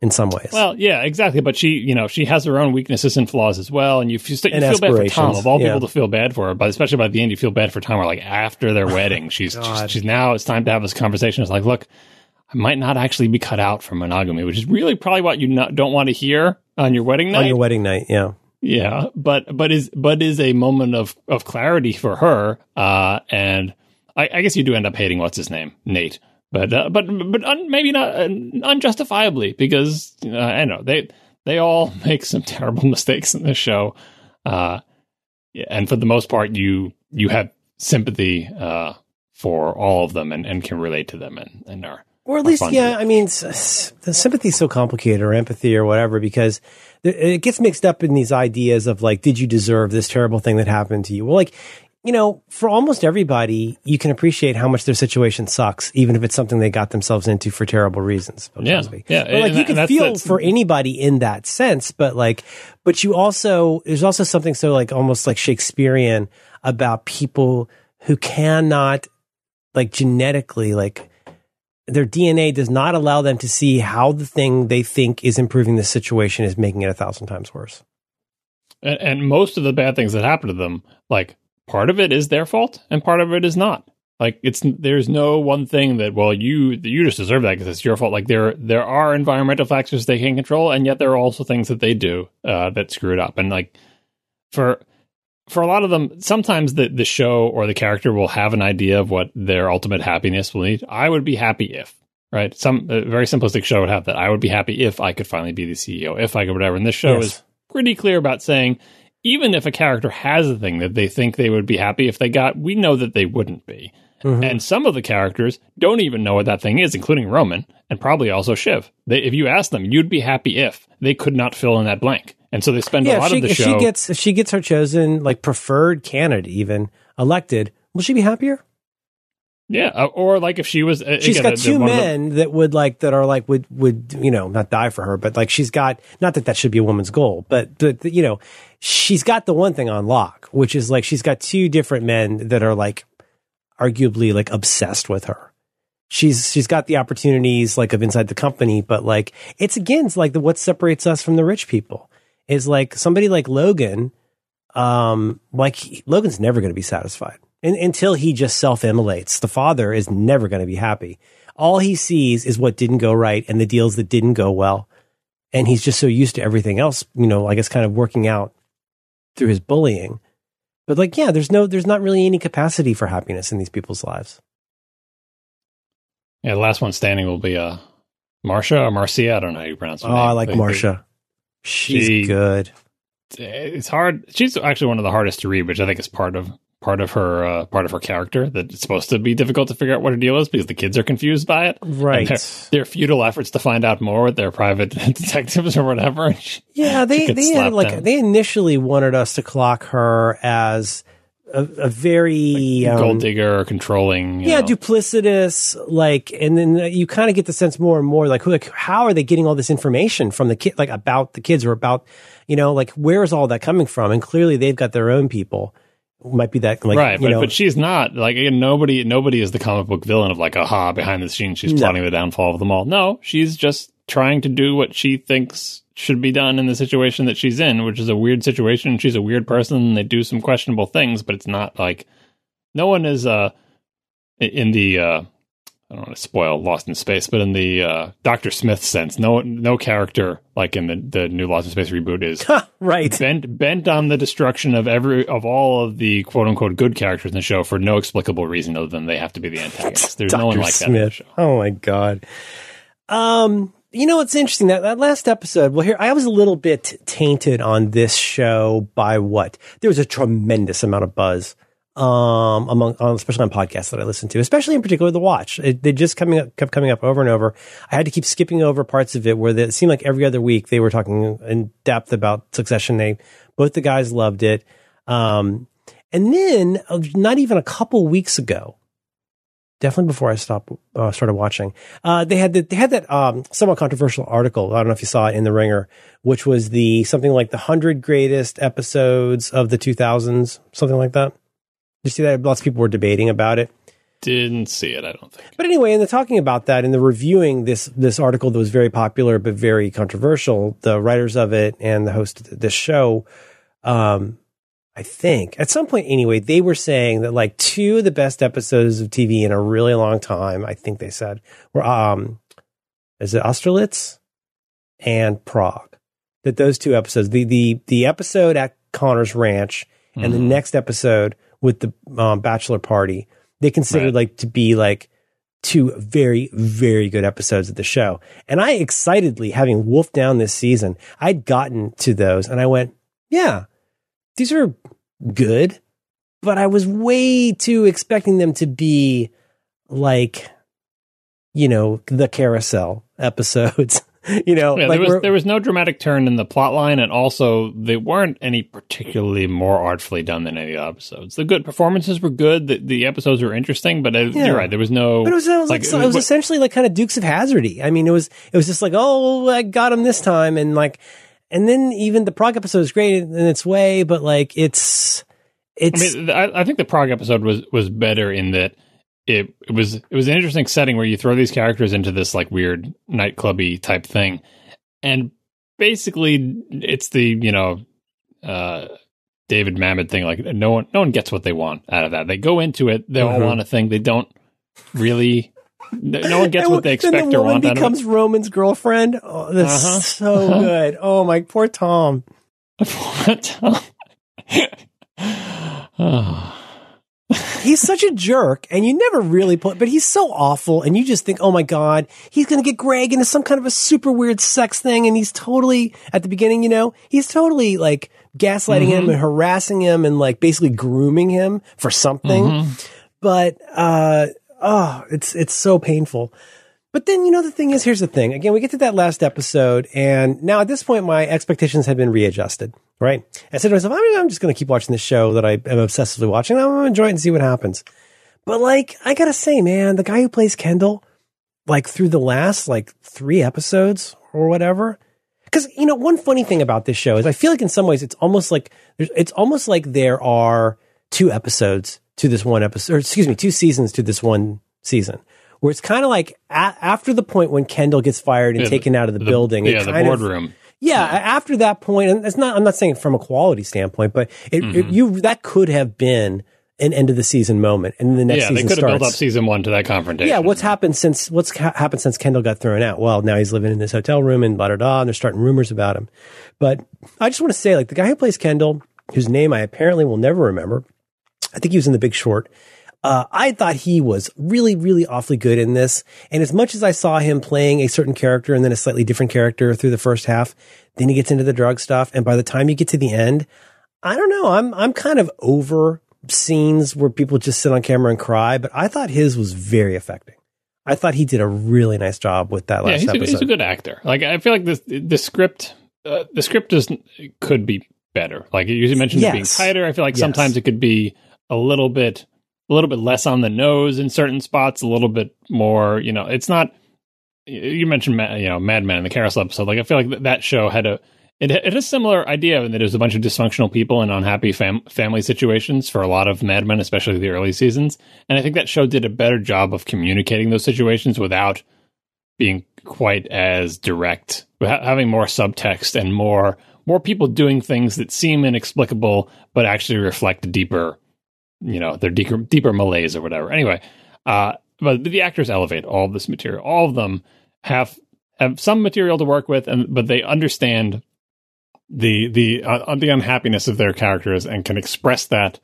In some ways. Well, yeah, exactly. But she, you know, she has her own weaknesses and flaws as well. And you, you, you And feel bad for Tom. Of all yeah. people to feel bad for her, but especially by the end, you feel bad for Tom. Where like after their wedding, she's, she's she's now it's time to have this conversation. It's like, look, I might not actually be cut out for monogamy, which is really probably what you not, don't want to hear on your wedding night. on your wedding night, yeah. Yeah, but but is but is a moment of of clarity for her, uh, and I, I guess you do end up hating what's his name, Nate, but uh, but but un, maybe not uh, unjustifiably because uh, I know they they all make some terrible mistakes in this show, uh, and for the most part, you you have sympathy uh, for all of them and, and can relate to them and and are Or at least, yeah. I mean, the sympathy is so complicated, or empathy, or whatever, because it gets mixed up in these ideas of like, did you deserve this terrible thing that happened to you? Well, like, you know, for almost everybody, you can appreciate how much their situation sucks, even if it's something they got themselves into for terrible reasons. Yeah, yeah, But like, and you can feel that's- for anybody in that sense, but like, but you also there's also something so like almost like Shakespearean about people who cannot like genetically like their DNA does not allow them to see how the thing they think is improving the situation is making it a thousand times worse. and, and most of the bad things that happen to them, like part of it is their fault, and part of it is not. Like it's there's no one thing that well you you just deserve that because it's your fault. Like there there are environmental factors they can control, and yet there are also things that they do uh, that screw it up. And like for for a lot of them, sometimes the the show or the character will have an idea of what their ultimate happiness will need. I would be happy if right some a very simplistic show would have that. I would be happy if I could finally be the CEO, if I could whatever. And this show Yes. is pretty clear about saying even if a character has a thing that they think they would be happy if they got, we know that they wouldn't be. Mhm. And some of the characters don't even know what that thing is, including Roman and probably also Shiv. They, if you ask them, you'd be happy if they could not fill in that blank. And so they spend a lot she, of the if show. she gets if she gets her chosen like preferred candidate even elected, will she be happier? Yeah, uh, or like if she was, uh, She's again, got two one of the- men that would like that are like would would you know not die for her, but like she's got not that that should be a woman's goal, but but you know she's got the one thing on lock, which is like she's got two different men that are like arguably like obsessed with her. She's she's got the opportunities like of inside the company, but like it's again it's like the what separates us from the rich people is like somebody like Logan. Um, like he- Logan's never going to be satisfied and, until he just self immolates. The father is never going to be happy. All he sees is what didn't go right and the deals that didn't go well, and he's just so used to everything else. You know, I guess kind of working out through his bullying. But like, yeah, there's no, there's not really any capacity for happiness in these people's lives. yeah, the last one standing will be uh, Marcia or Marcia. I don't know how you pronounce her Oh, name. I like Marcia. She's She- good. it's hard. She's actually one of the hardest to read, which I think is part of part of her uh, part of her character. That it's supposed to be difficult to figure out what her deal is because the kids are confused by it. Right. Their, their futile efforts to find out more with their private detectives or whatever. She- Yeah, they they had like down. they initially wanted us to clock her as a, a very um, gold digger, controlling. yeah, know. duplicitous. Like, and then you kind of get the sense more and more like, who, like, how are they getting all this information from the kid, like about the kids or about, you know, like where is all that coming from? And clearly they've got their own people. Might be that like right, you but, know, but she's not like again, nobody. Nobody is the comic book villain of like, aha, behind the scenes, she's No. plotting the downfall of them all. No, she's just trying to do what she thinks should be done in the situation that she's in, which is a weird situation. She's a weird person. And they do some questionable things, but it's not like no one is uh in the uh I don't want to spoil Lost in Space, but in the uh, Doctor Smith sense, no no character like in the the new Lost in Space reboot is right. bent bent on the destruction of every of all of the quote unquote good characters in the show for no explicable reason other than they have to be the antagonists. There's no one like that Smith. show. Oh my god. Um, you know what's interesting that that last episode. Well, here I was a little bit tainted on this show by what there was a tremendous amount of buzz. Um, among on, especially on podcasts that I listen to, especially in particular the Watch. It, they just coming up, kept coming up over and over. I had to keep skipping over parts of it where they, it seemed like every other week they were talking in depth about Succession. They both the guys loved it. Um, and then uh, not even a couple weeks ago, definitely before I stopped uh, started watching. Uh, they had the, they had that um, somewhat controversial article. I don't know if you saw it in the Ringer, which was the something like the hundred greatest episodes of the two thousands, something like that. You see that lots of people were debating about it. didn't see it. I don't think. But anyway, in the talking about that, in the reviewing this this article that was very popular but very controversial, the writers of it and the host of this show, um, I think at some point anyway, they were saying that like two of the best episodes of TV in a really long time. I think they said were um, is it Austerlitz and Prague? That those two episodes, the the the episode at Connor's Ranch and mm-hmm. the next episode with the um, bachelor party they considered right. like to be like two very, very good episodes of the show. And I excitedly, having wolfed down this season, I'd gotten to those and I went, yeah, these are good, but I was way too expecting them to be like, you know, the carousel episodes. you know, yeah, like there was there was no dramatic turn in the plot line, and also they weren't any particularly more artfully done than any of the episodes. The good performances were good. The, the episodes were interesting, but uh, it, yeah. you're right. There was no. But it was, it was like, like, it was, it was essentially like kind of Dukes of Hazzardy. I mean, it was it was just like, oh, I got him this time, and like, and then even the Prague episode is great in its way, but like it's it's. I mean, I, I think the Prague episode was was better in that it, it was it was an interesting setting where you throw these characters into this like weird nightclubby type thing, and basically it's the you know uh, David Mamet thing. Like no one no one gets what they want out of that. They go into it, they all want a thing. They don't really. No one gets what they expect the or want. becomes Roman's girlfriend. Oh, that's uh-huh. so uh-huh. good. Oh my poor Tom. poor Tom. oh he's such a jerk and you never really put, but he's so awful and you just think, oh my God, he's going to get Greg into some kind of a super weird sex thing. And he's totally, at the beginning, you know, he's totally like gaslighting mm-hmm. him and harassing him and like basically grooming him for something. Mm-hmm. But, uh, oh, it's, it's so painful. But then, you know, the thing is, here's the thing. Again, we get to that last episode, and now at this point, my expectations have been readjusted, right? I said to myself, I'm just going to keep watching this show that I am obsessively watching. I'm going to enjoy it and see what happens. But like, I gotta say, man, the guy who plays Kendall, like through the last like three episodes or whatever, because you know, one funny thing about this show is I feel like in some ways it's almost like it's almost like there are two episodes to this one episode, or excuse me, two seasons to this one season where it's kind of like a- after the point when Kendall gets fired and yeah, taken out of the, the building. Yeah, the boardroom. Of, yeah, after that point, and it's not. I'm not saying from a quality standpoint, but it, mm-hmm. it, you that could have been an end of the season moment, and the next yeah, season they could starts. have built up season one to that confrontation. Yeah, what's happened since what's ha- happened since Kendall got thrown out? Well, now he's living in this hotel room and blah blah blah, and they're starting rumors about him. But I just want to say, like the guy who plays Kendall, whose name I apparently will never remember, I think he was in The Big Short. Uh, I thought he was really, really awfully good in this. And as much as I saw him playing a certain character and then a slightly different character through the first half, then he gets into the drug stuff. And by the time you get to the end, I don't know. I'm, I'm kind of over scenes where people just sit on camera and cry, but I thought his was very affecting. I thought he did a really nice job with that last yeah, he's episode. A, he's a good actor. Like I feel like this the script uh, the script just could be better. Like you mentioned yes. being tighter. I feel like yes. sometimes it could be a little bit a little bit less on the nose in certain spots, a little bit more, you know, it's not, you mentioned, you know, Mad Men in the Carousel episode. Like, I feel like that show had a, it, had a similar idea in that it was a bunch of dysfunctional people in unhappy fam- family situations for a lot of Mad Men, especially the early seasons. And I think that show did a better job of communicating those situations without being quite as direct, having more subtext and more more people doing things that seem inexplicable but actually reflect deeper you know their deeper, deeper malaise or whatever. Anyway, uh, but the actors elevate all this material. All of them have have some material to work with, and but they understand the the uh, the unhappiness of their characters and can express that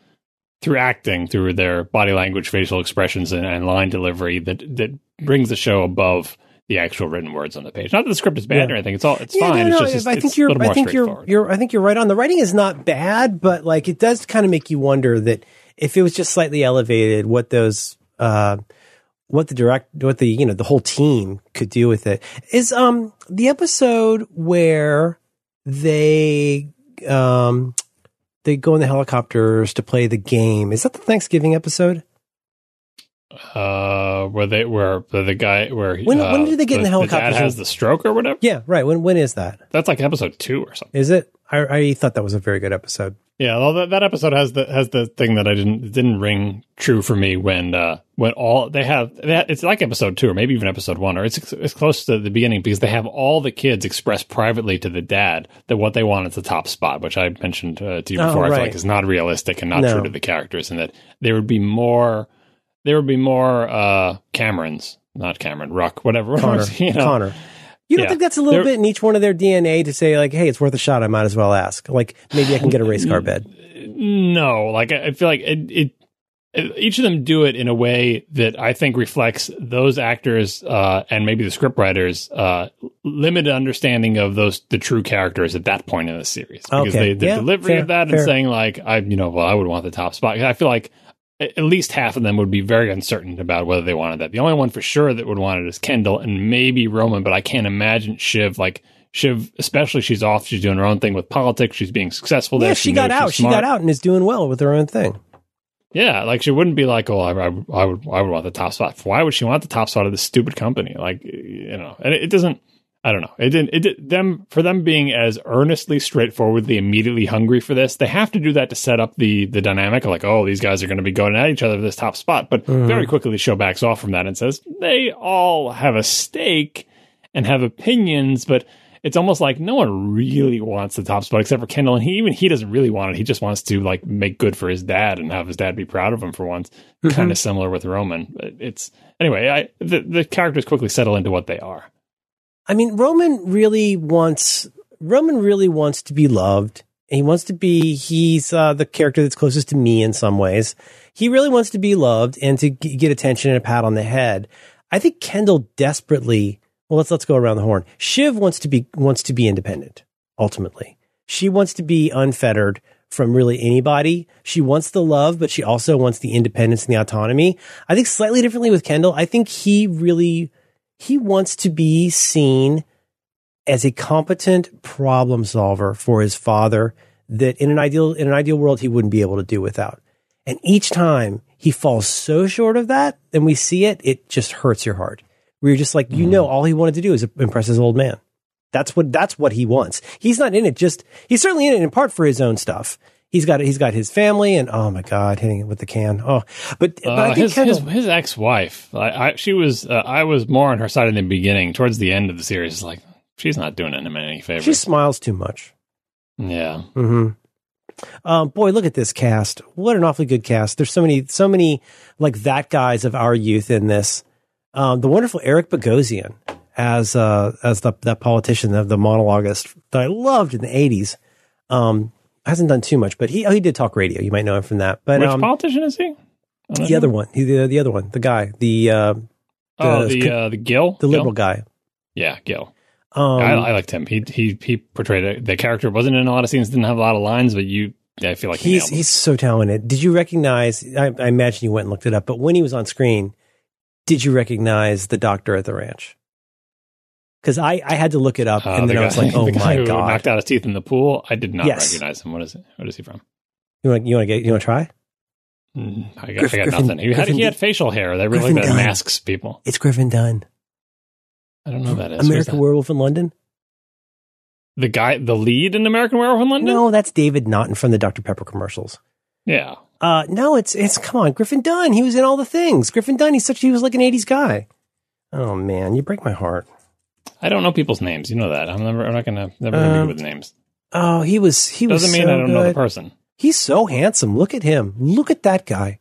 through acting, through their body language, facial expressions, and, and line delivery that that brings the show above the actual written words on the page. Not that the script is bad yeah. or anything. It's all it's yeah, fine. No, no, it's just, I think you're I think you're you're I think you're right on. The writing is not bad, but like it does kind of make you wonder that if it was just slightly elevated, what those uh, what the direct what the you know the whole team could do with it is um the episode where they um they go in the helicopters to play the game. Is that the Thanksgiving episode? Uh, where they where the guy where when uh, when did they get the, in the helicopter? The dad has the stroke or whatever. Yeah, right. When when is that? That's like episode two or something. Is it? I, I thought that was a very good episode. Yeah, well, that, that episode has the has the thing that I didn't didn't ring true for me when uh when all they have, have it's like episode two or maybe even episode one or it's it's close to the beginning because they have all the kids express privately to the dad that what they want is the top spot, which I mentioned uh, to you Oh, before. I feel like is not realistic and not No. true to the characters, and that there would be more there would be more uh Camerons, not Cameron Ruck, whatever, Connor. you know. Connor. You don't Yeah. think that's a little bit in each one of their DNA to say like, hey, it's worth a shot. I might as well ask. Like maybe I can get a race car bed. No, like I feel like it, it, it- Each of them do it in a way that I think reflects those actors uh, and maybe the scriptwriters' uh, limited understanding of those the true characters at that point in the series. Because Okay. they, the Yeah, delivery fair, of that fair. and saying like I, you know, well, I would want the top spot. I feel like at least half of them would be very uncertain about whether they wanted that. The only one for sure that would want it is Kendall and maybe Roman, but I can't imagine Shiv like. Shiv, especially, she's off. She's doing her own thing with politics. She's being successful there. yeah, she got out. She got out and is doing well with her own thing. Yeah, like she wouldn't be like, oh, I, I, I would, I would want the top spot. Why would she want the top spot of this stupid company? Like, you know, and it, it doesn't. I don't know. It didn't. It did, them for them being as earnestly, straightforwardly, immediately hungry for this. They have to do that to set up the the dynamic. Of like, oh, these guys are going to be going at each other for this top spot. But uh-huh. very quickly, the show backs off from that and says they all have a stake and have opinions, but it's almost like no one really wants the top spot except for Kendall, and he even he doesn't really want it. He just wants to like make good for his dad and have his dad be proud of him for once. Mm-hmm. Kind of similar with Roman. But It's anyway. I the, the characters quickly settle into what they are. I mean, Roman really wants Roman really wants to be loved. He wants to be. He's uh, the character that's closest to me in some ways. He really wants to be loved and to g- get attention and a pat on the head. I think Kendall desperately. Well, let's let's go around the horn. Shiv wants to be wants to be independent. Ultimately, she wants to be unfettered from really anybody. She wants the love, but she also wants the independence and the autonomy. I think slightly differently with Kendall. I think he really he wants to be seen as a competent problem solver for his father that in an ideal in an ideal world he wouldn't be able to do without. And each time he falls so short of that, and we see it, it just hurts your heart. Where you're just like, you mm. know, all he wanted to do is impress his old man. That's what that's what he wants. He's not in it just he's certainly in it in part for his own stuff. He's got he's got his family and oh my god, hitting it with the can. Oh, but, but I Uh, think his, Kendall, his his ex wife. I, I she was uh, I was more on her side in the beginning. Towards the end of the series, like she's not doing him any favors. she smiles too much. yeah. hmm Um, boy, look at this cast. What an awfully good cast. There's so many, so many like that guys of our youth in this. Um, the wonderful Eric Bogosian as, uh, as the, that politician, the, the monologuist that I loved in the eighties. Um, hasn't done too much, but he, oh, he did talk radio. You might know him from that, but, Which um, politician is he? The know. other one, he, the, the other one, the guy, the, uh, Oh, the- the uh, the Gil. the Gil? liberal guy. Yeah, Gil. Um, I, I liked him. He he he portrayed it. The character wasn't in a lot of scenes. Didn't have a lot of lines, but you. I feel like he's he's so talented. Did you recognize? I, I imagine you went and looked it up, but when he was on screen, did you recognize the doctor at the ranch? Because I, I had to look it up, Uh, and the then I guy- was like, "Oh the guy my who god!" Knocked out his teeth in the pool. I did not Yes. recognize him. What is it? What is he from? You want you want to get you want to try? Mm, I got, Griff- I got Griffin- nothing. He had, Griffin he had facial hair. They really like that Dunne. masks people. It's Griffin Dunne, I don't know who that is. Who's American that? Werewolf in London. The guy, the lead in American Werewolf in London. No, that's David Naughton from the Dr Pepper commercials. Yeah. Uh, no, it's it's come on, Griffin Dunne. He was in all the things. Griffin Dunne. He's such he was like an '80s guy. Oh man, you break my heart. I don't know people's names. You know that. I'm never. I'm not gonna. Never gonna Um, be good with names. Oh, he was he was Doesn't mean so I don't good. know the person. He's so handsome. Look at him. Look at that guy.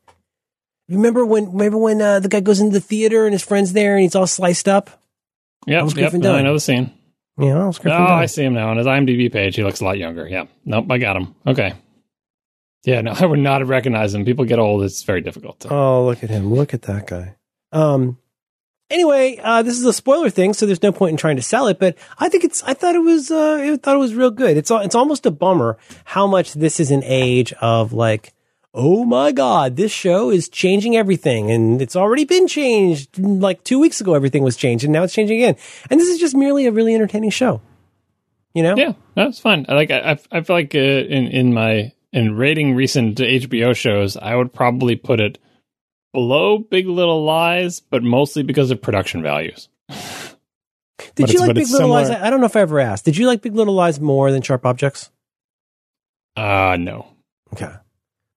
Remember when? Remember when uh, the guy goes into the theater and his friend's there and he's all sliced up? Yep. was Yep. No, I know the scene. Yeah, that was Oh, Griffin I Dunne. see him now on his IMDb page. He looks a lot younger. Yeah. Nope. I got him. Okay. Yeah. No, I would not have recognized him. People get old. It's very difficult. To, Oh, look at him. Look at that guy. Um. Anyway, uh, this is a spoiler thing, so there's no point in trying to sell it. But I think it's. I thought it was. Uh, I thought it was real good. It's. It's almost a bummer how much this is an age of like. Oh my God! This show is changing everything, and it's already been changed. Like two weeks ago, everything was changed, and now it's changing again. And this is just merely a really entertaining show. You know? yeah. That's. I like. I. I feel like uh, in in my in rating recent HBO shows, I would probably put it below Big Little Lies, but mostly because of production values. Did you like Big Little Lies? similar- I I don't know if I ever asked. Did you like Big Little Lies more than Sharp Objects? Uh no. Okay.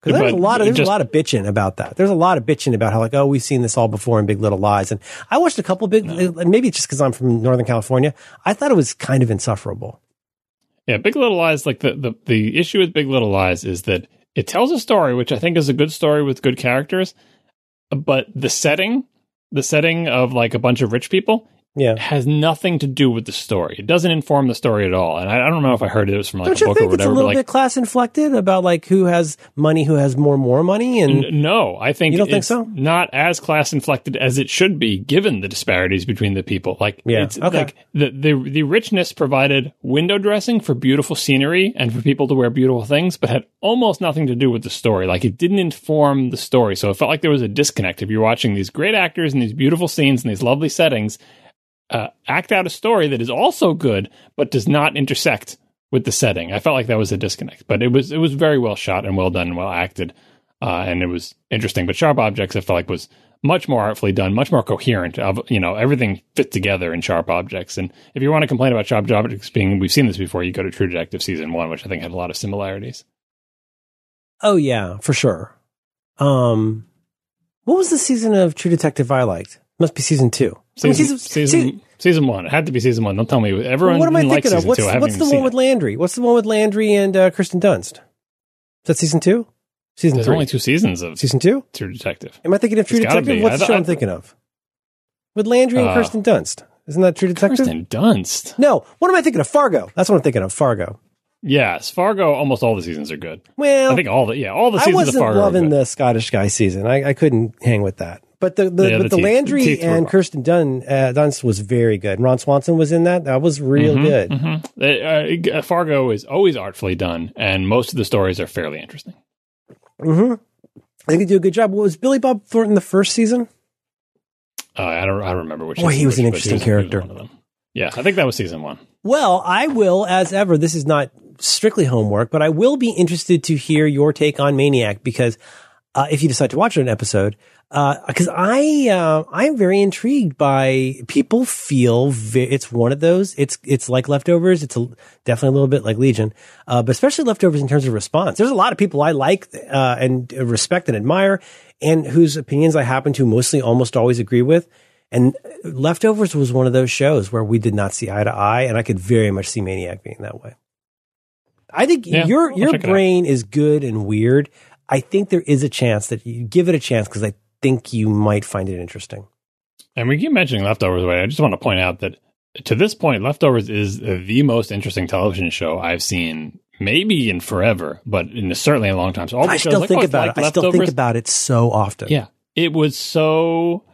Because there's a lot of there's just, a lot of bitching about that. There's a lot of bitching about how like oh we've seen this all before in Big Little Lies, and I watched a couple big no. maybe it's just because I'm from Northern California. I thought it was kind of insufferable. Yeah, Big Little Lies. Like the the the issue with Big Little Lies is that it tells a story, which I think is a good story with good characters, but the setting, the setting of like a bunch of rich people yeah. has nothing to do with the story. It doesn't inform the story at all. And I, I don't know if I heard it was from like don't a book or whatever. It's a little like, bit class inflected about like who has money, who has more more money, and n- no, I think you don't think so. Not as class inflected as it should be, given the disparities between the people. Like, yeah, it's okay. like the the the richness provided window dressing for beautiful scenery and for people to wear beautiful things, but had almost nothing to do with the story. Like, it didn't inform the story, so it felt like there was a disconnect. If you're watching these great actors and these beautiful scenes and these lovely settings uh, act out a story that is also good, but does not intersect with the setting. I felt like that was a disconnect, but it was it was very well shot and well done and well acted, uh, and it was interesting. But Sharp Objects, I felt like was much more artfully done, much more coherent. Of you know everything fit together in Sharp Objects. And if you want to complain about Sharp Objects being, we've seen this before. You go to True Detective season one, which I think had a lot of similarities. Oh yeah, for sure. Um, what was the season of True Detective I liked? Must be season two. Season, I mean, season, season, season, season, one. It had to be season one. Don't tell me everyone. What am I thinking of? What's, what's the one with Landry? What's the one with Landry and uh, Kirsten Dunst? Is that season two? Season There's three. only two seasons of season two. True Detective. Am I thinking of True it's Detective? What's the show I, am thinking of? With Landry and uh, Kirsten Dunst. Isn't that True Detective? Kirsten Dunst. No. What am I thinking of? Fargo. That's what I'm thinking of. Fargo. Yes, Fargo. Almost all the seasons are good. Well, I think all the yeah, all the seasons of Fargo. I wasn't loving the Scottish guy season. I, I couldn't hang with that. But the, the, yeah, but the, the Landry and Kirsten Dunn, uh, Dunst was very good. Ron Swanson was in that. That was real mm-hmm, good. Mm-hmm. Uh, Fargo is always artfully done, and most of the stories are fairly interesting. Mm-hmm. I think they do a good job. Was Billy Bob Thornton the first season? Uh, I don't. I don't remember which. Boy, he was which, an interesting was, character. Yeah, I think that was season one. Well, I will, as ever. This is not strictly homework, but I will be interested to hear your take on Maniac because uh, if you decide to watch an episode, because uh, I uh, I'm very intrigued by people feel vi- it's one of those it's it's like leftovers it's a, definitely a little bit like Legion uh, but especially leftovers in terms of response. There's a lot of people I like uh, and respect and admire and whose opinions I happen to mostly almost always agree with and leftovers was one of those shows where we did not see eye to eye and I could very much see Maniac being that way. I think yeah, your your brain is good and weird. I think there is a chance that you give it a chance because I think you might find it interesting. And we keep mentioning leftovers. Way I just want to point out that to this point, leftovers is the most interesting television show I've seen, maybe in forever, but in certainly a long time. So all I still think oh, about like it. I still think about it so often. Yeah, it was so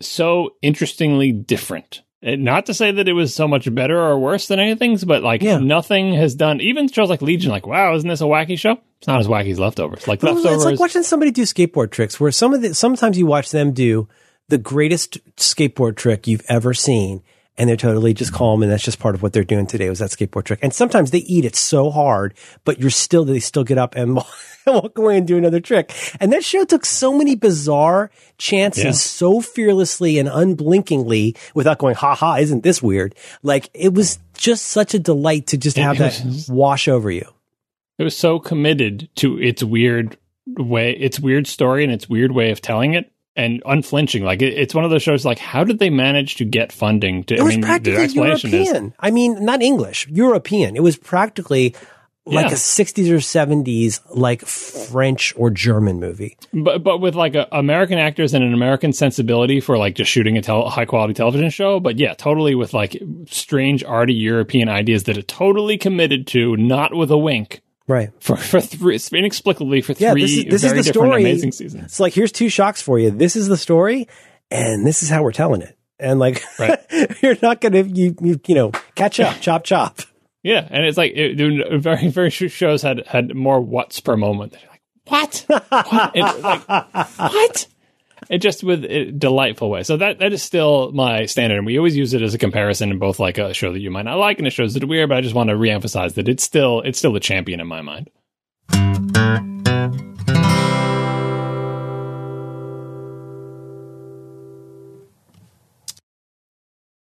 so interestingly different. Uh, not to say that it was so much better or worse than anything, but like yeah. nothing has done. Even shows like Legion, like wow, isn't this a wacky show? It's not as wacky as leftovers. Like but leftovers, it's like watching somebody do skateboard tricks. Where some of the sometimes you watch them do the greatest skateboard trick you've ever seen, and they're totally just calm, and that's just part of what they're doing today was that skateboard trick. And sometimes they eat it so hard, but you're still they still get up and walk away and do another trick. And that show took so many bizarre chances yeah. so fearlessly and unblinkingly without going, ha ha, isn't this weird? Like it was just such a delight to just have that wash over you. It was so committed to its weird way, its weird story and its weird way of telling it and unflinching. Like it, it's one of those shows. Like, how did they manage to get funding? To it was I mean, practically European. Is, I mean, not English, European. It was practically like yeah. a 60s or 70s like French or German movie. But but with like a, American actors and an American sensibility for like just shooting a tel- high quality television show, but yeah, totally with like strange arty European ideas that are totally committed to, not with a wink right for for three inexplicably for three yeah, this is, this is the story. amazing seasons. It's like here's two shocks for you. This is the story, and this is how we're telling it. And like right. you're not gonna you, you you know catch up, chop chop. Yeah, and it's like it, very very shows had had more what's per moment. Like what? what? like what? it just with a delightful way. So that that is still my standard, and we always use it as a comparison in both like a show that you might not like and a show that weird. But I just want to reemphasize that it's still it's still a champion in my mind.